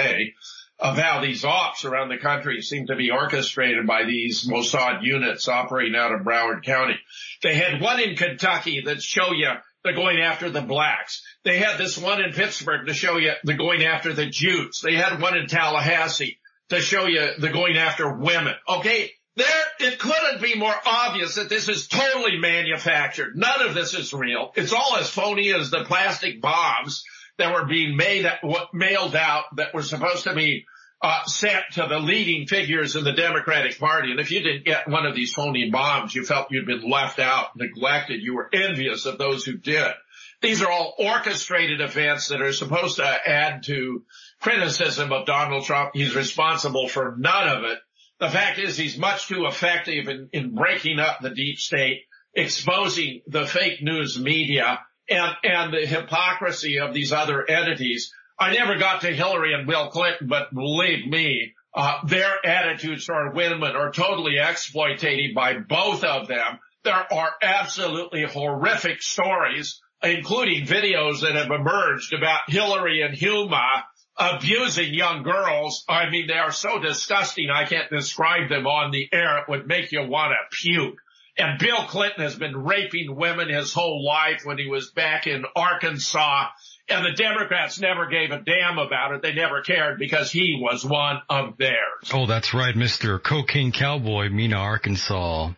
of how these ops around the country seem to be orchestrated by these Mossad units operating out of Broward County. They had one in Kentucky that show you they're going after the blacks. They had this one in Pittsburgh to show you they're going after the Jews. They had one in Tallahassee to show you the going after women. Okay. There, it couldn't be more obvious that this is totally manufactured. None of this is real. It's all as phony as the plastic bombs that were being made, mailed out that were supposed to be uh, sent to the leading figures in the Democratic Party. And if you didn't get one of these phony bombs, you felt you'd been left out, neglected. You were envious of those who did. These are all orchestrated events that are supposed to add to criticism of Donald Trump. He's responsible for none of it. The fact is he's much too effective in, in breaking up the deep state, exposing the fake news media and, and the hypocrisy of these other entities. I never got to Hillary and Bill Clinton, but believe me, uh, their attitudes toward women are totally exploitative by both of them. There are absolutely horrific stories, including videos that have emerged about Hillary and Huma abusing young girls. I mean, they are so disgusting. I can't describe them on the air. It would make you want to puke. And Bill Clinton has been raping women his whole life when he was back in Arkansas. And the Democrats never gave a damn about it. They never cared because he was one of theirs.
Oh, that's right, Mr. Cocaine Cowboy, Mena, Arkansas.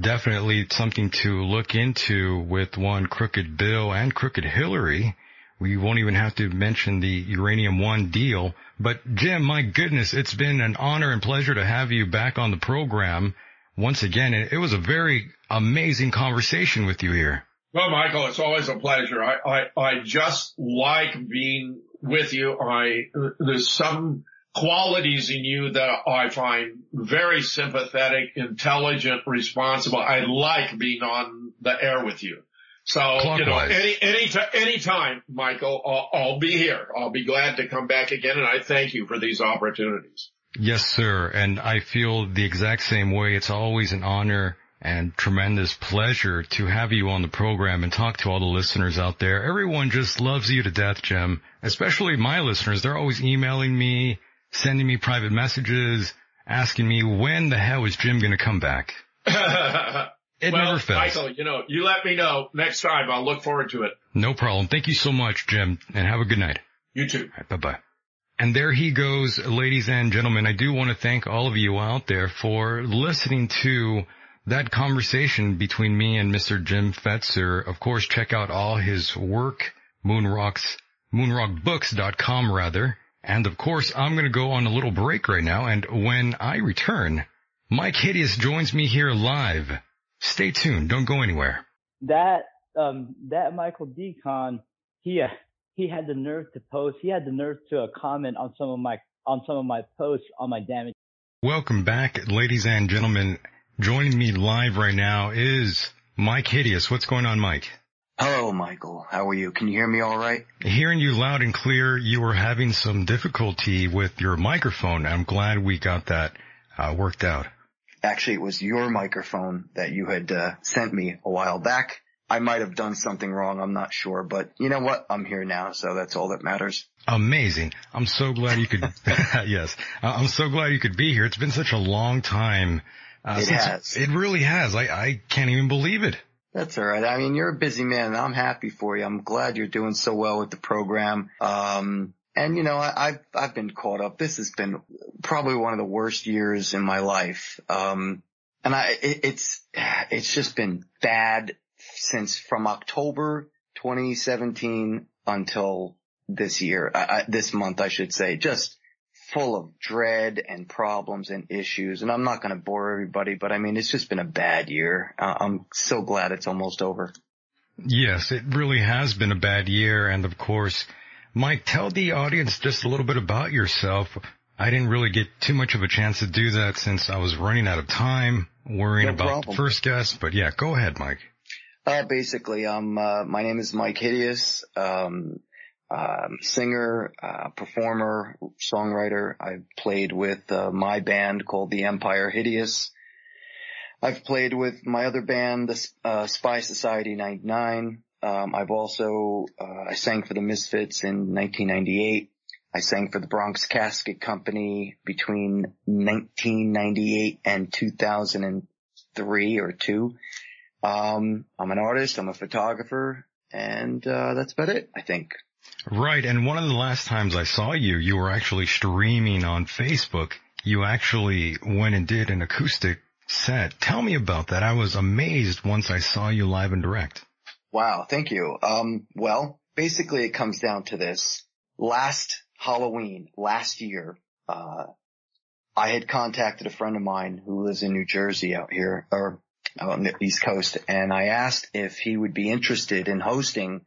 Definitely something to look into with one Crooked Bill and Crooked Hillary. We won't even have to mention the Uranium One deal. But Jim, my goodness, it's been an honor and pleasure to have you back on the program once again. It was a very amazing conversation with you here.
Well, Michael, it's always a pleasure. I, I, I just like being with you. I, there's some qualities in you that I find very sympathetic, intelligent, responsible. I like being on the air with you. So, Clockwise. you know, any, any, any time, Michael, I'll, I'll be here. I'll be glad to come back again. And I thank you for these opportunities.
Yes, sir. And I feel the exact same way. It's always an honor and tremendous pleasure to have you on the program and talk to all the listeners out there. Everyone just loves you to death, Jim, especially my listeners. They're always emailing me, sending me private messages, asking me when the hell is Jim going to come back? It
well,
never fails.
Michael, you know, you let me know next time. I'll look forward to it.
No problem. Thank you so much, Jim, and have a good night.
You too.
Right, bye bye. And there he goes, ladies and gentlemen. I do want to thank all of you out there for listening to that conversation between me and Mr. Jim Fetzer. Of course, check out all his work, Moonrocks, moonrockbooks.com rather. And of course, I'm going to go on a little break right now. And when I return, Myke Hideous joins me here live Stay tuned. Don't go anywhere.
That um that Michael Decon, he uh, he had the nerve to post. He had the nerve to uh, comment on some of my on some of my posts on my damage.
Welcome back, ladies and gentlemen. Joining me live right now is Myke Hideous. What's going on, Mike?
Hello, Michael. How are you? Can you hear me all right?
Hearing you loud and clear. You were having some difficulty with your microphone. I'm glad we got that uh, worked out.
Actually, it was your microphone that you had uh, sent me a while back. I might have done something wrong. I'm not sure, but you know what? I'm here now, so that's all that matters.
Amazing. I'm so glad you could, yes, I'm so glad you could be here. It's been such a long time.
Uh, it has.
It really has. I, I can't even believe it.
That's all right. I mean, you're a busy man and I'm happy for you. I'm glad you're doing so well with the program. Um, and you know, I, have I've been caught up. This has been probably one of the worst years in my life. Um, and I, it, it's, it's just been bad since from October 2017 until this year, uh, this month, I should say, just full of dread and problems and issues. And I'm not going to bore everybody, but I mean, it's just been a bad year. Uh, I'm so glad it's almost over.
Yes, it really has been a bad year. And of course, Mike, tell the audience just a little bit about yourself. I didn't really get too much of a chance to do that since I was running out of time worrying no about problem. the first guest, but yeah, go ahead, Mike.
Uh, basically, um, uh, my name is Myke Hideous, um, um, singer, uh, performer, songwriter. I've played with, uh, my band called the Empire Hideous. I've played with my other band, the, uh, Spy Society 99. Um, I've also, uh, I sang for the Misfits in 1998. I sang for the Bronx Casket Company between 1998 and 2003 or two. Um, I'm an artist. I'm a photographer and uh, that's about it. I think.
Right. And one of the last times I saw you, you were actually streaming on Facebook. You actually went and did an acoustic set. Tell me about that. I was amazed once I saw you live and direct.
Wow, thank you. Um, well, basically it comes down to this. Last Halloween, last year, uh, I had contacted a friend of mine who lives in New Jersey out here, or out on the East Coast, and I asked if he would be interested in hosting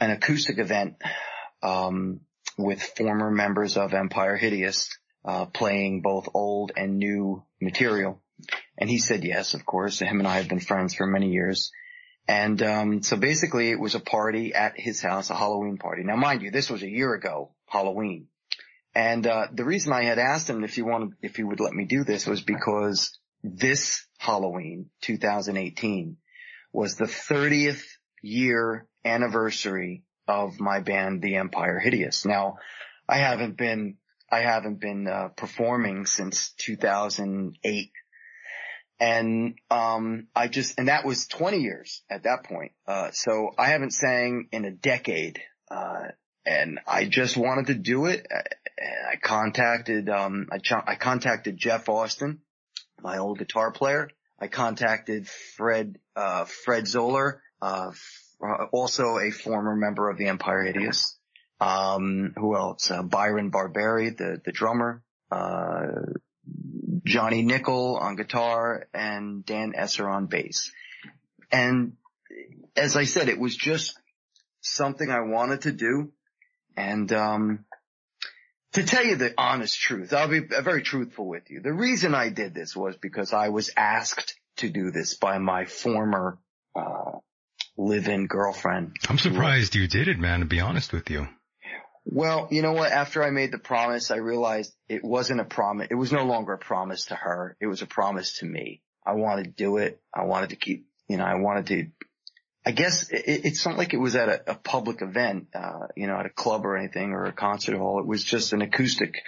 an acoustic event, um, with former members of Empire Hideous, uh, playing both old and new material. And he said yes, of course. Him and I have been friends for many years. And um, so basically, it was a party at his house, a Halloween party. Now, mind you, this was a year ago, Halloween. And uh, the reason I had asked him if he wanted, if he would let me do this, was because this Halloween, 2018, was the 30th year anniversary of my band, The Empire Hideous. Now, I haven't been, I haven't been uh, performing since 2008 and um I just and that was 20 years at that point. Uh so I haven't sang in a decade. Uh and I just wanted to do it. I contacted um I, ch- I contacted Jeff Austin, my old guitar player. I contacted Fred uh Fred Zoller, uh f- also a former member of the Empire Hideous. Um who else? Uh, Byron Barberi, the the drummer. Uh Johnny Nickel on guitar and Dan Esser on bass. And as I said, it was just something I wanted to do. And, um, to tell you the honest truth, I'll be very truthful with you. The reason I did this was because I was asked to do this by my former, uh, live-in girlfriend.
I'm surprised you did it, man, to be honest with you.
Well, you know what? After I made the promise, I realized it wasn't a promise. It was no longer a promise to her. It was a promise to me. I wanted to do it. I wanted to keep, you know, I wanted to, I guess it, it's not like it was at a, a public event, uh, you know, at a club or anything or a concert hall. It was just an acoustic,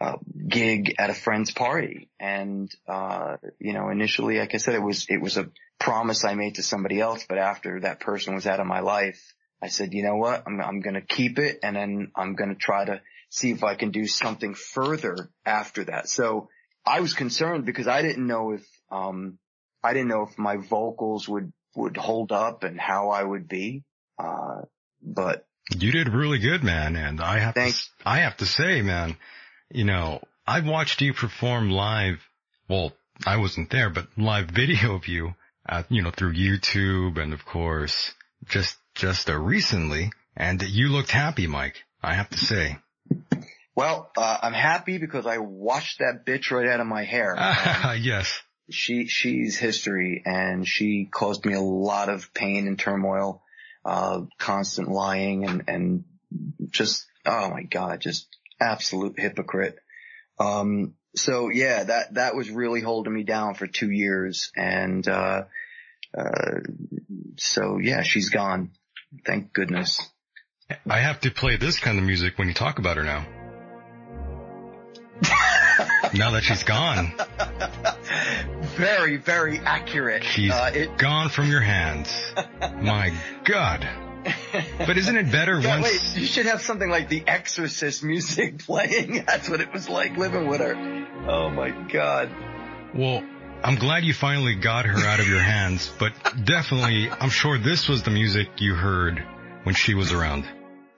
uh, gig at a friend's party. And, uh, you know, initially, like I said, it was, it was a promise I made to somebody else, but after that person was out of my life, I said, you know what? I'm, I'm going to keep it and then I'm going to try to see if I can do something further after that. So I was concerned because I didn't know if, um, I didn't know if my vocals would, would hold up and how I would be. Uh, but
you did really good, man. And I have to, I have to say, man, you know, I've watched you perform live. Well, I wasn't there, but live video of you, at, you know, through YouTube and of course just just uh, recently, and you looked happy, Mike. I have to say.
Well, uh, I'm happy because I washed that bitch right out of my hair.
Um, yes.
She she's history, and she caused me a lot of pain and turmoil, uh, constant lying, and and just oh my god, just absolute hypocrite. Um, so yeah, that that was really holding me down for two years, and uh, uh, so yeah, she's gone. Thank goodness.
I have to play this kind of music when you talk about her now. now that she's gone.
Very, very accurate.
She's
uh, it,
gone from your hands. My God. But isn't it better once?
Wait, you should have something like The Exorcist music playing. That's what it was like living with her. Oh my God.
Well, I'm glad you finally got her out of your hands, but definitely, I'm sure this was the music you heard when she was around.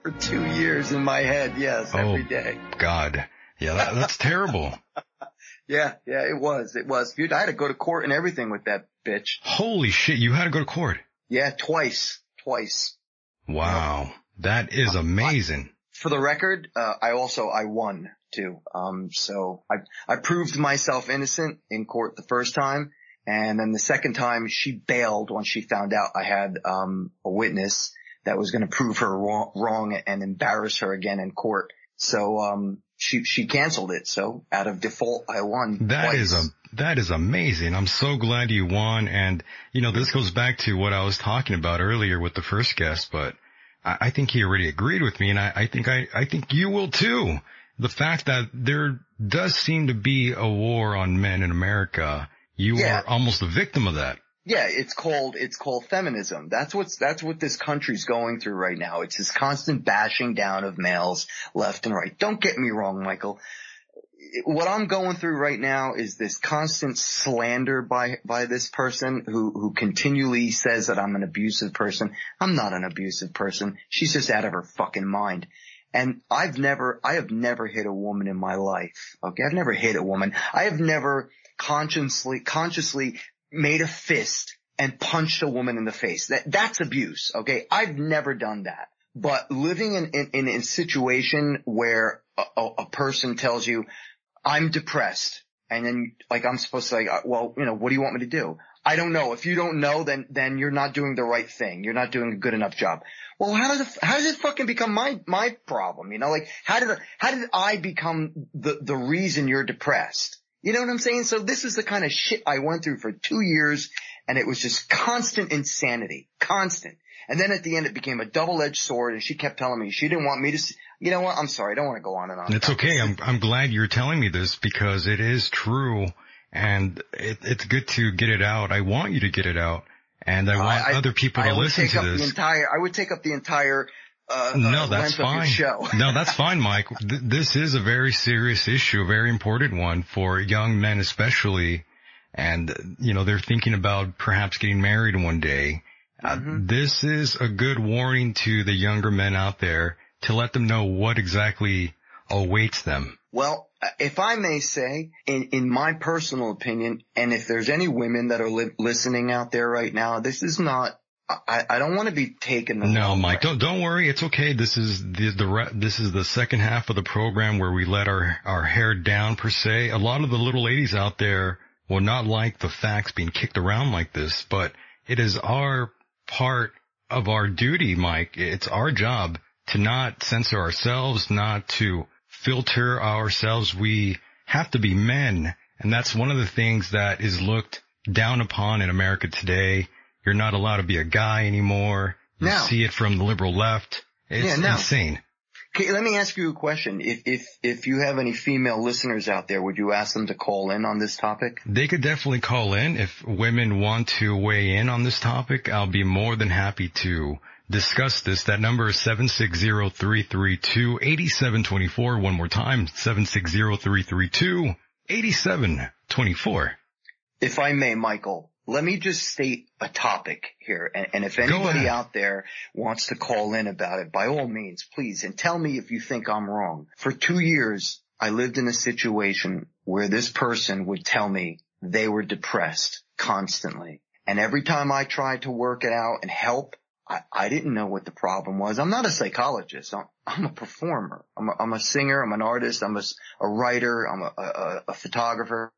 For two years in my head, yes,
oh,
every day.
God. Yeah, that, that's terrible.
yeah, yeah, it was. It was. Dude, I had to go to court and everything with that bitch.
Holy shit, you had to go to court?
Yeah, twice. Twice.
Wow. That is amazing.
For the record, uh, I also, I won too. Um, so I, I proved myself innocent in court the first time. And then the second time she bailed when she found out I had, um, a witness that was going to prove her wrong, wrong and embarrass her again in court. So, um, she, she canceled it. So out of default, I won.
That
twice.
is a, that is amazing. I'm so glad you won. And, you know, this goes back to what I was talking about earlier with the first guest, but I, I think he already agreed with me and I, I think I, I think you will too the fact that there does seem to be a war on men in America, you
Yeah.
are almost a victim of that.
Yeah, it's called, it's called feminism. That's what's, that's what this country's going through right now. It's this constant bashing down of males left and right. Don't get me wrong, Michael. What I'm going through right now is this constant slander by, by this person who, who continually says that I'm an abusive person. I'm not an abusive person. She's just out of her fucking mind. And I've never, I have never hit a woman in my life. Okay. I've never hit a woman. I have never consciously, consciously made a fist and punched a woman in the face. That, that's abuse. Okay. I've never done that. But living in, in, in a situation where a, a, a person tells you, I'm depressed. And then like I'm supposed to like, uh, well, you know, what do you want me to do? I don't know. If you don't know, then, then you're not doing the right thing. You're not doing a good enough job. Well, how does it, how does it fucking become my, my problem? You know, like how did, how did I become the, the reason you're depressed? You know what I'm saying? So this is the kind of shit I went through for two years and it was just constant insanity, constant. And then at the end it became a double-edged sword and she kept telling me she didn't want me to, you know what? I'm sorry. I don't want to go on and on.
It's okay. I'm, I'm glad you're telling me this because it is true and it, it's good to get it out. I want you to get it out and I want
I-
other people to
I would
listen
take
to
up The
this.
entire, I would take up the entire, uh,
No,
uh,
that's
length of your
fine.
show.
no, that's fine, Mike. Th- this is a very serious issue, a very important one for young men especially. And, you know, they're thinking about perhaps getting married one day. Uh,
Mm-hmm.
this is a good warning to the younger men out there to let them know what exactly awaits them.
Well, if I may say, in, in my personal opinion, and if there's any women that are li- listening out there right now, this is not, I, I don't want to be taken the
No, Mike, don't don't worry. It's okay. This is the the re- this is the second half of the program where we let our our hair down per se. A lot of the little ladies out there will not like the facts being kicked around like this, but it is our part of our duty, Mike. It's our job to not censor ourselves, not to filter ourselves. We have to be men, and that's one of the things that is looked down upon in America today. You're not allowed to be a guy anymore. You
Now-
see it from the liberal left. It's
Yeah, now-
insane.
Okay, let me ask you a question. If, if, if you have any female listeners out there, would you ask them to call in on this topic?
They could definitely call in if women want to weigh in on this topic. I'll be more than happy to discuss this. That number is 760-332-8724. One more time, 760-332-8724.
If I may, Michael, let me just state a topic here. And, and if anybody out there wants to call in about it, by all means, please, and tell me if you think I'm wrong. For two years, I lived in a situation where this person would tell me they were depressed constantly. And every time I tried to work it out and help, I, I didn't know what the problem was. I'm not a psychologist. I'm, I'm a performer. I'm a, I'm a singer. I'm an artist. I'm a, a writer. I'm a, a, a photographer.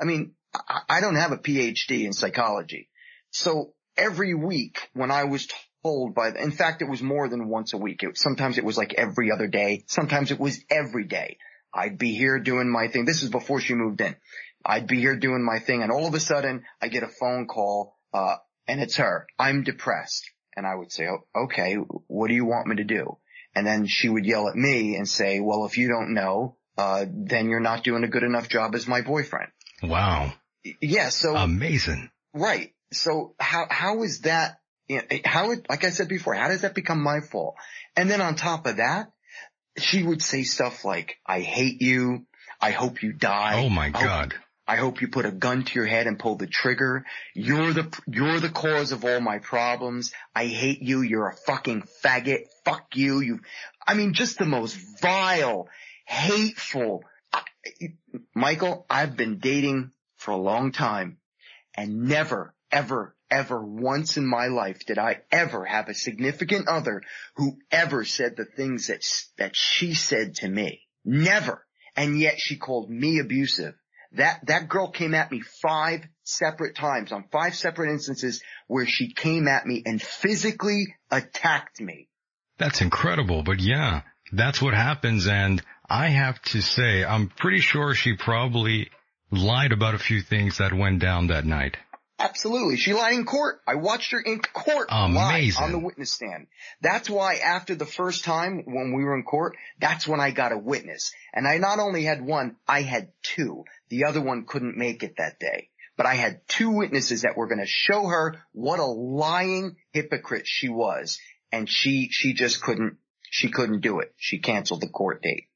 I mean, I, I don't have a PhD in psychology. So every week when I was told by, in fact, it was more than once a week. It, sometimes it was like every other day. Sometimes it was every day. I'd be here doing my thing. This is before she moved in. I'd be here doing my thing and all of a sudden I get a phone call, uh, and it's her. I'm depressed. And I would say, oh, okay, what do you want me to do? And then she would yell at me and say, well, if you don't know, uh, then you're not doing a good enough job as my boyfriend.
Wow.
Yeah. So
Amazing.
Right. So how, how is that, you know, how, like I said before, how does that become my fault? And then on top of that, she would say stuff like, I hate you. I hope you die.
Oh my God.
I hope you put a gun to your head and pull the trigger. You're the, you're the cause of all my problems. I hate you. You're a fucking faggot. Fuck you. You, I mean, just the most vile, hateful. I- Michael, I've been dating for a long time and never, ever, ever once in my life did I ever have a significant other who ever said the things that, that she said to me. Never. And yet she called me abusive. That, that girl came at me five separate times on five separate instances where she came at me and physically attacked me.
That's incredible, but yeah, that's what happens. And I have to say, I'm pretty sure she probably lied about a few things that went down that night.
Absolutely. She lied in court. I watched her in court lie on the witness stand. That's why after the first time when we were in court, that's when I got a witness. And I not only had one, I had two. The other one couldn't make it that day. but I had two witnesses that were going to show her what a lying hypocrite she was. And she, she just couldn't, she couldn't do it. She canceled the court date.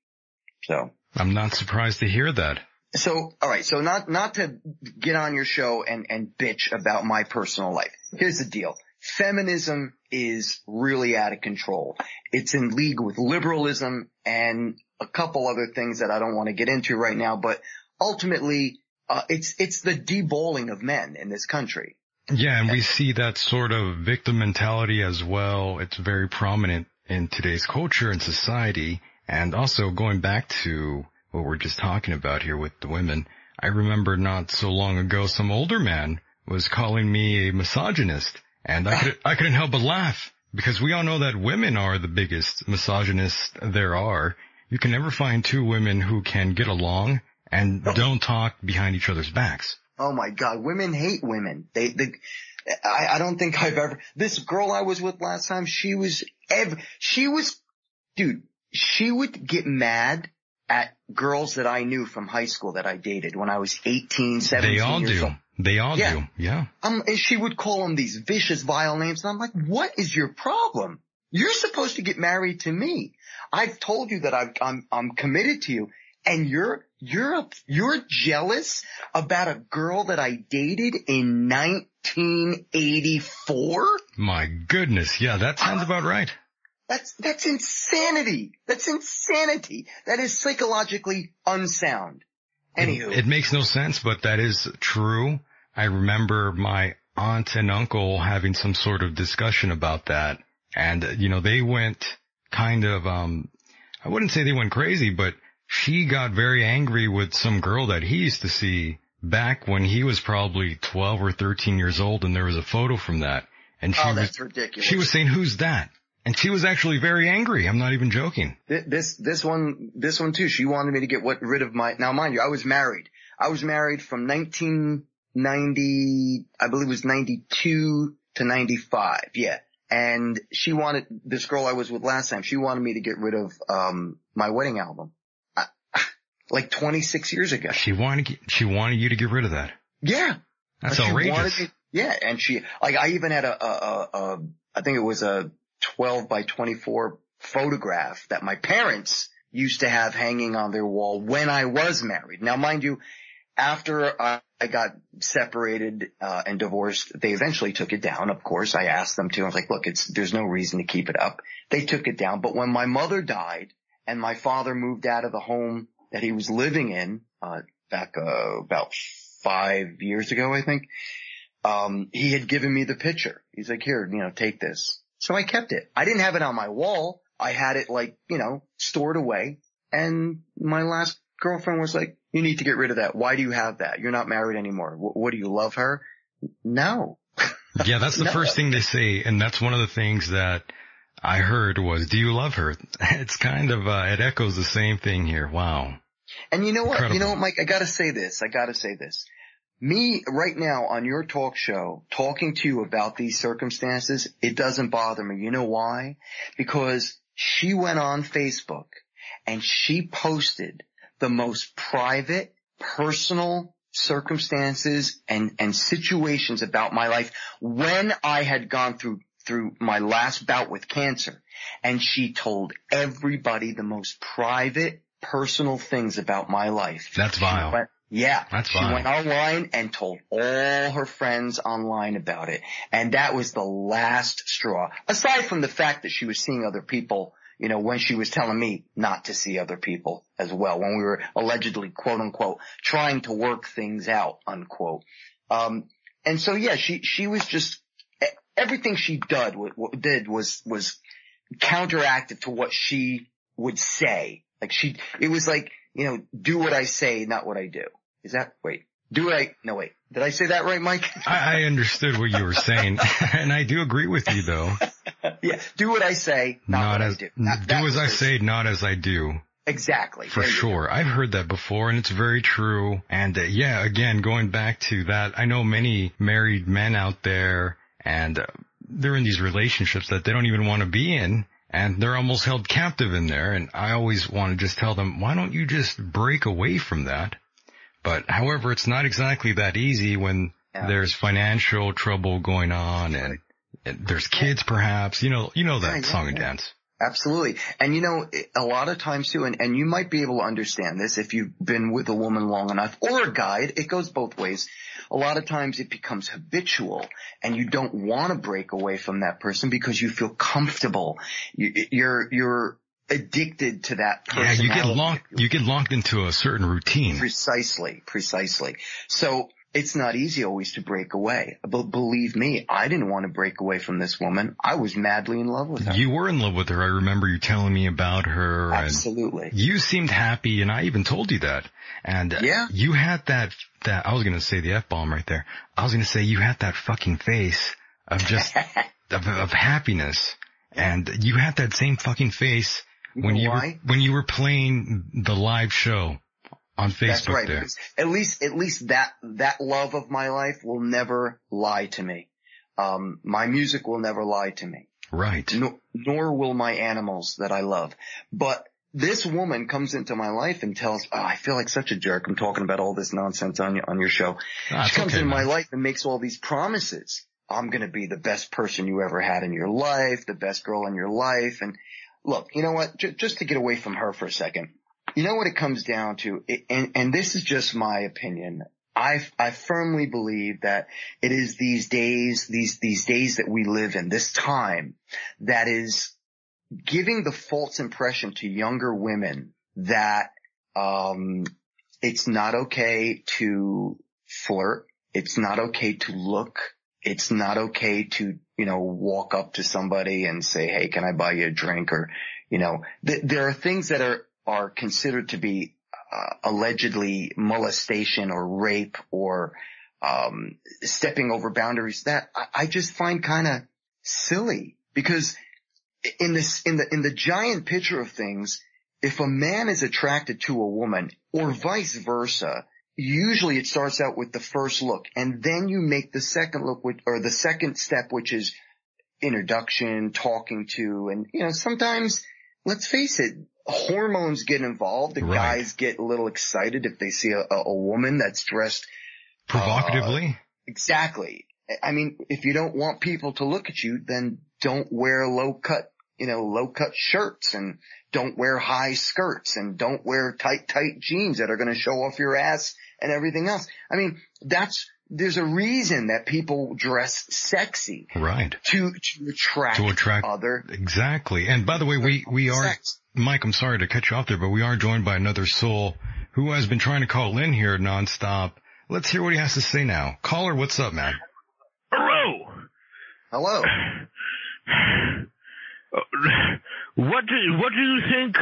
So.
I'm not surprised to hear that.
So, all right. So not, not to get on your show and, and bitch about my personal life. Here's the deal. Feminism is really out of control. It's in league with liberalism and a couple other things that I don't want to get into right now, but ultimately, uh, it's, it's the deballing of men in this country.
Yeah, and we see that sort of victim mentality as well. It's very prominent in today's culture and society. And also going back to what we're just talking about here with the women, I remember not so long ago some older man was calling me a misogynist and I could, I couldn't help but laugh because we all know that women are the biggest misogynists there are. You can never find two women who can get along and don't talk behind each other's backs.
Oh my God, women hate women. They, they, I, I don't think I've ever, this girl I was with last time, she was ev, she was, dude, she would get mad at girls that I knew from high school that I dated when I was 18, 17
They all do.
old.
They all
Yeah.
do. Yeah.
Um, and she would call them these vicious, vile names. And I'm like, what is your problem? You're supposed to get married to me. I've told you that I've, I'm, I'm committed to you and you're, you're, you're jealous about a girl that I dated in 1984?
My goodness. Yeah, that sounds about right.
That's, that's insanity. That's insanity. That is psychologically unsound. Anywho.
It makes no sense, but that is true. I remember my aunt and uncle having some sort of discussion about that. And, you know, they went kind of, um, I wouldn't say they went crazy, but she got very angry with some girl that he used to see back when he was probably 12 or 13 years old and there was a photo from that. And she
oh,
was,
that's ridiculous.
she was saying, who's that? And she was actually very angry. I'm not even joking.
This, this one, this one too, she wanted me to get what, rid of my, now mind you, I was married. I was married from 1990, I believe it was 92 to 95. Yeah. And she wanted, this girl I was with last time, she wanted me to get rid of, um, my wedding album. Like 26 years ago.
She wanted, she wanted you to get rid of that.
Yeah.
That's
But she wanted
outrageous.
yeah, and she like I even had a, a, a, a I think it was a 12 by 24 photograph that my parents used to have hanging on their wall when I was married. Now, mind you, after I, I got separated uh, and divorced, they eventually took it down. Of course, I asked them to. I was like, "Look, it's there's no reason to keep it up." They took it down. But when my mother died and my father moved out of the home that he was living in uh, back uh, about five years ago, I think, um, he had given me the picture. He's like, "Here, you know, take this." So I kept it. I didn't have it on my wall. I had it like, you know, stored away. And my last girlfriend was like, you need to get rid of that. Why do you have that? You're not married anymore. What, what do you love her? No.
Yeah, that's the
No.
first thing they say, and that's one of the things that I heard was, "Do you love her?" It's kind of uh, it echoes the same thing here. Wow.
And you know what?
Incredible.
You know what, Mike? I gotta say this. I gotta say this. Me right now on your talk show talking to you about these circumstances, it doesn't bother me. You know why? Because she went on Facebook and she posted the most private, personal circumstances and, and situations about my life when I had gone through, through my last bout with cancer. And she told everybody the most private, personal things about my life.
That's vile.
went- yeah.
That's
she went online and told all her friends online about it. And that was the last straw. Aside from the fact that she was seeing other people, you know, when she was telling me not to see other people as well, when we were allegedly quote unquote trying to work things out, unquote. Um, and so yeah, she, she was just, everything she did, did was, was counteractive to what she would say. Like she, it was like, you know, do what I say, not what I do. Is that, wait, do I, no wait, did I say that right, Mike?
I, I understood what you were saying, and I do agree with you though.
yeah, do what I say, not,
Not
what
as
I do.
do
That- that
as I say, not as I do.
Exactly.
For
go.
sure. I've heard that before and it's very true. And uh, yeah, again, going back to that, I know many married men out there and uh, they're in these relationships that they don't even want to be in and they're almost held captive in there. And I always want to just tell them, why don't you just break away from that? But however, it's not exactly that easy when
Yeah.
there's financial trouble going on and, and there's kids perhaps, you know, you know that
Yeah, yeah,
song and dance.
Absolutely. And you know, a lot of times too, and, and you might be able to understand this if you've been with a woman long enough or a guy, it goes both ways. A lot of times it becomes habitual and you don't want to break away from that person because you feel comfortable. You, you're, you're addicted to that
Yeah, you get locked, you get locked into a certain routine.
Precisely, precisely. So it's not easy always to break away. But believe me, I didn't want to break away from this woman. I was madly in love with her.
You were in love with her. I remember you telling me about her. and
Absolutely.
You seemed happy and I even told you that. And
Yeah.
you had that, that, I was going to say the F-bomb right there. I was going to say you had that fucking face of just, of, of happiness. And you had that same fucking face when
know
you were, when you were playing the live show on Facebook
That's right.
there.
At least, at least that, that love of my life will never lie to me. Um, my music will never lie to me.
Right.
Nor, nor will my animals that I love. But this woman comes into my life and tells, oh, I feel like such a jerk. I'm talking about all this nonsense on your, on your show.
Ah,
she comes
okay,
into my life and makes all these promises. I'm going to be the best person you ever had in your life, the best girl in your life. And look, you know what? J- just to get away from her for a second, you know what it comes down to? And, and this is just my opinion. I, I firmly believe that it is these days, these, these days that we live in, this time that is giving the false impression to younger women that, um, it's not okay to flirt. It's not okay to look. It's not okay to, you know, walk up to somebody and say, Hey, can I buy you a drink? Or, you know, th- there are things that are, are considered to be uh, allegedly molestation or rape or, um, stepping over boundaries that I, I just find kind of silly. Because in this, in the, in the giant picture of things, if a man is attracted to a woman or vice versa, usually it starts out with the first look. And then you make the second look with, or the second step, which is introduction, talking to, and you know, sometimes let's face it, hormones get involved. The
Right.
guys get a little excited if they see a, a, a woman that's dressed
Provocatively?
Uh, exactly. I mean, if you don't want people to look at you, then don't wear low cut, you know, low cut shirts and don't wear high skirts and don't wear tight, tight jeans that are going to show off your ass and everything else. I mean, that's, there's a reason that people dress sexy
right.
to, to attract,
To attract
other.
Exactly. And by the way, we, we are,
Sex.
Mike, I'm sorry to cut you off there, but we are joined by another soul who has been trying to call in here nonstop. Let's hear what he has to say now. Caller, what's up, man?
Hello.
Hello.
What do, what do you think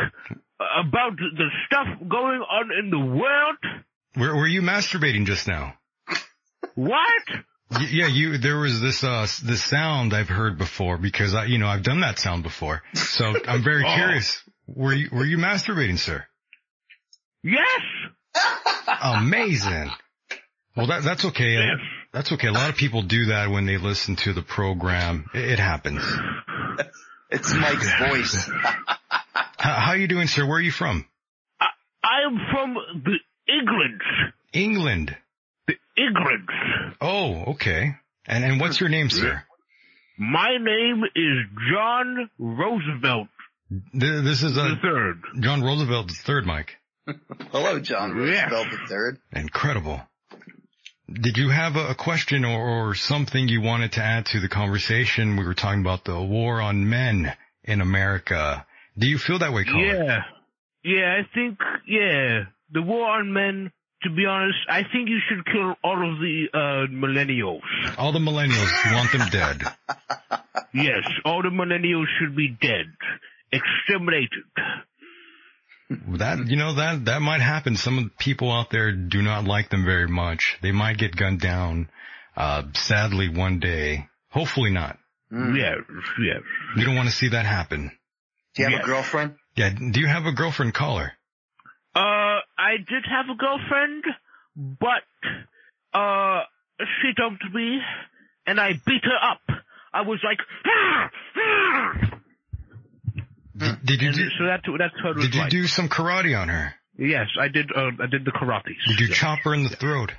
about the stuff going on in the world?
Were, were you masturbating just now?
What?
Yeah, you, there was this, uh, this sound I've heard before because I, you know, I've done that sound before. So I'm very
Oh.
curious. Were you, were you masturbating, sir?
Yes.
Amazing. Well, that, that's okay.
Yes.
That's okay. A lot of people do that when they listen to the program. It, it happens.
It's Mike's voice.
How, how you doing, sir? Where are you from?
I, I am from the England.
England.
The England.
Oh, okay. And, and what's your name, sir?
My name is John Roosevelt
Th- This is
the
uh,
third.
John Roosevelt the third, Mike.
Hello, John
Yeah.
Roosevelt the third.
Incredible. Did you have a, a question or, or something you wanted to add to the conversation? We were talking about the war on men in America. Do you feel that way, caller?
Yeah. Yeah, I think, yeah. The war on men, to be honest, I think you should kill all of the, uh, millennials.
All the millennials, you want them dead.
Yes, all the millennials should be dead. Exterminated.
That, you know, that, that might happen. Some of the people out there do not like them very much. They might get gunned down, uh, sadly one day. Hopefully not.
Yes, yes.
You don't want to see that happen.
Do you have
Yes.
a girlfriend?
Yeah. Do you have a girlfriend caller?
Uh, I did have a girlfriend, but, uh, she dumped me, and I beat her up. I was like, ah, ah!
Did, did you
And
do,
so that's, that's what
did you
like.
do some karate on her?
Yes, I did. Uh, I did the karate.
Did you chop her in the throat?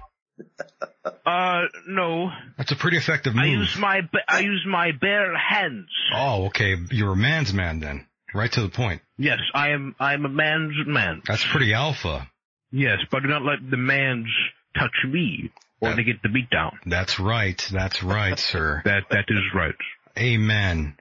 Uh, no.
That's a pretty effective move.
I use my I use my bare hands.
Oh, okay. You're a man's man then. Right to the point.
Yes, I am. I am a man's man.
That's pretty alpha.
Yes, but do not let the man's touch me, or they get the beat down.
That's right. That's right, sir.
That that is right.
Amen.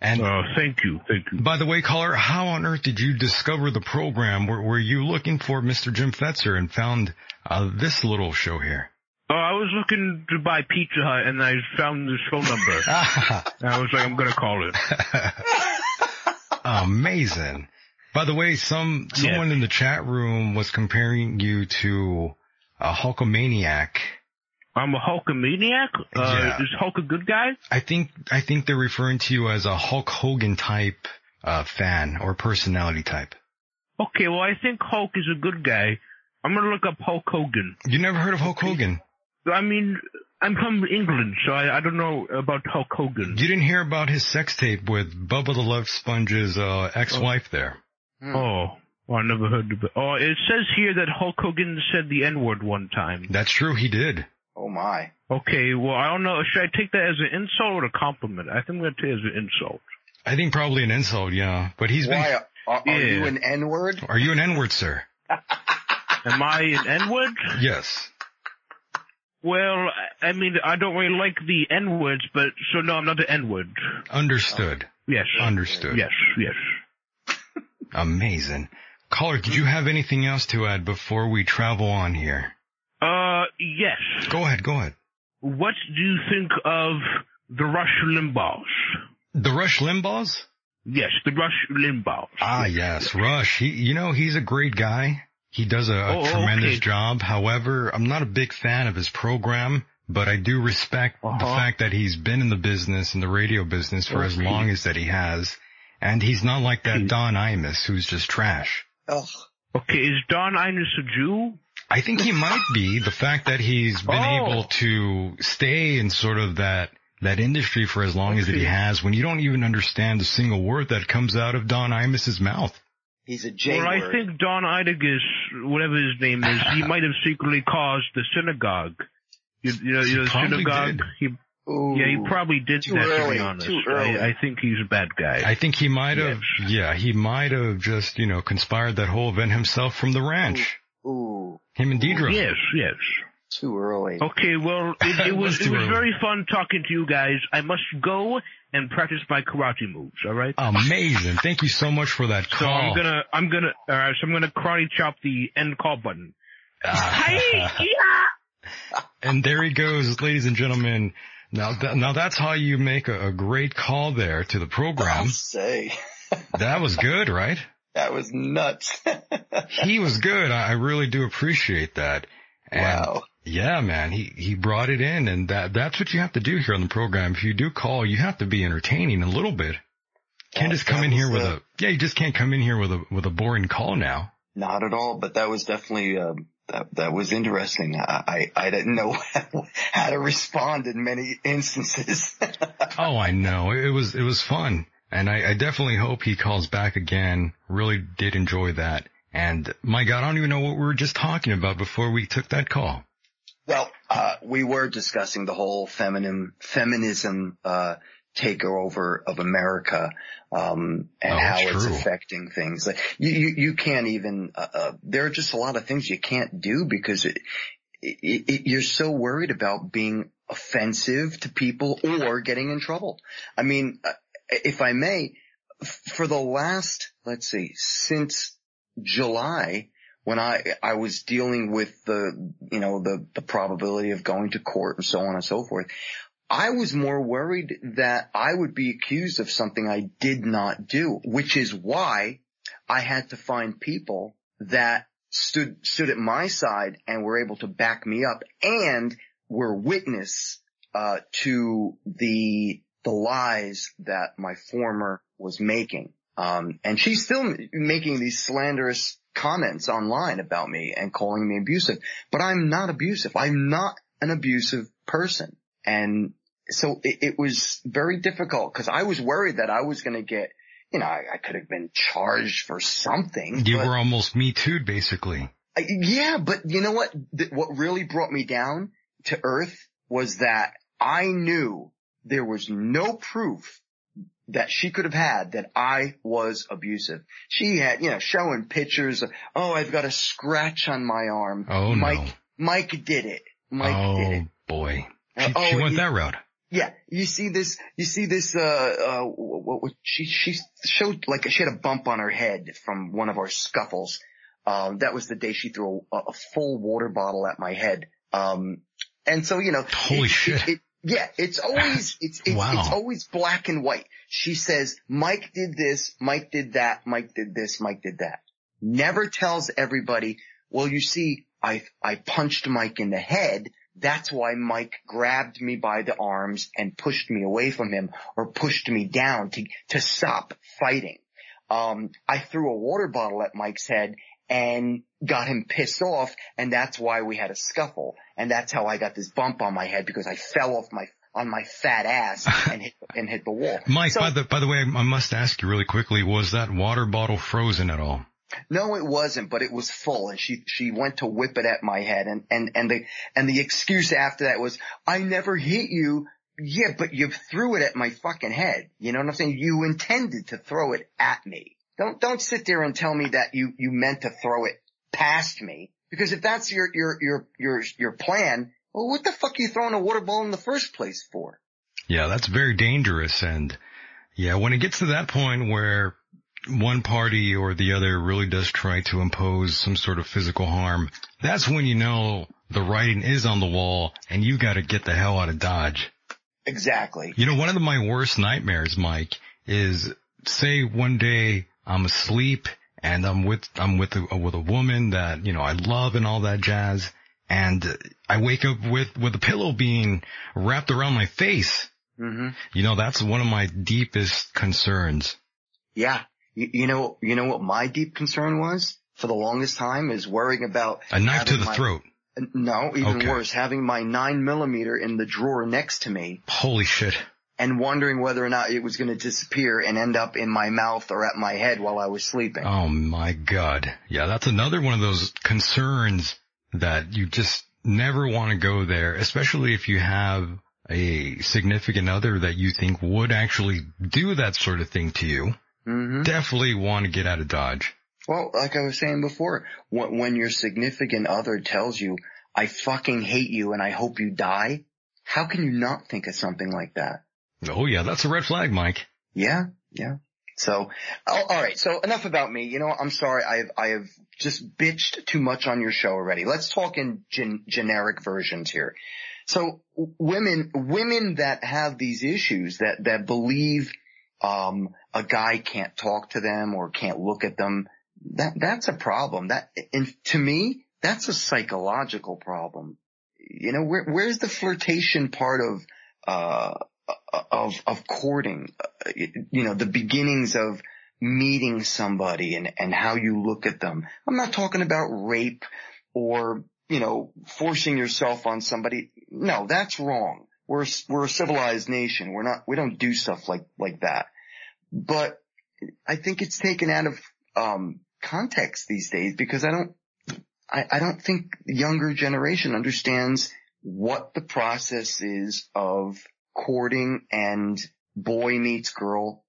And
uh, thank you, thank you.
By the way, caller, how on earth did you discover the program? Were, were you looking for Mr. Jim Fetzer and found uh, this little show here?
Oh, I was looking to buy Pizza Hut and I found this phone number. I was like, I'm gonna call it.
Amazing. By the way, some someone in the chat room was comparing you to a Hulkamaniac.
I'm a Hulkamaniac? Uh,
Yeah.
is Hulk a good guy?
I think I think they're referring to you as a Hulk Hogan type uh, fan or personality type.
Okay, well I think Hulk is a good guy. I'm gonna look up Hulk Hogan.
You never heard of Hulk Hogan?
I mean, I'm from England, so I, I don't know about Hulk Hogan.
You didn't hear about his sex tape with Bubba the Love Sponge's uh, ex-wife there.
Oh, well, I never heard of it. Oh, it says here that Hulk Hogan said the N-word one time.
That's true, he did.
Oh my.
Okay, well, I don't know. Should I take that as an insult or a compliment? I think I'm going to take it as an insult.
I think probably an insult, yeah. But he's been.
Why? Are, are you an N-word?
Are you an N-word, sir?
Am I an N-word?
Yes.
Well, I mean, I don't really like the N-words, but, so no, I'm not an N-word.
Understood.
Yes.
Understood.
Yes, yes.
Amazing. Caller, did you have anything else to add before we travel on here?
Uh, yes.
Go ahead, go ahead.
What do you think of the Rush Limbaughs?
The Rush Limbaughs?
Yes, the Rush Limbaughs.
Ah, yes, Rush. He, you know, he's a great guy. He does a, a
Oh,
tremendous
okay.
job. However, I'm not a big fan of his program, but I do respect the
Uh-huh.
fact that he's been in the business, in the radio business for as long as that he has. And he's not like that Don Imus who's just trash.
Oh.
Okay, is Don Imus a Jew?
I think he might be. The fact that he's been
Oh.
able to stay in sort of that that industry for as long as that he has, when you don't even understand a single word that comes out of Don Imus's mouth.
He's a J
well, I think Don Idagus, whatever his name is, he might have secretly caused the synagogue. You, you know, you know, the
probably
synagogue.
did.
He,
Ooh.
yeah, he probably did
Too
that. to
early,
be honest,
too early.
I, I think he's a bad guy.
I think he might have, yeah, he might have just, you know, conspired that whole event himself from the ranch.
Ooh.
Him and Deidre.
yes, yes.
Too early.
Okay, well, it, it was
Too
it was
early.
very fun talking to you guys. I must go and practice my karate moves. All right.
Amazing. Thank you so much for that call.
So
call.
I'm gonna I'm gonna all right. So I'm gonna karate chop the end call button.
and there he goes, ladies and gentlemen. Now, th- now that's how you make a, a great call there to the program.
I'll say.
That was good, right?
That was nuts.
He was good. I, I really do appreciate that. And
Wow.
Yeah, man, he, he brought it in and that, that's what you have to do here on the program. If you do call, you have to be entertaining a little bit. Can't
That-
just come in here with
uh,
a, yeah, you just can't come in here with a, with a boring call now.
Not at all, but that was definitely, uh, that, that was interesting. I, I, I didn't know how to respond in many instances.
Oh, I know. It was, it was fun. And I, I definitely hope he calls back again. Really did enjoy that. And my God, I don't even know what we were just talking about before we took that call.
Well, uh, we were discussing the whole feminine, feminism, uh, takeover of America, um, and
Oh,
how
that's
it's affecting things. Like you, you, you can't even, uh, uh, there are just a lot of things you can't do because it, it, it, you're so worried about being offensive to people or getting in trouble. I mean, uh, if I may, f- for the last, let's see, since July, when I, I was dealing with the, you know, the, the probability of going to court and so on and so forth, I was more worried that I would be accused of something I did not do, which is why I had to find people that stood, stood at my side and were able to back me up and were witness, uh, to the, the lies that my former was making. Um, and she's still making these slanderous comments online about me and calling me abusive, but I'm not abusive. I'm not an abusive person. And so it, it was very difficult because I was worried that I was going to get you know, I, I could have been charged for something.
You
but-
were almost me too, basically.
I- yeah, but you know what? Th- what really brought me down to earth was that I knew there was no proof that she could have had that I was abusive. She had, you know, showing pictures of, oh, I've got a scratch on my arm.
Oh,
Mike,
no.
Mike did it. Mike
oh,
did it.
boy.
Uh,
She,
oh,
she went
you-
that route.
Yeah, you see this, you see this, uh, uh, what, what, she, she showed like she had a bump on her head from one of our scuffles. Um, that was the day she threw a, a full water bottle at my head. Um, and so, you know.
Holy
it-
shit.
it- it- yeah, it's always, it's, it's,
Wow.
it's always black and white. She says, Mike did this, Mike did that, Mike did this, Mike did that. Never tells everybody, well, you see, I, I punched Mike in the head. That's why Mike grabbed me by the arms and pushed me away from him or pushed me down to, to stop fighting. Um, I threw a water bottle at Mike's head and got him pissed off and that's why we had a scuffle. And that's how I got this bump on my head because I fell off my, on my fat ass and hit, and hit the wall.
Mike,
So-
by the by the way, I must ask you really quickly: Was that water bottle frozen at all?
No, it wasn't, but it was full and she, she went to whip it at my head and, and, and the, and the excuse after that was, I never hit you. Yeah, but you threw it at my fucking head. You know what I'm saying? You intended to throw it at me. Don't, don't sit there and tell me that you, you meant to throw it past me. Because if that's your, your, your, your, your plan, well, what the fuck are you throwing a water ball in the first place for?
Yeah, that's very dangerous. And yeah, when it gets to that point where one party or the other really does try to impose some sort of physical harm, that's when you know the writing is on the wall and you got to get the hell out of Dodge.
Exactly.
You know, one of the, my worst nightmares, Mike, is say one day I'm asleep and I'm with, I'm with a, with a woman that, you know, I love and all that jazz. And I wake up with, with a pillow being wrapped around my face.
Mm-hmm.
You know, that's one of my deepest concerns.
Yeah. You, you know, you know what my deep concern was for the longest time is worrying about
A knife to the
my-
throat.
No, even
Okay.
worse, having my nine millimeter in the drawer next to me
Holy shit.
And wondering whether or not it was going to disappear and end up in my mouth or at my head while I was sleeping.
Oh my god. Yeah, that's another one of those concerns that you just never want to go there, especially if you have a significant other that you think would actually do that sort of thing to you.
hmm
Definitely want to get out of Dodge.
Well, like I was saying before, when your significant other tells you, I fucking hate you and I hope you die, how can you not think of something like that?
Oh yeah, that's a red flag, Mike.
Yeah, yeah. So, oh, all right. So enough about me. You know, I'm sorry. I have, I have just bitched too much on your show already. Let's talk in gen- generic versions here. So women, women that have these issues that, that believe, um, a guy can't talk to them or can't look at them, that, that's a problem. That, and to me, that's a psychological problem. You know, where, where's the flirtation part of, uh, of, of courting, you know, the beginnings of meeting somebody and, and how you look at them. I'm not talking about rape or, you know, forcing yourself on somebody. No, that's wrong. We're, we're a civilized nation. We're not, we don't do stuff like, like that. But I think it's taken out of, um, context these days because I don't, I don't think the younger generation understands what the process is of courting and boy meets girl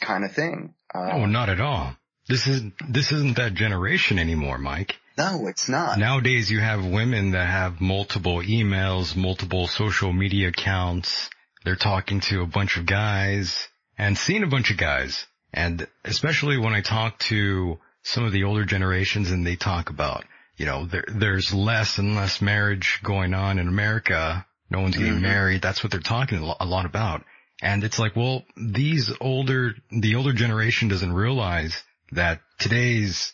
kind of thing. Uh,
Oh, not at all. This is, this isn't that generation anymore, Mike.
no, it's not.
Nowadays you have women that have multiple emails, multiple social media accounts. They're talking to a bunch of guys and seeing a bunch of guys. And especially when I talk to some of the older generations and they talk about, you know, there, there's less and less marriage going on in America. No one's getting
Mhm.
married. That's what they're talking a lot about. And it's like, well, these older, the older generation doesn't realize that today's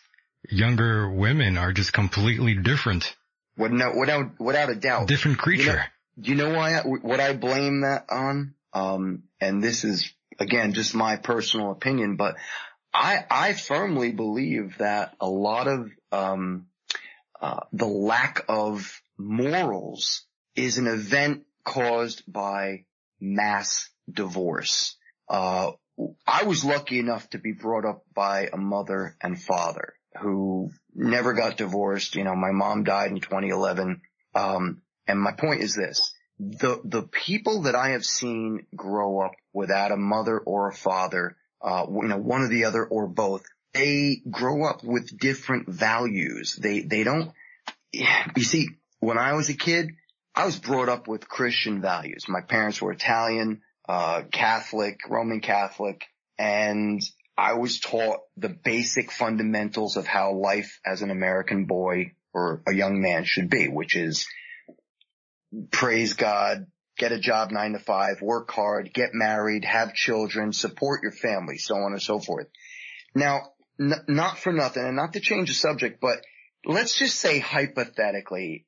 younger women are just completely different,
What, no, without, without a doubt.
different creature.
Do you know why, I, what I blame that on? Um, and this is again, just my personal opinion, but I, I firmly believe that a lot of, um, uh, the lack of morals is an event caused by mass divorce. Uh, I was lucky enough to be brought up by a mother and father who never got divorced. You know, my mom died in 2011. Um, and my point is this, the, the people that I have seen grow up without a mother or a father, uh, you know, one or the other or both, they grow up with different values. They, they don't, you see, when I was a kid, I was brought up with Christian values. My parents were Italian, uh, Catholic, Roman Catholic, and I was taught the basic fundamentals of how life as an American boy or a young man should be, which is praise God, get a job nine to five, work hard, get married, have children, support your family, so on and so forth. Now, n- not for nothing and not to change the subject, but let's just say hypothetically,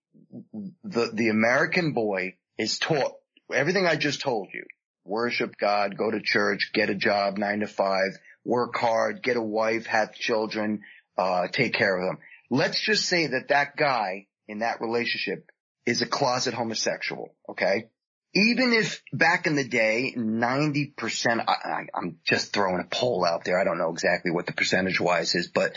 the, the American boy is taught everything I just told you. Worship God, go to church, get a job nine to five, work hard, get a wife, have children, uh, take care of them. Let's just say that that guy in that relationship is a closet homosexual. Okay. Even if back in the day, 90%, I, I, I'm just throwing a poll out there. I don't know exactly what the percentage wise is, but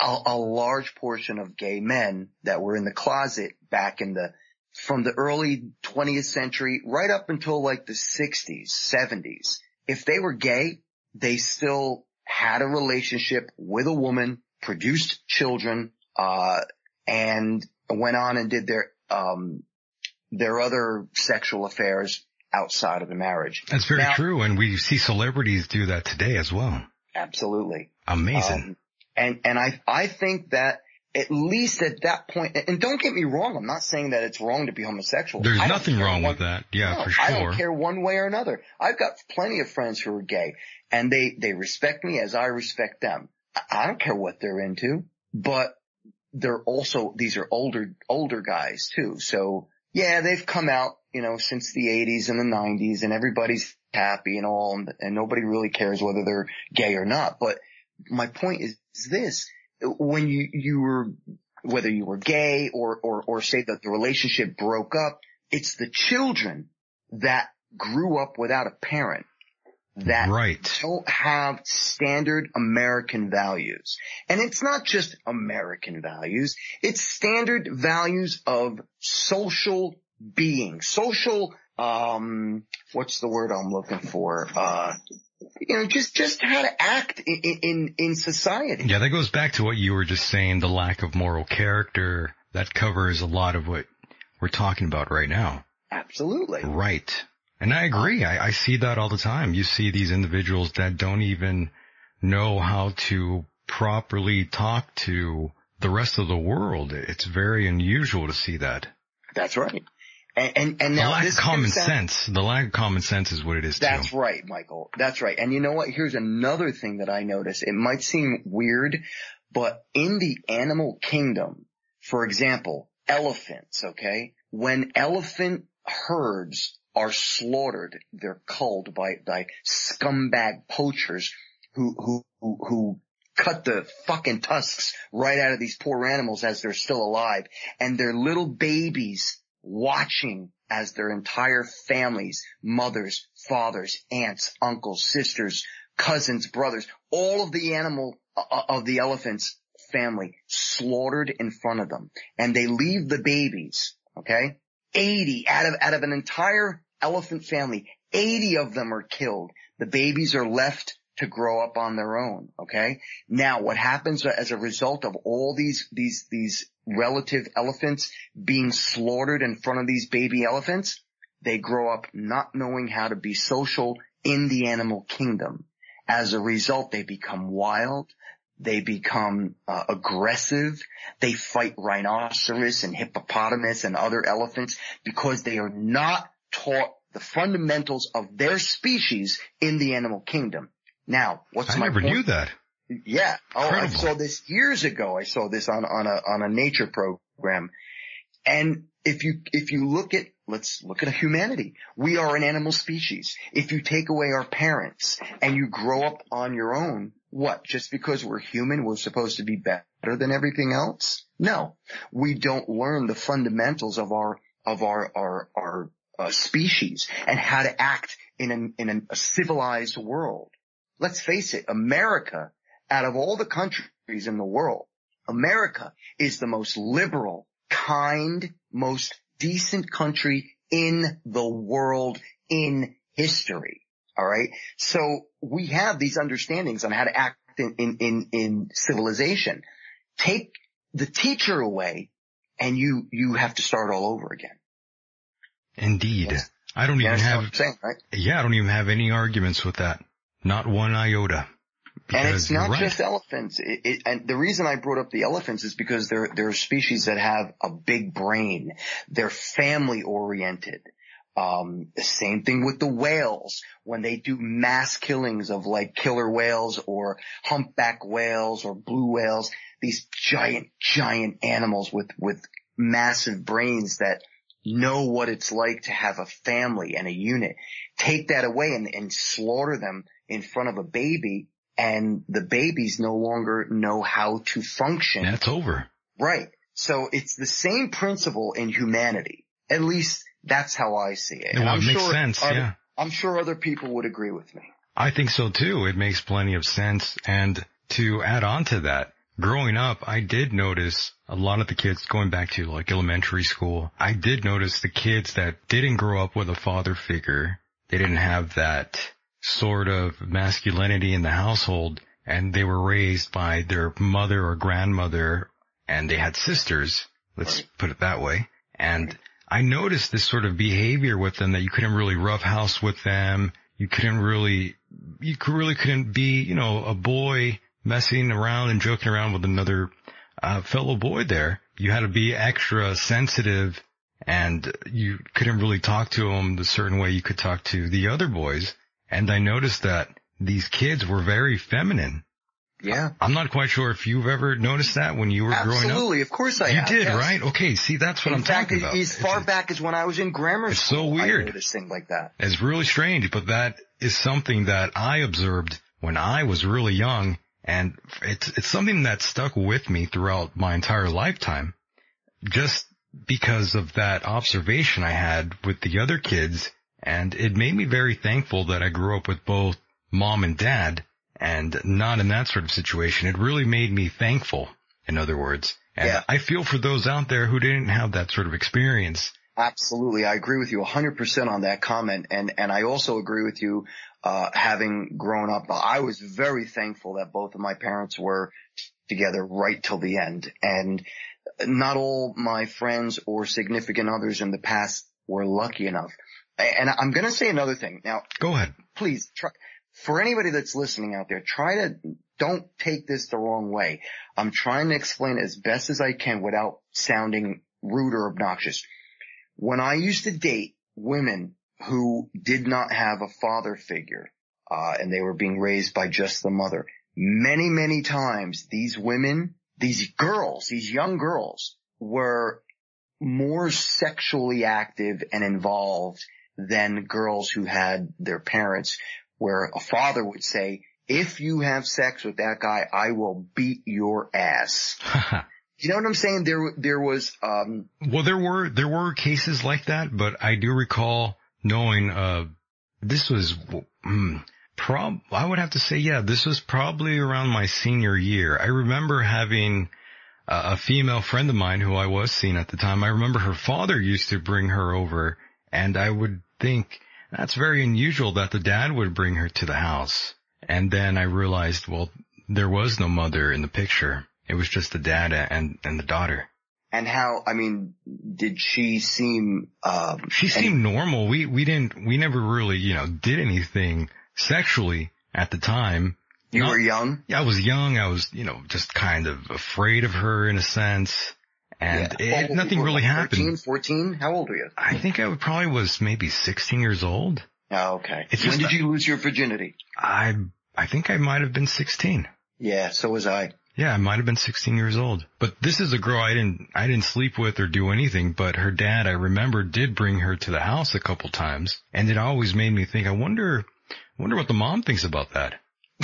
a, a large portion of gay men that were in the closet back in the, from the early 20th century right up until like the 60s, 70s, if they were gay, they still had a relationship with a woman, produced children, uh, and went on and did their, um, their other sexual affairs outside of the marriage.
That's very
Now-
true, and we see celebrities do that today as well.
Absolutely.
Amazing.
Um, and, and I, I think that at least at that point, and don't get me wrong, I'm not saying that it's wrong to be homosexual.
There's nothing wrong
one-
with that. Yeah,
No,
for sure.
I don't care one way or another. I've got plenty of friends who are gay and they, they respect me as I respect them. I- I don't care what they're into, but they're also, these are older, older guys too. So yeah, they've come out, you know, since the eighties and the nineties and everybody's happy and all and, and nobody really cares whether they're gay or not. But my point is this, when you, you were, whether you were gay or, or, or say that the relationship broke up, it's the children that grew up without a parent that
right.
don't have standard American values. And it's not just American values, it's standard values of social being, social, um, what's the word I'm looking for? Uh, you know, just, just how to act in, in, in society.
Yeah, that goes back to what you were just saying, the lack of moral character. That covers a lot of what we're talking about right now.
Absolutely.
Right. And I agree. I, I see that all the time. You see these individuals that don't even know how to properly talk to the rest of the world. It's very unusual to see that.
That's right. And, and, and
the lack
this
of common sense. The lack of common sense is what it is too.
That's right, Michael. That's right. And you know what? Here's another thing that I noticed. It might seem weird, but in the animal kingdom, for example, elephants, okay? When elephant herds are slaughtered, they're culled by, by scumbag poachers who, who, who, who cut the fucking tusks right out of these poor animals as they're still alive and their little babies watching as their entire families, mothers, fathers, aunts, uncles, sisters, cousins, brothers, all of the animal uh, of the elephant's family slaughtered in front of them and they leave the babies, okay? 80 out of, out of an entire elephant family, 80 of them are killed. The babies are left to grow up on their own. Okay. Now what happens as a result of all these, these, these relative elephants being slaughtered in front of these baby elephants? They grow up not knowing how to be social in the animal kingdom. As a result, they become wild. They become uh, aggressive. They fight rhinoceros and hippopotamus and other elephants because they are not taught the fundamentals of their species in the animal kingdom. Now, what's
I
my
never
point?
knew that.
Yeah. Oh, I saw this years ago. I saw this on, on a, on a nature program. And if you, if you look at, let's look at humanity. We are an animal species. If you take away our parents and you grow up on your own, what? Just because we're human, we're supposed to be better than everything else? No. We don't learn the fundamentals of our, of our, our, our uh, species and how to act in an, in an, a civilized world. let's face it, America, out of all the countries in the world, America is the most liberal, kind, most decent country in the world in history. All right. So we have these understandings on how to act in, in, in, in civilization. Take the teacher away and you, you have to start all over again.
Indeed. I don't
You
even have,
saying, right?
yeah, I don't even have any arguments with that. Not one iota.
And it's not
right.
just elephants. It, it, and the reason I brought up the elephants is because they're, they're species that have a big brain. They're family oriented. Um, same thing with the whales. When they do mass killings of like killer whales or humpback whales or blue whales, these giant, giant animals with, with massive brains that know what it's like to have a family and a unit. Take that away and, and slaughter them in front of a baby and the babies no longer know how to function.
That's over.
Right. So it's the same principle in humanity. At least that's how I see it.
Well, it makes
sure
sense,
other-
yeah.
I'm sure other people would agree with me.
I think so too. It makes plenty of sense. And to add on to that, growing up, I did notice a lot of the kids going back to like elementary school. I did notice the kids that didn't grow up with a father figure. They didn't have that sort of masculinity in the household and they were raised by their mother or grandmother and they had sisters. Let's put it that way. And I noticed this sort of behavior with them that you couldn't really rough house with them. You couldn't really, you really couldn't be, you know, a boy messing around and joking around with another uh, fellow boy there. You had to be extra sensitive and you couldn't really talk to them the certain way you could talk to the other boys. And I noticed that these kids were very feminine.
Yeah.
I'm not quite sure if you've ever noticed that when you were growing up.
Absolutely. Of course I
you
have,
did,
yes.
right? Okay, see, that's what
in
I'm
fact,
talking about.
as far back as when I was in grammar
It's
school,
so weird.
I noticed things like that.
It's really strange, but that is something that I observed when I was really young and it's, it's something that stuck with me throughout my entire lifetime. Just because of that observation I had with the other kids and it made me very thankful that I grew up with both mom and dad and not in that sort of situation. It really made me thankful, in other words. And
Yeah.
I feel for those out there who didn't have that sort of experience.
Absolutely. I agree with you 100% on that comment. And, and I also agree with you, uh, having grown up. I was very thankful that both of my parents were together right till the end. And not all my friends or significant others in the past were lucky enough. And I'm going to say another thing. Now,
Go ahead.
please try, for anybody that's listening out there, try to, don't take this the wrong way. I'm trying to explain as best as I can without sounding rude or obnoxious. When I used to date women who did not have a father figure, uh, and they were being raised by just the mother, many, many times these women, these girls, these young girls were more sexually active and involved than girls who had their parents where a father would say, if you have sex with that guy, I will beat your ass. you know what I'm saying? There, there was, um,
Well, there were there were cases like that, but I do recall knowing uh this was mm, prob I would have to say yeah, this was probably around my senior year. I remember having a, a female friend of mine who I was seeing at the time. I remember her father used to bring her over, and I would think that's very unusual that the dad would bring her to the house. And then I realized, well, there was no mother in the picture. It was just the dad and and the daughter.
and how, I mean, did she seem, um,
She seemed normal. We, we didn't, we never really, you know, did anything sexually at the time.
You
Not-
were young?
Yeah, I was young. I was, you know, just kind of afraid of her in a sense. And
Yeah.
it,
Oh,
nothing really
like
happened.
13, 14? How old were you?
I think I probably was maybe 16 years old.
Oh, okay.
It's
when did you lose your virginity?
I, I think I might have been 16.
Yeah, so was I.
Yeah, I might have been 16 years old. But this is a girl I didn't, I didn't sleep with or do anything, but her dad, I remember, did bring her to the house a couple times. And it always made me think, I wonder, wonder what the mom thinks about that.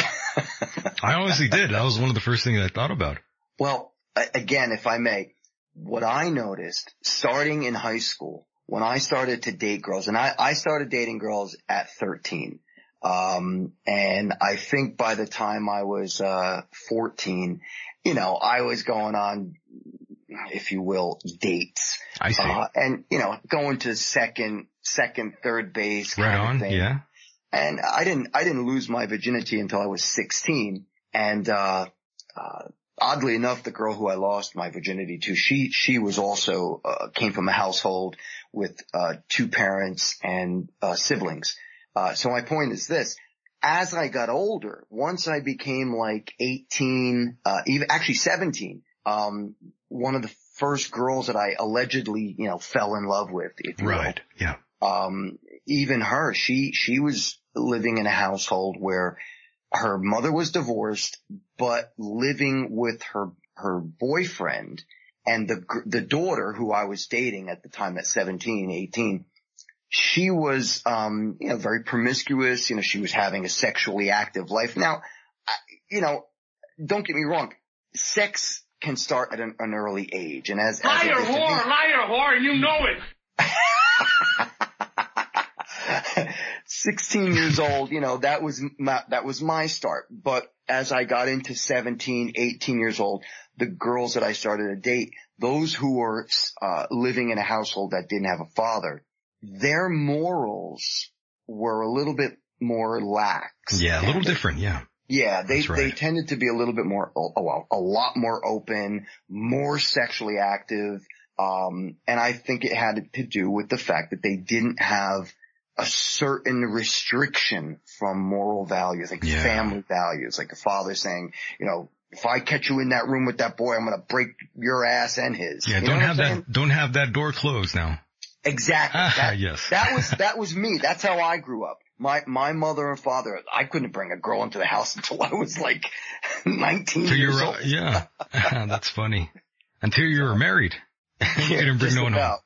I honestly did. That was one of the first things I thought about.
Well, again, if I may, what I noticed starting in high school, when I started to date girls, and I, I started dating girls at 13, Um, and I think by the time I was, uh, 14, you know, I was going on, if you will, dates.
I see.
Uh, and, you know, going to second, second, third base
Right on. Yeah.
And I didn't, I didn't lose my virginity until I was 16. And, uh, uh, oddly enough, the girl who I lost my virginity to, she, she was also, uh, came from a household with, uh, two parents and, uh, siblings. Uh, so my point is this. As I got older, once I became like 18, uh, even actually 17, um, one of the first girls that I allegedly, you know, fell in love with, if you will,
Right. Yeah.
um, even her, she, she was living in a household where her mother was divorced, but living with her, her boyfriend and the, the daughter who I was dating at the time at 17, 18, she was, um, you know, very promiscuous. You know, she was having a sexually active life. Now, I- you know, don't get me wrong. Sex can start at an, an early age. And as, as
Liar,
disadvantage-
whore, liar, whore, you know it.
16 years old, you know, that was my, that was my start. But as I got into 17, 18 years old, the girls that I started to date, those who were, uh, living in a household that didn't have a father, their morals were a little bit more lax.
Yeah. A little
And-
different. Yeah.
yeah, they
right.
they tended to be a little bit more, oh, well, a lot more open, more sexually active, um, and I think it had to do with the fact that they didn't have a certain restriction from moral values, like
Yeah.
family values, like a father saying, you know, if I catch you in that room with that boy, I'm gonna break your ass and his.
Yeah.
You
don't have that. Don't have that door closed now.
Exactly.
Ah,
That,
yes.
that was that was me. That's how I grew up. My my mother and father. I couldn't bring a girl into the house until I was like 19
So
years old.
yeah. That's funny. Until you were married. you didn't bring no one
about.
home.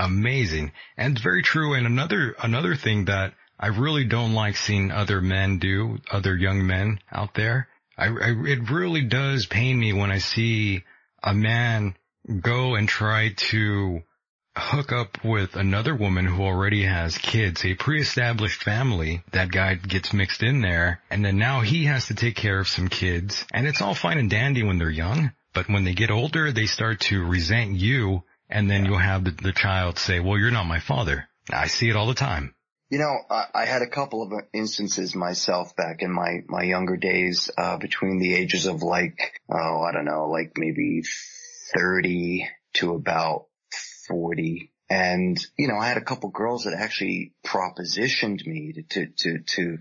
Amazing. And very true. And another, another thing that I really don't like seeing other men do, other young men out there. I, I, it really does pain me when I see a man go and try to hook up with another woman who already has kids, a pre-established family. That guy gets mixed in there and then now he has to take care of some kids and it's all fine and dandy when they're young. But when they get older, they start to resent you and then you'll have the, the child say, well, you're not my father. I see it all the time.
You know, I, I had a couple of instances myself back in my my younger days, uh, between the ages of like, oh, I don't know, like maybe 30 to about 40. And, you know, I had a couple girls that actually propositioned me to, to, to, to,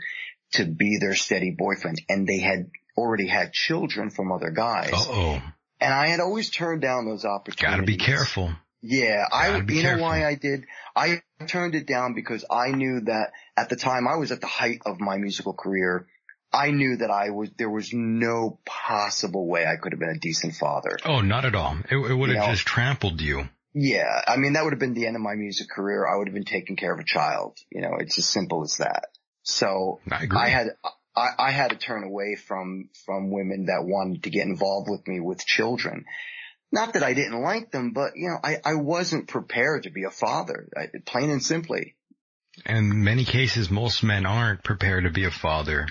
to be their steady boyfriend and they had already had children from other guys.
Uh oh.
And I had always turned down those opportunities.
Gotta be careful.
Yeah, I,
Gotta be
you
careful.
know why I did? I turned it down because I knew that at the time I was at the height of my musical career. I knew that I was, there was no possible way I could have been a decent father.
Oh, not at all. It, it would have
You know-
just trampled you.
Yeah, I mean, that would have been the end of my music career. I would have been taking care of a child. You know, it's as simple as that. So
I.
I had, I, I had to turn away from, from women that wanted to get involved with me with children. Not that I didn't like them, but you know, I, I wasn't prepared to be a father, I, plain and simply.
In many cases, most men aren't prepared to be a father.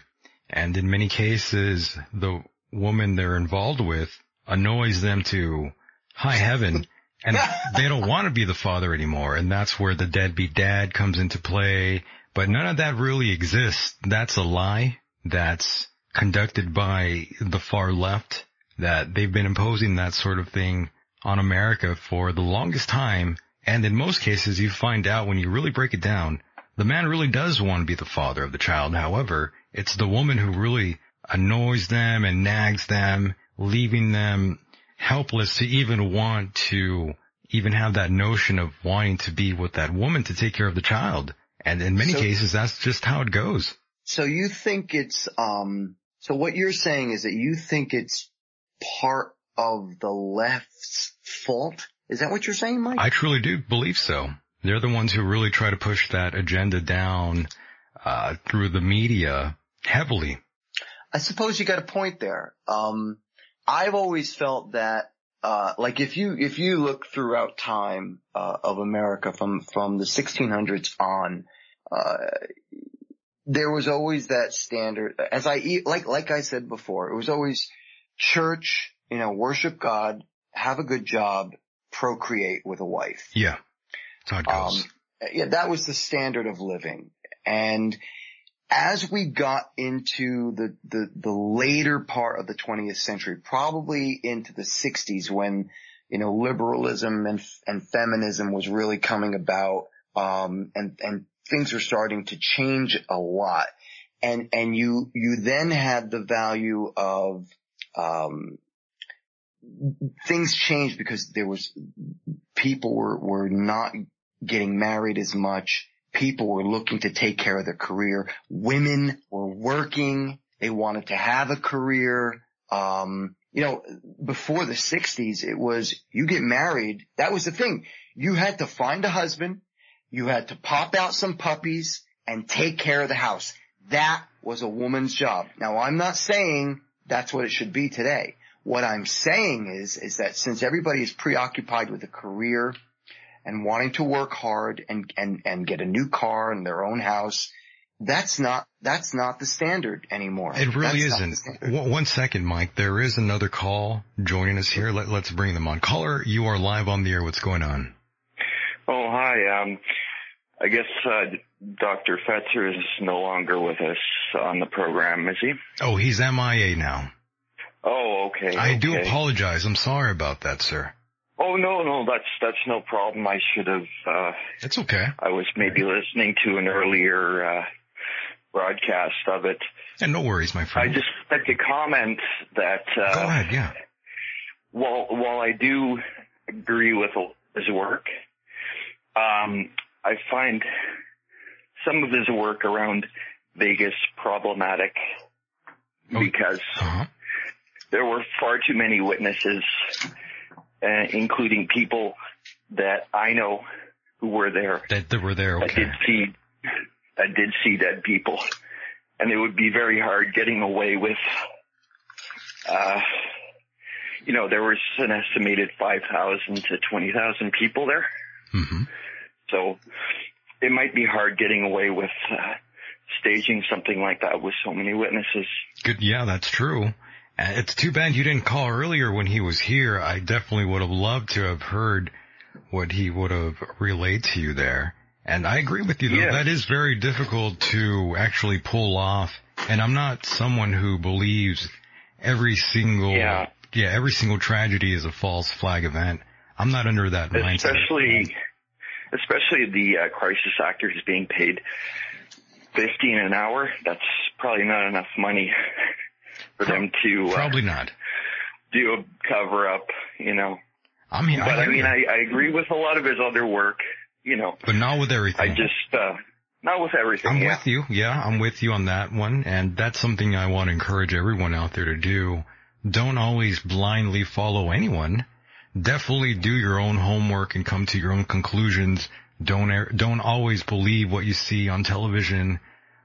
And in many cases, the woman they're involved with annoys them to high heaven and they don't want to be the father anymore. And that's where the deadbeat dad comes into play. But none of that really exists. That's a lie. That's conducted by the far left that they've been imposing that sort of thing on America for the longest time. And in most cases, you find out when you really break it down, the man really does want to be the father of the child. However, it's the woman who really annoys them and nags them, leaving them helpless to even want to even have that notion of wanting to be with that woman to take care of the child. And in many
So-
cases, that's just how it goes.
So you think it's, um, so what you're saying is that you think it's part of the left's fault? Is that what you're saying, Mike?
I truly do believe so. They're the ones who really try to push that agenda down, uh, through the media heavily.
I suppose you got a point there. Um, I've always felt that, uh, like if you, if you look throughout time, uh, of America from, from the 1600s on, uh, there was always that standard. As I e, like like I said before, it was always church. You know, worship God, have a good job, procreate with a wife.
Yeah. That's how it goes.
Um, yeah, that was the standard of living. And as we got into the, the, the later part of the 20th century, probably into the 60s when, you know, liberalism and, and feminism was really coming about, um, and, and things were starting to change a lot. And, and you, you then had the value of, um, things changed because there was, people were, were not getting married as much. People were looking to take care of their career. Women were working. They wanted to have a career. Um, you know, before the sixties, it was you get married. That was the thing. You had to find a husband. You had to pop out some puppies and take care of the house. That was a woman's job. Now I'm not saying that's what it should be today. What I'm saying is, is that since everybody is preoccupied with a career and wanting to work hard and, and, and get a new car and their own house, that's not, that's not the standard anymore.
It really
That's
isn't. one second, Mike. There is another call joining us here. Let, let's bring them on. Caller, you are live on the air. What's going on?
Oh, hi. Um, I guess uh, Dr. Fetzer is no longer with us on the program, is he?
Oh, he's MIA now.
Oh, okay.
I do apologize. I'm sorry about that, sir.
Oh no, no, that's that's no problem. I should have. Uh,
it's okay.
I was maybe listening to an earlier uh, broadcast of it.
And no worries, my friend.
I just like to comment that. Uh,
Go ahead, yeah.
While while I do agree with his work, um, I find some of his work around Vegas problematic because
uh-huh.
there were far too many witnesses, uh, including people that I know who were there.
That, that were there, okay.
did see, that did see dead people. And it would be very hard getting away with, uh, you know, there was an estimated 5,000 to 20,000 people there.
Hmm
So it might be hard getting away with, uh, staging something like that with so many witnesses.
Good. Yeah, that's true. Uh, It's too bad you didn't call earlier when he was here. I definitely would have loved to have heard what he would have relayed to you there. And I agree with you though.
Yes.
That is very difficult to actually pull off. And I'm not someone who believes every single,
Yeah.
yeah, every single tragedy is a false flag event. I'm not under that mindset.
especially especially the uh, crisis actors being paid fifteen an hour. That's probably not enough money for them to uh,
Probably not.
do a cover up. You know,
I'm here.
but I,
hear
mean. I, I agree with a lot of his other work. You know,
but not with everything.
I just uh, not with everything.
I'm
yeah.
with you. Yeah, I'm with you on that one. And that's something I want to encourage everyone out there to do. Don't always blindly follow anyone. Definitely do your own homework and come to your own conclusions. Don't, er- don't always believe what you see on television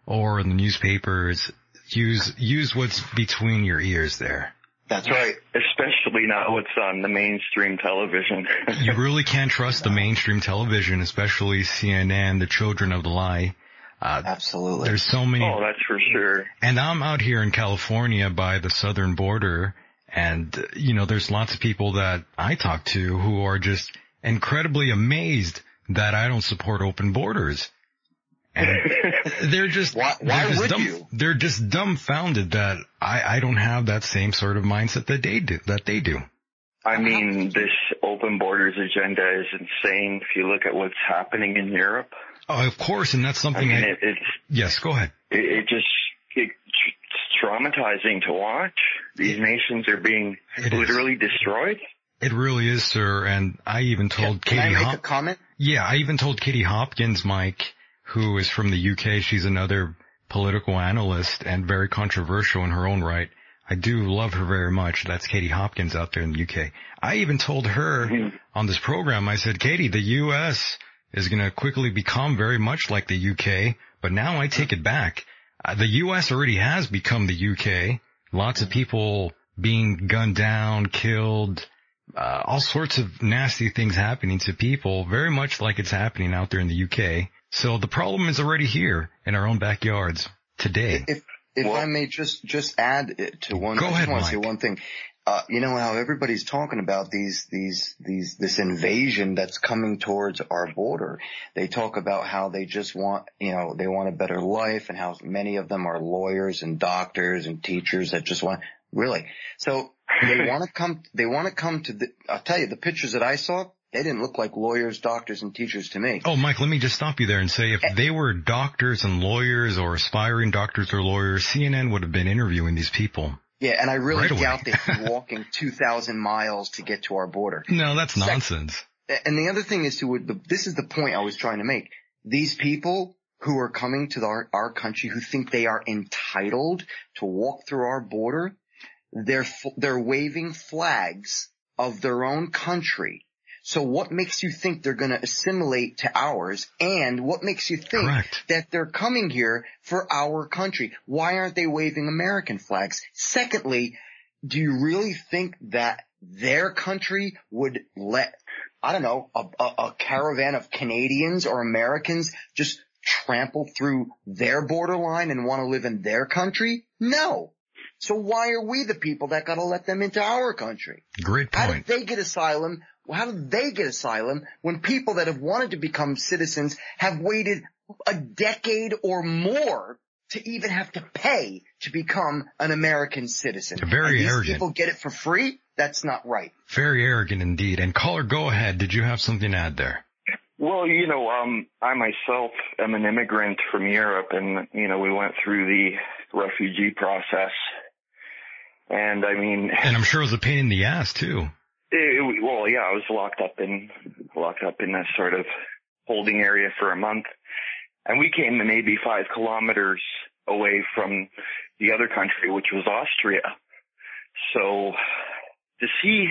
or in the newspapers. Use, use what's between your ears there.
That's right.
Especially not what's on the mainstream television.
You really can't trust the mainstream television, especially CNN, the children of the lie. Uh,
Absolutely.
There's so many.
oh, that's for sure.
And I'm out here in California by the southern border and, you know, there's lots of people that I talk to who are just incredibly amazed that I don't support open borders. And they're just,
Why-
they're just
would
dumb-
you?
They're just dumbfounded that I, I don't have that same sort of mindset that they do, that they do.
I mean, this open borders agenda is insane. If you look at what's happening in Europe,
Oh, of course. And that's
I
something
mean,
I,
it, it's
yes, go ahead.
it, it just it's traumatizing to watch. These nations are being
It is.
literally destroyed.
It really is, sir. And I even told
Can I make
Hop-
a comment?
Yeah, I even told Katie Hopkins, Mike, who is from the UK. She's another political analyst and very controversial in her own right. I do love her very much. That's Katie Hopkins out there in the UK. I even told her
Mhm.
on this program, I said, Katie, the US is going to quickly become very much like the UK, but now I take it back. Uh, the US already has become the UK. Lots of people being gunned down, killed, uh, all sorts of nasty things happening to people, very much like it's happening out there in the UK. So the problem is already here in our own backyards today.
If if I may just just add it to one,
Go
I
ahead,
just want to say one thing. Uh, you know how everybody's talking about these these these this invasion that's coming towards our border. They talk about how they just want you know they want a better life and how many of them are lawyers and doctors and teachers that just want really. So they want to come. They want to come to the. I'll tell you the pictures that I saw. They didn't look like lawyers, doctors, and teachers to me.
Oh, Mike, let me just stop you there and say if they were doctors and lawyers or aspiring doctors or lawyers, CNN would have been interviewing these people.
Yeah, and I really
Right
doubt they'd be walking 2,000 miles to get to our border.
No, that's nonsense.
And the other thing is to, this is the point I was trying to make. These people who are coming to our, our country who think they are entitled to walk through our border, they're, they're waving flags of their own country. So what makes you think they're going to assimilate to ours? And what makes you think that they're coming here for our country? Why aren't they waving American flags? Secondly, do you really think that their country would let, I don't know, a, a, a caravan of Canadians or Americans just trample through their borderline and want to live in their country? No. So why are we the people that gotta let them into our country?
Great point.
How did they get asylum? Well, How did they get asylum when people that have wanted to become citizens have waited a decade or more to even have to pay to become an American citizen?
Very
and these
arrogant.
people get it for free? That's not right.
Very arrogant indeed. And caller, go ahead. Did you have something to add there?
Well, you know, um, I myself am an immigrant from Europe, and you know, we went through the refugee process, and I mean,
And I'm sure it was a pain in the ass too.
It, well, yeah, I was locked up in locked up in a sort of holding area for a month, and we came maybe five kilometers away from the other country, which was Austria. So to see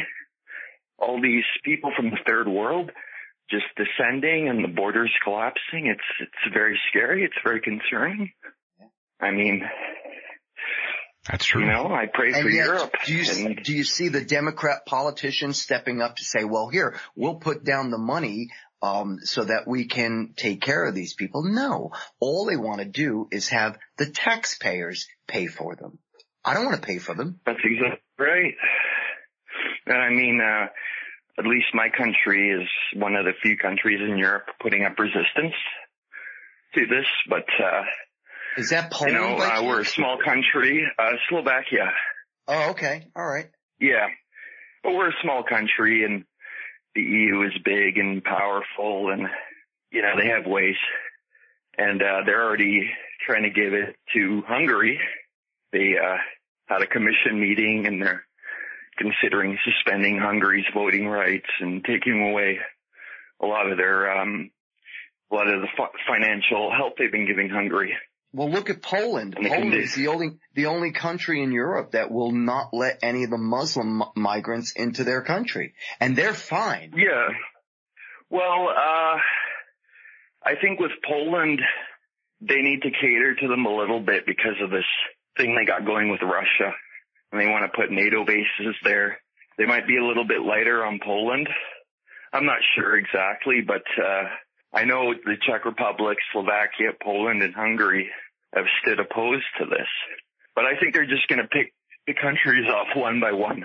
all these people from the third world just descending and the borders collapsing, it's it's very scary. It's very concerning. I mean,
that's
true. You know, I pray
And
for
yet,
Europe.
Do you, do you see the Democrat politicians stepping up to say, well, here, we'll put down the money um, so that we can take care of these people? No. All they want to do is have the taxpayers pay for them. I don't want to pay for them.
That's exactly right. And I mean, uh, at least my country is one of the few countries in Europe putting up resistance to this, but, uh,
is that Poland?
you
know,
uh, we're a small country, uh, Slovakia.
Oh, okay. All right.
Yeah. But we're a small country and the EU is big and powerful and, you know, they have ways and, uh, they're already trying to give it to Hungary. They, uh, had a commission meeting and they're considering suspending Hungary's voting rights and taking away a lot of their, um, a lot of the fi- financial help they've been giving Hungary.
Well, look at Poland. Poland is the only the only country in Europe that will not let any of the Muslim mi- migrants into their country, and they're fine.
Yeah. Well, uh, I think with Poland, they need to cater to them a little bit because of this thing they got going with Russia. And they want to put NATO bases there. They might be a little bit lighter on Poland. I'm not sure exactly, but, uh, I know the Czech Republic, Slovakia, Poland, and Hungary have stood opposed to this. But I think they're just going to pick the countries off one by one.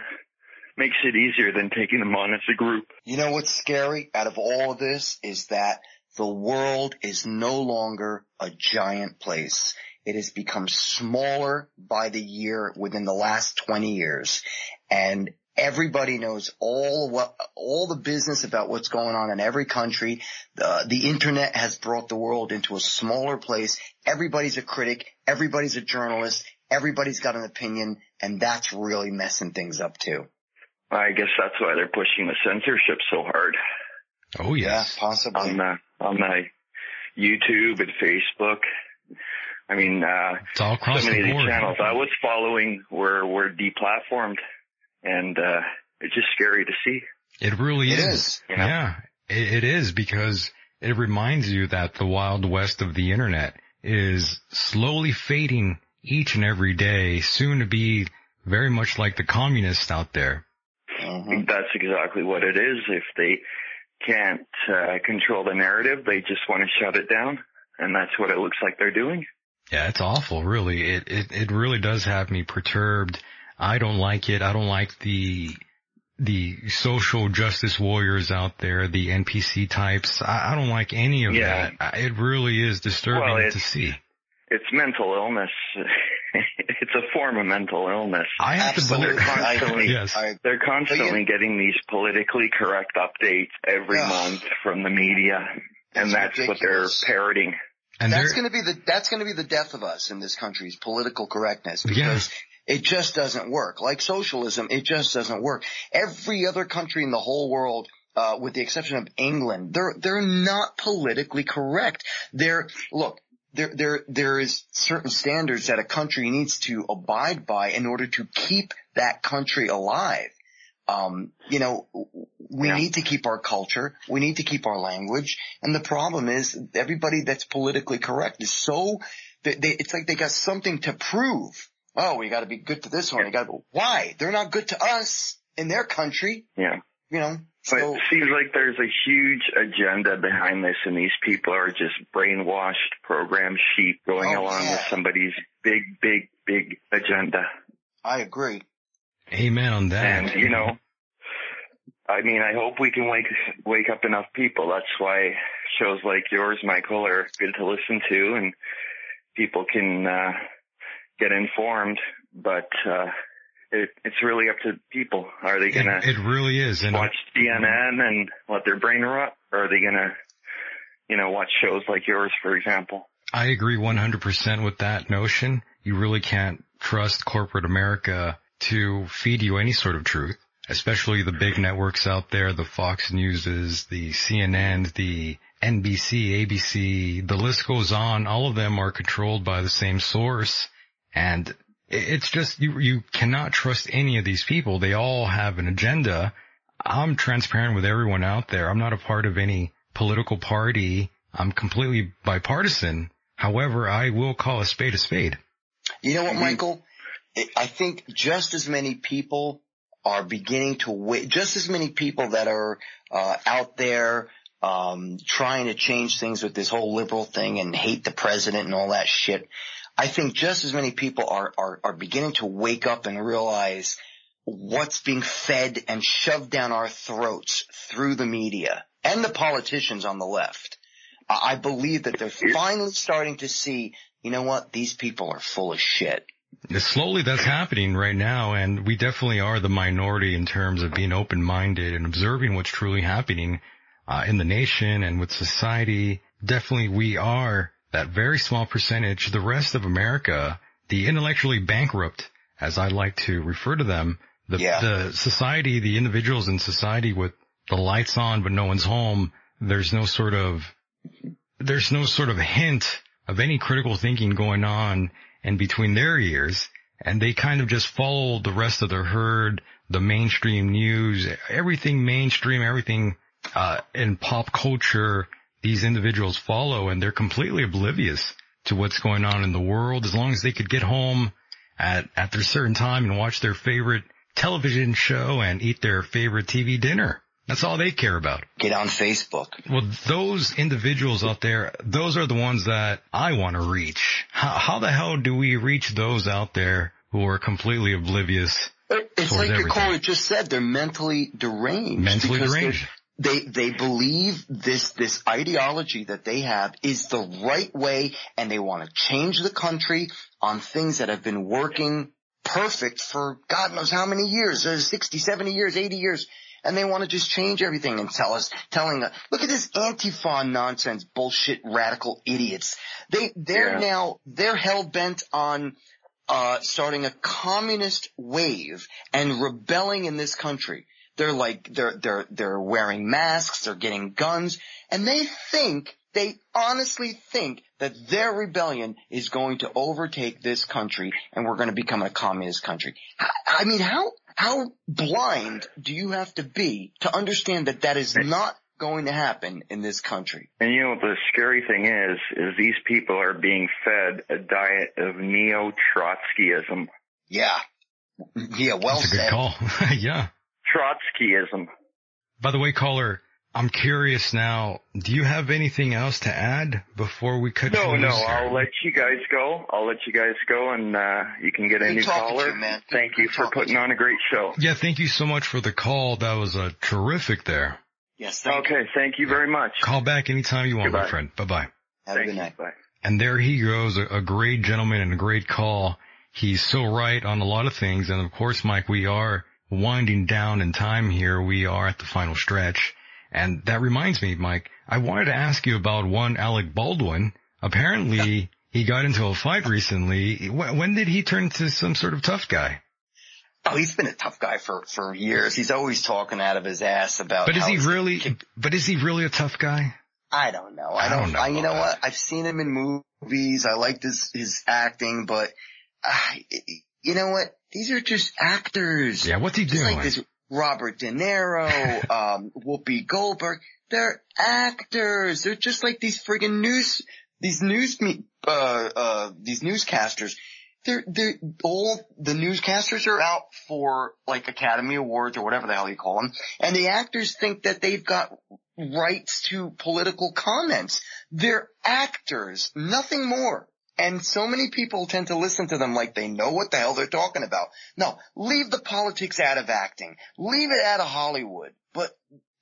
Makes it easier than taking them on as a group.
You know what's scary out of all of this is that the world is no longer a giant place. It has become smaller by the year within the last 20 years. And everybody knows all what, all the business about what's going on in every country. The, the internet has brought the world into a smaller place. Everybody's a critic. Everybody's a journalist. Everybody's got an opinion. And that's really messing things up too.
I guess that's why they're pushing the censorship so hard.
Oh
yes, possibly
on the on the YouTube and Facebook. I mean, uh,
it's all across
so many
the
of the channels I was following were were deplatformed, and uh, it's just scary to see.
It really
It
is.
is, you know?
Yeah, it, it is because it reminds you that the wild west of the internet is slowly fading each and every day, soon to be very much like the communists out there.
That's exactly what it is. If they can't uh, control the narrative. They just want to shut it down, and that's what it looks like they're doing.
Yeah, it's awful, really. It, it, it really does have me perturbed. I don't like it. I don't like the, the social justice warriors out there, the NPC types. I, I don't like any of
Yeah.
that. I- It really is disturbing
Well,
to see.
It's mental illness. it's a form of mental illness.
I have to
They're constantly,
Yes.
they're constantly getting these politically correct updates every
Yeah.
month from the media, and
It's
that's what they're parroting.
And
that's going to be the that's going to be the death of us in this country's political correctness
Yeah.
It just doesn't work. Like socialism, it just doesn't work. Every other country in the whole world, uh, with the exception of England, they're they're not politically correct. They're look. There, there, there is certain standards that a country needs to abide by in order to keep that country alive. Um, you know, we need to keep our culture. We need to keep our language. And the problem is everybody that's politically correct is so, they, it's like they got something to prove. Oh, we got to be good to this one. You got to, why? They're not good to us in their country.
Yeah.
You know,
But
so
it seems like there's a huge agenda behind this, and these people are just brainwashed, programmed sheep going
Oh,
along
yeah.
with somebody's big, big, big agenda.
I agree.
Amen on that.
And you know, I mean, I hope we can wake wake up enough people. That's why shows like yours, Michael, are good to listen to, and people can uh, get informed. But uh, it, it's really up to people. Are they gonna
It really is. And
watch CNN and let their brain rot, or are they gonna, you know, watch shows like yours, for example?
I agree 100% with that notion. You really can't trust corporate America to feed you any sort of truth, especially the big networks out there, the Fox Newses, the CNN, the NBC, ABC, the list goes on. All of them are controlled by the same source. And it's just, you, you cannot trust any of these people. They all have an agenda. I'm transparent with everyone out there. I'm not a part of any political party. I'm completely bipartisan. However, I will call a spade a spade.
You know what, Michael? I- think just as many people are beginning to wait, just as many people that are uh, out there um, trying to change things with this whole liberal thing and hate the president and all that shit. I think just as many people are are, are beginning to wake up and realize what's being fed and shoved down our throats through the media and the politicians on the left. I believe that they're finally starting to see, you know what, these people are full of shit.
Slowly that's happening right now and we definitely are the minority in terms of being open-minded and observing what's truly happening uh, in the nation and with society. Definitely we are that very small percentage. The rest of America, the intellectually bankrupt, as I like to refer to them, the, the society, the individuals in society with the lights on but no one's home, there's no sort of there's no sort of hint of any critical thinking going on in between their ears and they kind of just follow the rest of the herd, the mainstream news, everything mainstream, everything, uh, in pop culture, these individuals follow and they're completely oblivious to what's going on in the world as long as they could get home at, at their certain time and watch their favorite television show and eat their favorite TV dinner. That's all they care about.
Get on Facebook.
Well, those individuals out there, those are the ones that I want to reach. How, how the hell do we reach those out there who are completely oblivious
It's like your
everything?
caller just said, they're mentally deranged.
Mentally deranged.
They, they believe this, this ideology that they have is the right way and they want to change the country on things that have been working perfect for God knows how many years, uh, 60, 70 years, 80 years. And they want to just change everything and tell us, telling us, look at this Antifa nonsense, bullshit, radical idiots. They, they're
Yeah.
now, they're hell bent on, uh, starting a communist wave and rebelling in this country. They're like, they're, they're, they're wearing masks, they're getting guns, and they think, they honestly think that their rebellion is going to overtake this country and we're going to become a communist country. I- I mean, how, how blind do you have to be to understand that that is not going to happen in this country?
And you know what the scary thing is, is these people are being fed a diet of neo-Trotskyism.
Yeah. Yeah, well
That's a good call. yeah.
Trotskyism.
By the way, caller, I'm curious now, do you have anything else to add before we cut
No,
you
no,
loose here?
I'll let you guys go. I'll let you guys go and, uh, you can get a
Good
new caller.
you, man.
Thank you for putting on a great show.
Yeah, thank you so much for the call. That was uh, terrific there.
Yes,
Okay, thank you very much.
Call back anytime you want, my friend. Bye bye.
Have
Thank
a good
you.
night.
Bye.
And there he goes, a, a great gentleman and a great call. He's so right on a lot of things. And of course, Mike, we are winding down in time here. We are at the final stretch. And that reminds me, Mike, I wanted to ask you about one Alec Baldwin. Apparently he got into a fight recently. When, did he turn into some sort of tough guy?
Oh, he's been a tough guy for, for years. He's always talking out of his ass about.
But is he really, but is he really a tough guy?
I don't know. I
I
don't,
don't know
I, you know what? I've seen him in movies. I liked his, his acting, but, uh, you know what? These are just actors.
Yeah, what's he doing?
like this Robert De Niro, um, Whoopi Goldberg. They're actors. They're just like these friggin' news, these news, me, uh, uh, these newscasters. They're, they're, all the newscasters are out for like Academy Awards or whatever the hell you call them. And the actors think that they've got rights to political comments. They're actors, nothing more. And so many people tend to listen to them like they know what the hell they're talking about. No, leave the politics out of acting. Leave it out of Hollywood. But,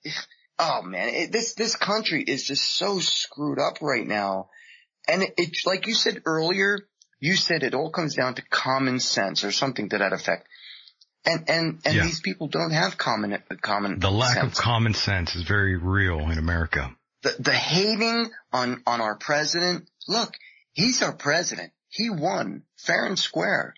oh man, it, this, this country is just so screwed up right now. And it, it, like you said earlier, you said it all comes down to common sense or something to that effect. And, and, and
Yeah.
these people don't have common, common
The lack
sense
of common sense is very real in America.
the, the hating on, on our president, look, he's our president. He won fair and square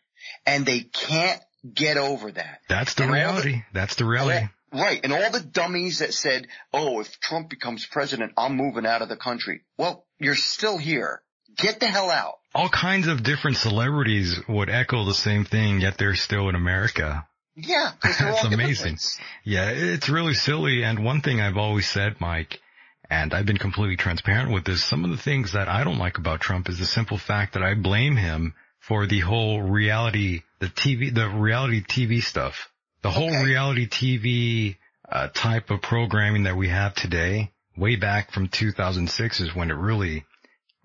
and they can't get over that.
That's the
And all the-
reality. That's the reality.
Right. And all the dummies that said, oh, if Trump becomes president, I'm moving out of the country. Well, you're still here. Get the hell out.
All kinds of different celebrities would echo the same thing, yet they're still in America.
Yeah.
That's amazing. Yeah, it's really silly. And one thing I've always said, Mike, and I've been completely transparent with this, some of the things that I don't like about Trump is the simple fact that I blame him for the whole reality, the TV, the reality TV stuff. The whole reality TV uh, type of programming that we have today, way back from 2006 is when it really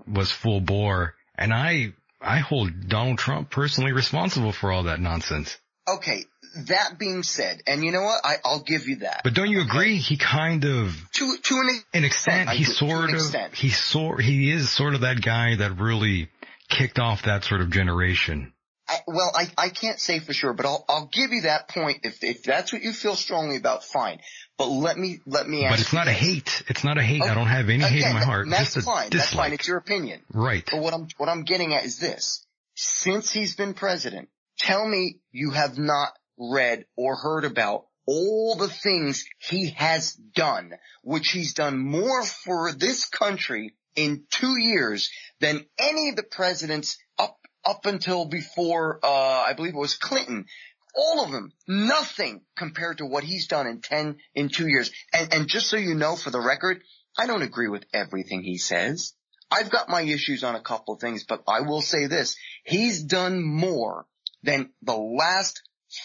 was full bore. And I, I hold Donald Trump personally responsible for all that nonsense.
Okay. That being said, and you know what? I, I'll give you that.
But don't you agree? He kind of,
To, to an
an extent, he
do,
sort of,
extent.
he sort, he is sort of that guy that really kicked off that sort of generation.
I, well, I, I can't say for sure, but I'll, I'll give you that point. If, if that's what you feel strongly about, fine. But let me, let me ask
But it's not a hate. It's not a hate. I oh, don't have any hate in my heart.
That's
Just a
fine. That's fine. It's your opinion.
Right.
But what I'm, what I'm getting at is this. Since he's been president, tell me you have not read or heard about all the things he has done, which he's done more for this country in two years than any of the presidents up, up until before, uh, I believe it was Clinton. All of them, nothing compared to what he's done in 10, in two years. And, and just so you know, for the record, I don't agree with everything he says. I've got my issues on a couple of things, but I will say this. He's done more than the last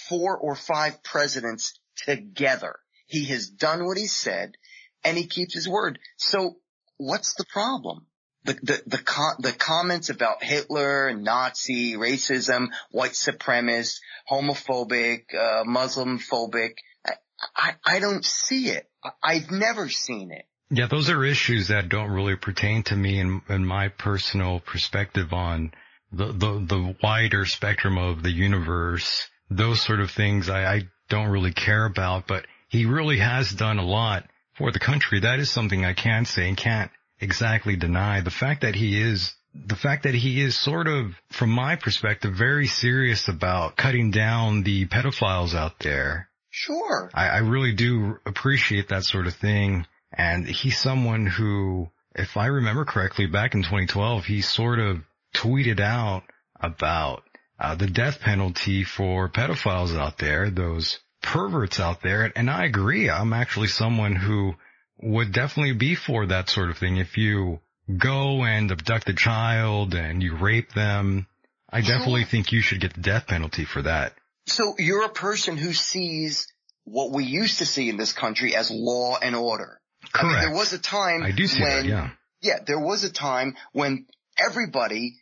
four or five presidents together. He has done what he said and he keeps his word. So what's the problem? The, the, the, the comments about Hitler, Nazi, racism, white supremacist, homophobic, uh, Muslim phobic. I, I, I don't see it. I've never seen it.
Yeah, those are issues that don't really pertain to me in, in my personal perspective on the, the, the wider spectrum of the universe. Those sort of things I, I don't really care about, but he really has done a lot for the country. That is something I can say and can't exactly deny. The fact that he is the fact that he is sort of, from my perspective, very serious about cutting down the pedophiles out there.
Sure.
I, I really do appreciate that sort of thing. And he's someone who, if I remember correctly, back in 2012, he sort of tweeted out about uh, the death penalty for pedophiles out there, those perverts out there. And I agree. I'm actually someone who would definitely be for that sort of thing. If you go and abduct a child and you rape them, I definitely think you should get the death penalty for that.
So you're a person who sees what we used to see in this country as law and order. I mean,
Correct.
there was a time
I do see
when,
that, yeah.
yeah, there was a time when everybody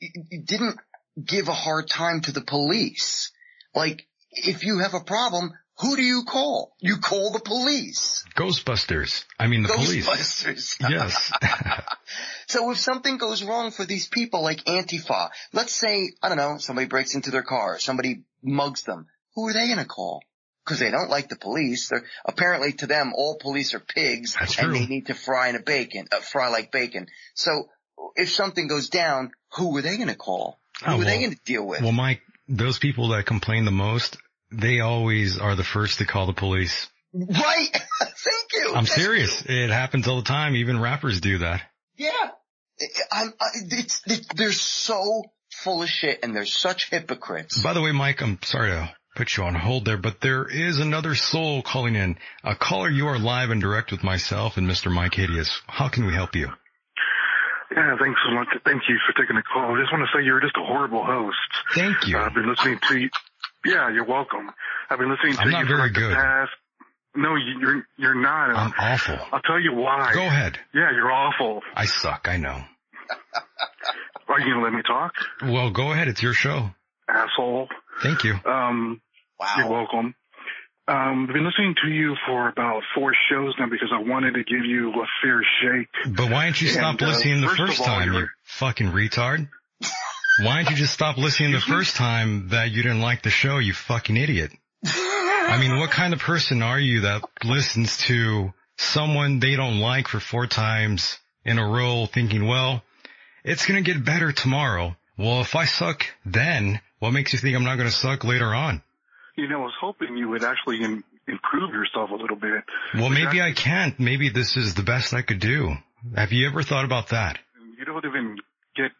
didn't give a hard time to the police. Like, if you have a problem, who do you call? You call the police.
Ghostbusters. I mean the police.
Ghostbusters.
Yes.
So if something goes wrong for these people like Antifa, let's say, I don't know, somebody breaks into their car, somebody mugs them, who are they gonna call? Cause they don't like the police. They're, apparently to them, all police are pigs
That's
and
true.
they need to fry in a bacon, uh, fry like bacon. So if something goes down, who are they gonna call? Who
Oh,
are they gonna deal with?
Well, Mike, those people that complain the most, they always are the first to call the police.
right? Thank you.
I'm
Thank
serious. It happens all the time. Even rappers do that.
Yeah. I'm, I, it's, it's, they're so full of shit and they're such hypocrites.
By the way, Mike, I'm sorry to put you on hold there, but there is another soul calling in. A caller, you are live and direct with myself and Mr. Myke Hideous. How can we help you?
Yeah, thanks so much. Thank you for taking the call. I just want to say you're just a horrible host.
Thank you.
Uh, I've been listening to you. Yeah, you're welcome. I've been listening to
I'm
you
not
for
very
like the
good.
past. No, you- you're you're not.
I'm awful.
I'll tell you why.
Go ahead.
Yeah, you're awful.
I suck. I know.
Are you gonna let me talk,
Well, go ahead. It's your show.
asshole?
Thank you.
Um, you're welcome. Um, I've been listening to you for about four shows now because I wanted to give you a fair shake.
But why didn't you stop
And, uh,
listening the
first
first
all,
time, you fucking retard? Why didn't you just stop listening the first time that you didn't like the show, you fucking idiot? I mean, what kind of person are you that listens to someone they don't like for four times in a row thinking, well, it's gonna get better tomorrow. Well, if I suck then, what makes you think I'm not gonna suck later on?
You know, I was hoping you would actually im- improve yourself a little bit.
Well, maybe I can't. Maybe this is the best I could do. Have you ever thought about that?
You don't even get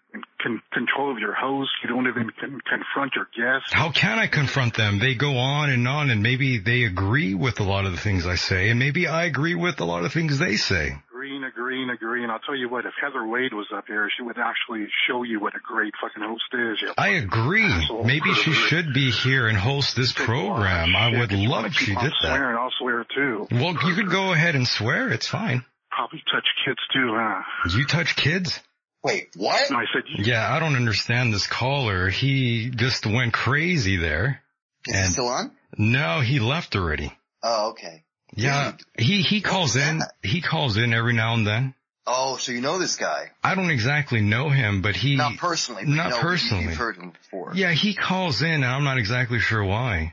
con- control of your host. You don't even con- confront your guests.
How can I confront them? They go on and on and maybe they agree with a lot of the things I say and maybe I agree with a lot of things they say.
Agreeing, agreeing, agreeing. I'll tell you what, if Heather Wade was up here, she would actually show you what a great fucking host is. You
I agree. Maybe she should be here and host this program. I would love if she
I'm
did that.
swearing, I'll swear too.
Well, you could go ahead and swear. It's fine.
Probably touch kids too, huh?
You touch kids?
Wait, what?
I said,
Yeah, I don't understand this caller. He just went crazy there.
Is he still on?
No, he left already.
Oh, okay.
Yeah, he, he calls in, he calls in every now and then.
Oh, so you know this guy?
I don't exactly know him, but he,
Not personally, but
not personally.
You've heard him before.
yeah, he calls in and I'm not exactly sure why.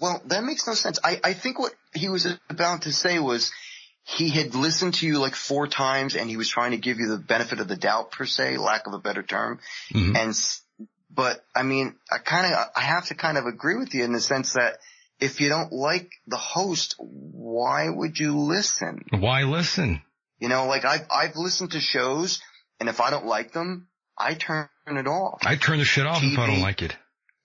Well, that makes no sense. I, I think what he was about to say was he had listened to you like four times and he was trying to give you the benefit of the doubt per se, lack of a better term.
Mm-hmm.
And, but I mean, I kind of, I have to kind of agree with you in the sense that if you don't like the host, why would you listen?
Why listen?
You know, like I've, I've listened to shows and if I don't like them, I turn it off.
I turn the shit off if I don't like it.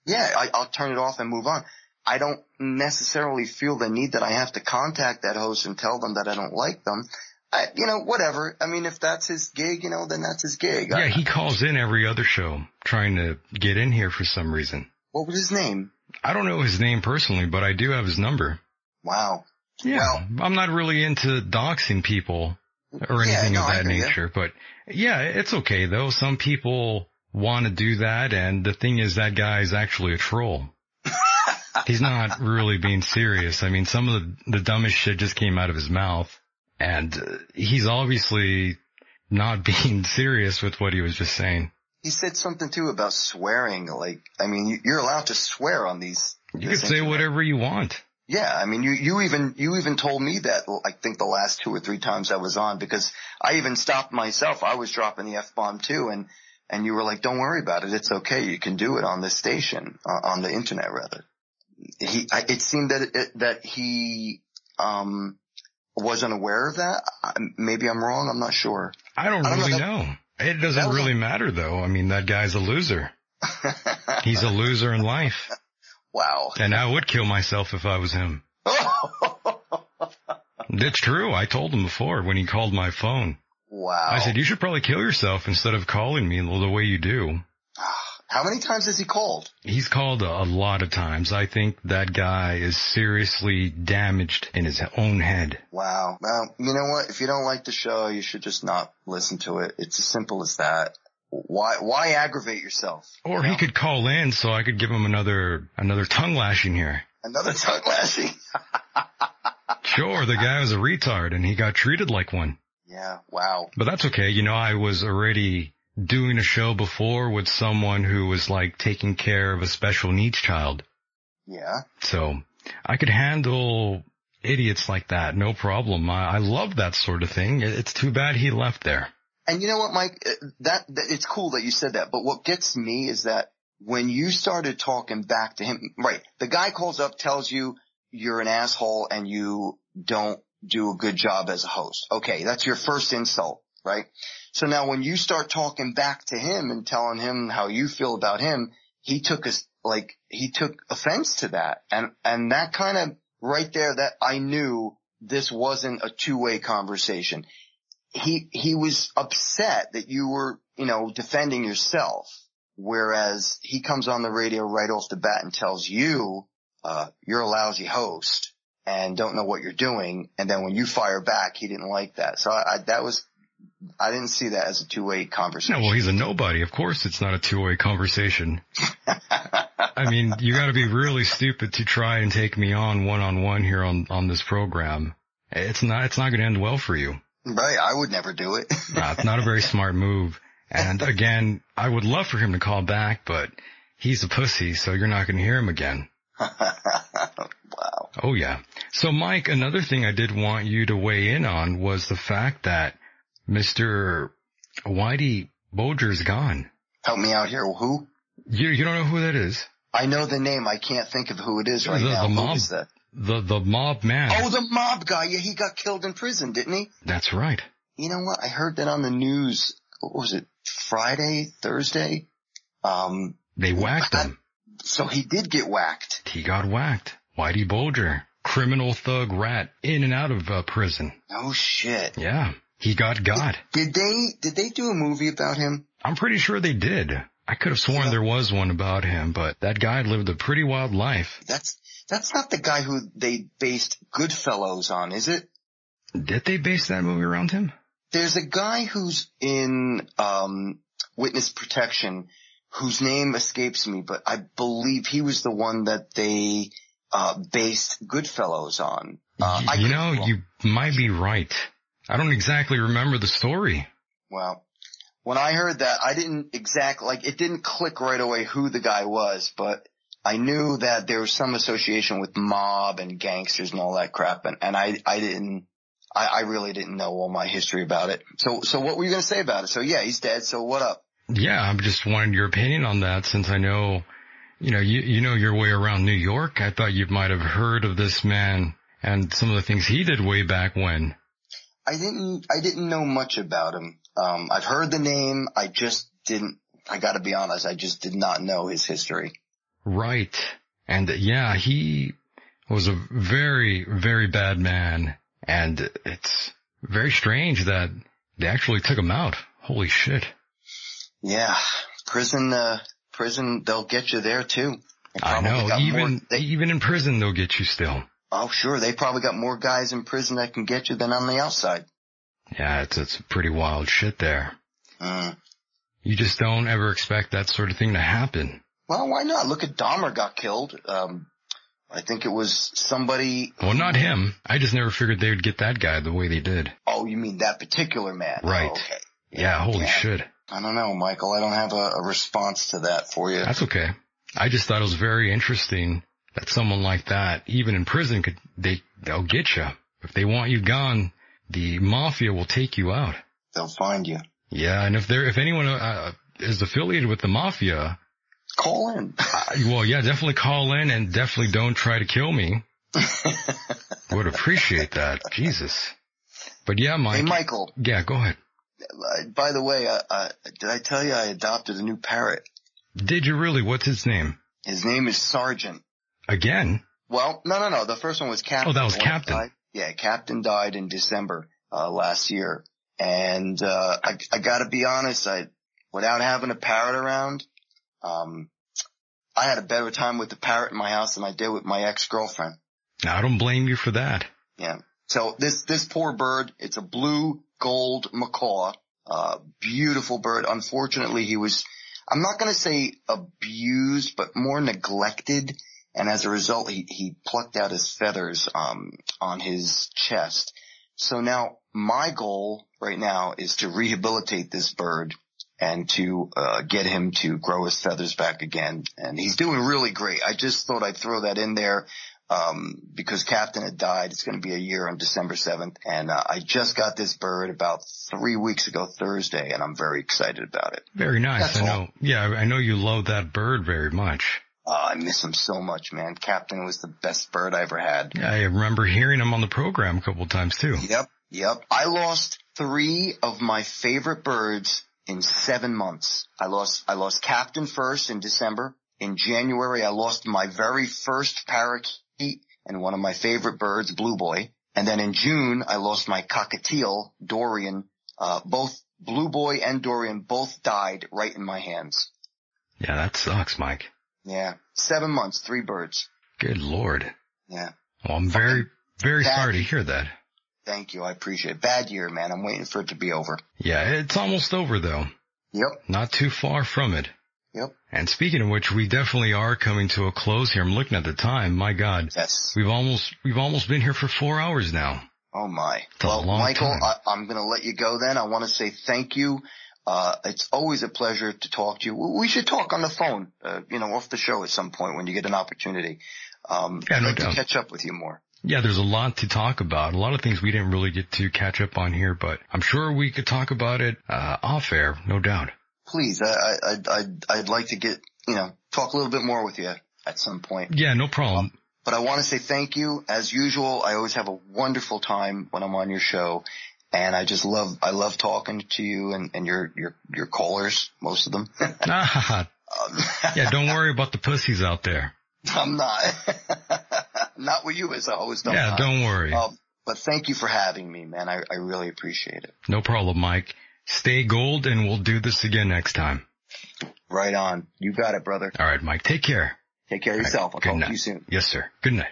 Yeah, I, I'll turn it off and move on. I don't necessarily feel the need that I have to contact that host and tell them that I don't like them. I, you know, whatever. I mean, if that's his gig, you know, then that's his gig. I-
Yeah, he calls in every other show trying to get in here for some reason.
what was his name?
I don't know his name personally, but I do have his number.
Wow.
Yeah, I'm not really into doxing people or
Yeah,
anything
no,
of that nature, but yeah, it's okay though. Some people want to do that and the thing is that guy is actually a troll. He's not really being serious. I mean, some of the, the dumbest shit just came out of his mouth and uh, he's obviously not being serious with what he was just saying.
He said something too about swearing. Like, I mean, you- you're allowed to swear on these.
You can say whatever you want.
Yeah, I mean, you, you even, you even told me that, I think the last two or three times I was on because I even stopped myself. I was dropping the F-bomb too and, and you were like, don't worry about it. It's okay. You can do it on this station, uh, on the internet rather. He, I, it seemed that, it, that he, um, wasn't aware of that. I, maybe I'm wrong. I'm not sure.
I don't,
I don't know
really
that-
know. It doesn't really matter though. I mean, that guy's a loser. He's a loser in life.
Wow.
And I would kill myself if I was him. That's true. I told him before when he called my phone.
Wow.
I said, you should probably kill yourself instead of calling me the way you do.
How many times has he called?
He's called a, a lot of times. I think that guy is seriously damaged in his own head.
Wow. Well, you know what? If you don't like the show, you should just not listen to it. It's as simple as that. Why, why aggravate yourself?
Or he could call in so I could give him another, another tongue lashing here.
Another tongue lashing?
Sure, the guy was a retard and he got treated like one.
Yeah, wow.
But that's okay. You know, I was already doing a show before with someone who was like taking care of a special needs child.
Yeah.
So I could handle idiots like that. No problem. I, I love that sort of thing. It's too bad he left there.
And you know what, Mike? Uh, That, that it's cool that you said that, but what gets me is that when you started talking back to him, right? The guy calls up, tells you you're an asshole and you don't do a good job as a host. Okay, that's your first insult, right? So now when you start talking back to him and telling him how you feel about him, he took us like he took offense to that, and and that kind of right there that I knew this wasn't a two way conversation. He he was upset that you were you know defending yourself whereas he comes on the radio right off the bat and tells you uh you're a lousy host and don't know what you're doing. And then when you fire back he didn't like that. So i, I that was i didn't see that as a two-way conversation
No, well, he's a nobody. Of course it's not a two-way conversation. I mean, you gotta be really stupid to try and take me on one-on-one here on, on this program. It's not, it's not gonna end well for you.
right i would never do it
Nah, it's not a very smart move. And again, I would love for him to call back, but he's a pussy, so you're not gonna hear him again.
wow
Oh yeah. So Mike, another thing I did want you to weigh in on was the fact that Mr. Whitey Bulger's gone.
help me out here who
You, you don't know who that is?
i know the name i can't think of who it is right
the,
now
the
Who
mob,
is that
the, the mob man.
oh the mob guy yeah he got killed in prison didn't he
That's right.
You know what? I heard that on the news. What was it? Friday, Thursday? Um,
They whacked him.
so he did get whacked.
He got whacked. Whitey Bulger, criminal thug rat, in and out of uh, prison.
Oh shit.
Yeah, he got God.
Did they, did they do a movie about him?
I'm pretty sure they did. I could have sworn there was one about him, but that guy lived a pretty wild life.
That's, that's not the guy who they based Goodfellas on, is it?
Did they base that movie around him?
There's a guy who's in, um, witness protection whose name escapes me, but I believe he was the one that they, uh, based Goodfellas on. Uh, I
you know, you might be right. I don't exactly remember the story.
Well, when I heard that, I didn't exactly, like, it didn't click right away who the guy was, but I knew that there was some association with mob and gangsters and all that crap, and, and I, I didn't, I, I really didn't know all my history about it. So, so what were you gonna say about it? So yeah, he's dead, so what up?
Yeah, I'm just wanted your opinion on that since I know, you know, you, you know your way around New York. I thought you might have heard of this man and some of the things he did way back when.
I didn't, I didn't know much about him. Um, I've heard the name, I just didn't, I gotta be honest, I just did not know his history.
Right. And yeah, he was a very, very bad man. And it's very strange that they actually took him out. Holy shit.
Yeah, prison, uh, prison, they'll get you there too.
I know.
got more-
Even, even in prison, they'll get you still.
Oh, sure. They probably got more guys in prison that can get you than on the outside.
Yeah, it's, it's pretty wild shit there.
Mm.
You just don't ever expect that sort of thing to happen.
Well, why not? Look at Dahmer got killed. Um, I think it was somebody.
Well, not him. I just never figured they would get that guy the way they did.
Oh, you mean that particular man?
Right.
Oh, okay.
Yeah, holy
Yeah.
shit.
I don't know, Michael. I don't have a, a response to that for you.
That's okay. I just thought it was very interesting that someone like that, even in prison, could, they, they'll get you. If they want you gone, the mafia will take you out.
They'll find you.
Yeah, and if there, if anyone uh, is affiliated with the mafia,
Call in.
uh, well, yeah, definitely call in and definitely don't try to kill me. Would appreciate that. Jesus. But yeah, Mike.
Hey, Michael.
Yeah, go ahead.
Uh, by the way, uh, uh, did I tell you I adopted a new parrot?
Did you really? What's his name?
His name is Sergeant.
Again?
Well, no, no, no. The first one was Captain.
Oh, that was Captain.
died- yeah, Captain died in December uh, last year, and uh, I, I got to be honest. I, without having a parrot around, Um, I had a better time with the parrot in my house than I did with my ex-girlfriend.
I don't blame you for that.
Yeah. So this, this poor bird, it's a blue gold macaw, uh, beautiful bird. Unfortunately, he was, I'm not going to say abused, but more neglected. And as a result, he, he plucked out his feathers, um, on his chest. So now my goal right now is to rehabilitate this bird and to uh, get him to grow his feathers back again. And he's doing really great. I just thought I'd throw that in there um, because Captain had died. It's going to be a year on December 7th. And uh, I just got this bird about three weeks ago Thursday, and I'm very excited about it.
Very nice.
That's
I
all.
know. Yeah, I know you love that bird very much.
Uh, I miss him so much, man. Captain was the best bird I ever had.
I remember hearing him on the program a couple of times too.
Yep, yep. I lost three of my favorite birds in seven months. I lost, I lost Captain first in December. In January, I lost my very first parakeet and one of my favorite birds, Blue Boy. And then in June, I lost my cockatiel, Dorian. Uh, both Blue Boy and Dorian both died right in my hands.
Yeah, that sucks, Mike.
Yeah. Seven months, three birds.
Good lord.
Yeah.
Well, I'm very, very
Bad.
sorry to hear that.
Thank you. I appreciate it. Bad year, man. I'm waiting for it to be over.
Yeah, it's almost over though.
Yep.
Not too far from it.
Yep.
And speaking of which, we definitely are coming to a close here. I'm looking at the time. My God.
Yes.
We've almost, we've almost been here for four hours now.
Oh my.
a
well,
long
Michael,
time.
I, I'm going to let you go then. I want to say thank you. Uh, it's always a pleasure to talk to you. We should talk on the phone, uh, you know, off the show at some point when you get an opportunity. Um,
Yeah, no
like
doubt.
to catch up with you more.
Yeah, there's a lot to talk about. A lot of things we didn't really get to catch up on here, but I'm sure we could talk about it, uh, off air, no doubt.
Please, I, I, I'd, I'd, I'd like to get, you know, talk a little bit more with you at some point.
Yeah, no problem.
But I want to say thank you. As usual, I always have a wonderful time when I'm on your show. And I just love, I love talking to you and, and your, your, your callers, most of them.
Ah, yeah, don't worry about the pussies out there.
I'm not, not with you as I always. Don't
Yeah,
I?
don't worry.
Um, but thank you for having me, man. I, I really appreciate it.
No problem, Mike. Stay gold and we'll do this again next time.
Right on. You got it, brother.
All right, Mike, take care.
Take care of yourself. I'll
Good
talk
night.
to you soon.
Yes, sir. Good night.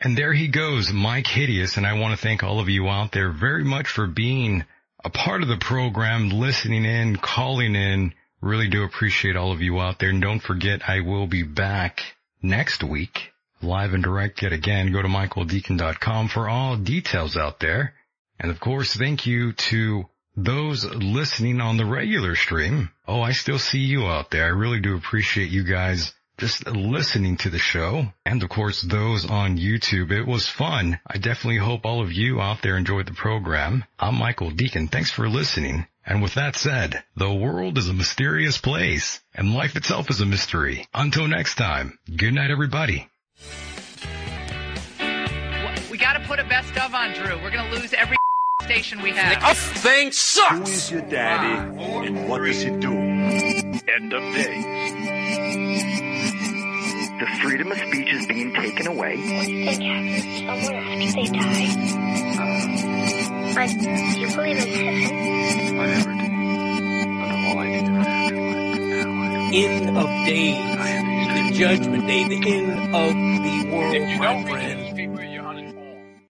And there he goes, Myke Hideous, and I want to thank all of you out there very much for being a part of the program, listening in, calling in. Really do appreciate all of you out there. And don't forget, I will be back next week, live and direct yet again. Go to michaeldecon.com for all details out there. And of course, thank you to those listening on the regular stream. Oh, I still see you out there. I really do appreciate you guys just listening to the show. And of course, those on YouTube. It was fun. I definitely hope all of you out there enjoyed the program. I'm Michael Decon. Thanks for listening. And with that said, the world is a mysterious place and life itself is a mystery. Until next time, good night everybody.
We got to put a best of on Drew. We're going to lose every station we have.
A thing sucks. Who is your daddy and what does he do? End of day.
The freedom of speech is being taken away.
What do you think happens to someone after they die? Like, do you believe in heaven?
I never did. But all I did was have to like,
End of days. The judgment day. The end of the world, my friend.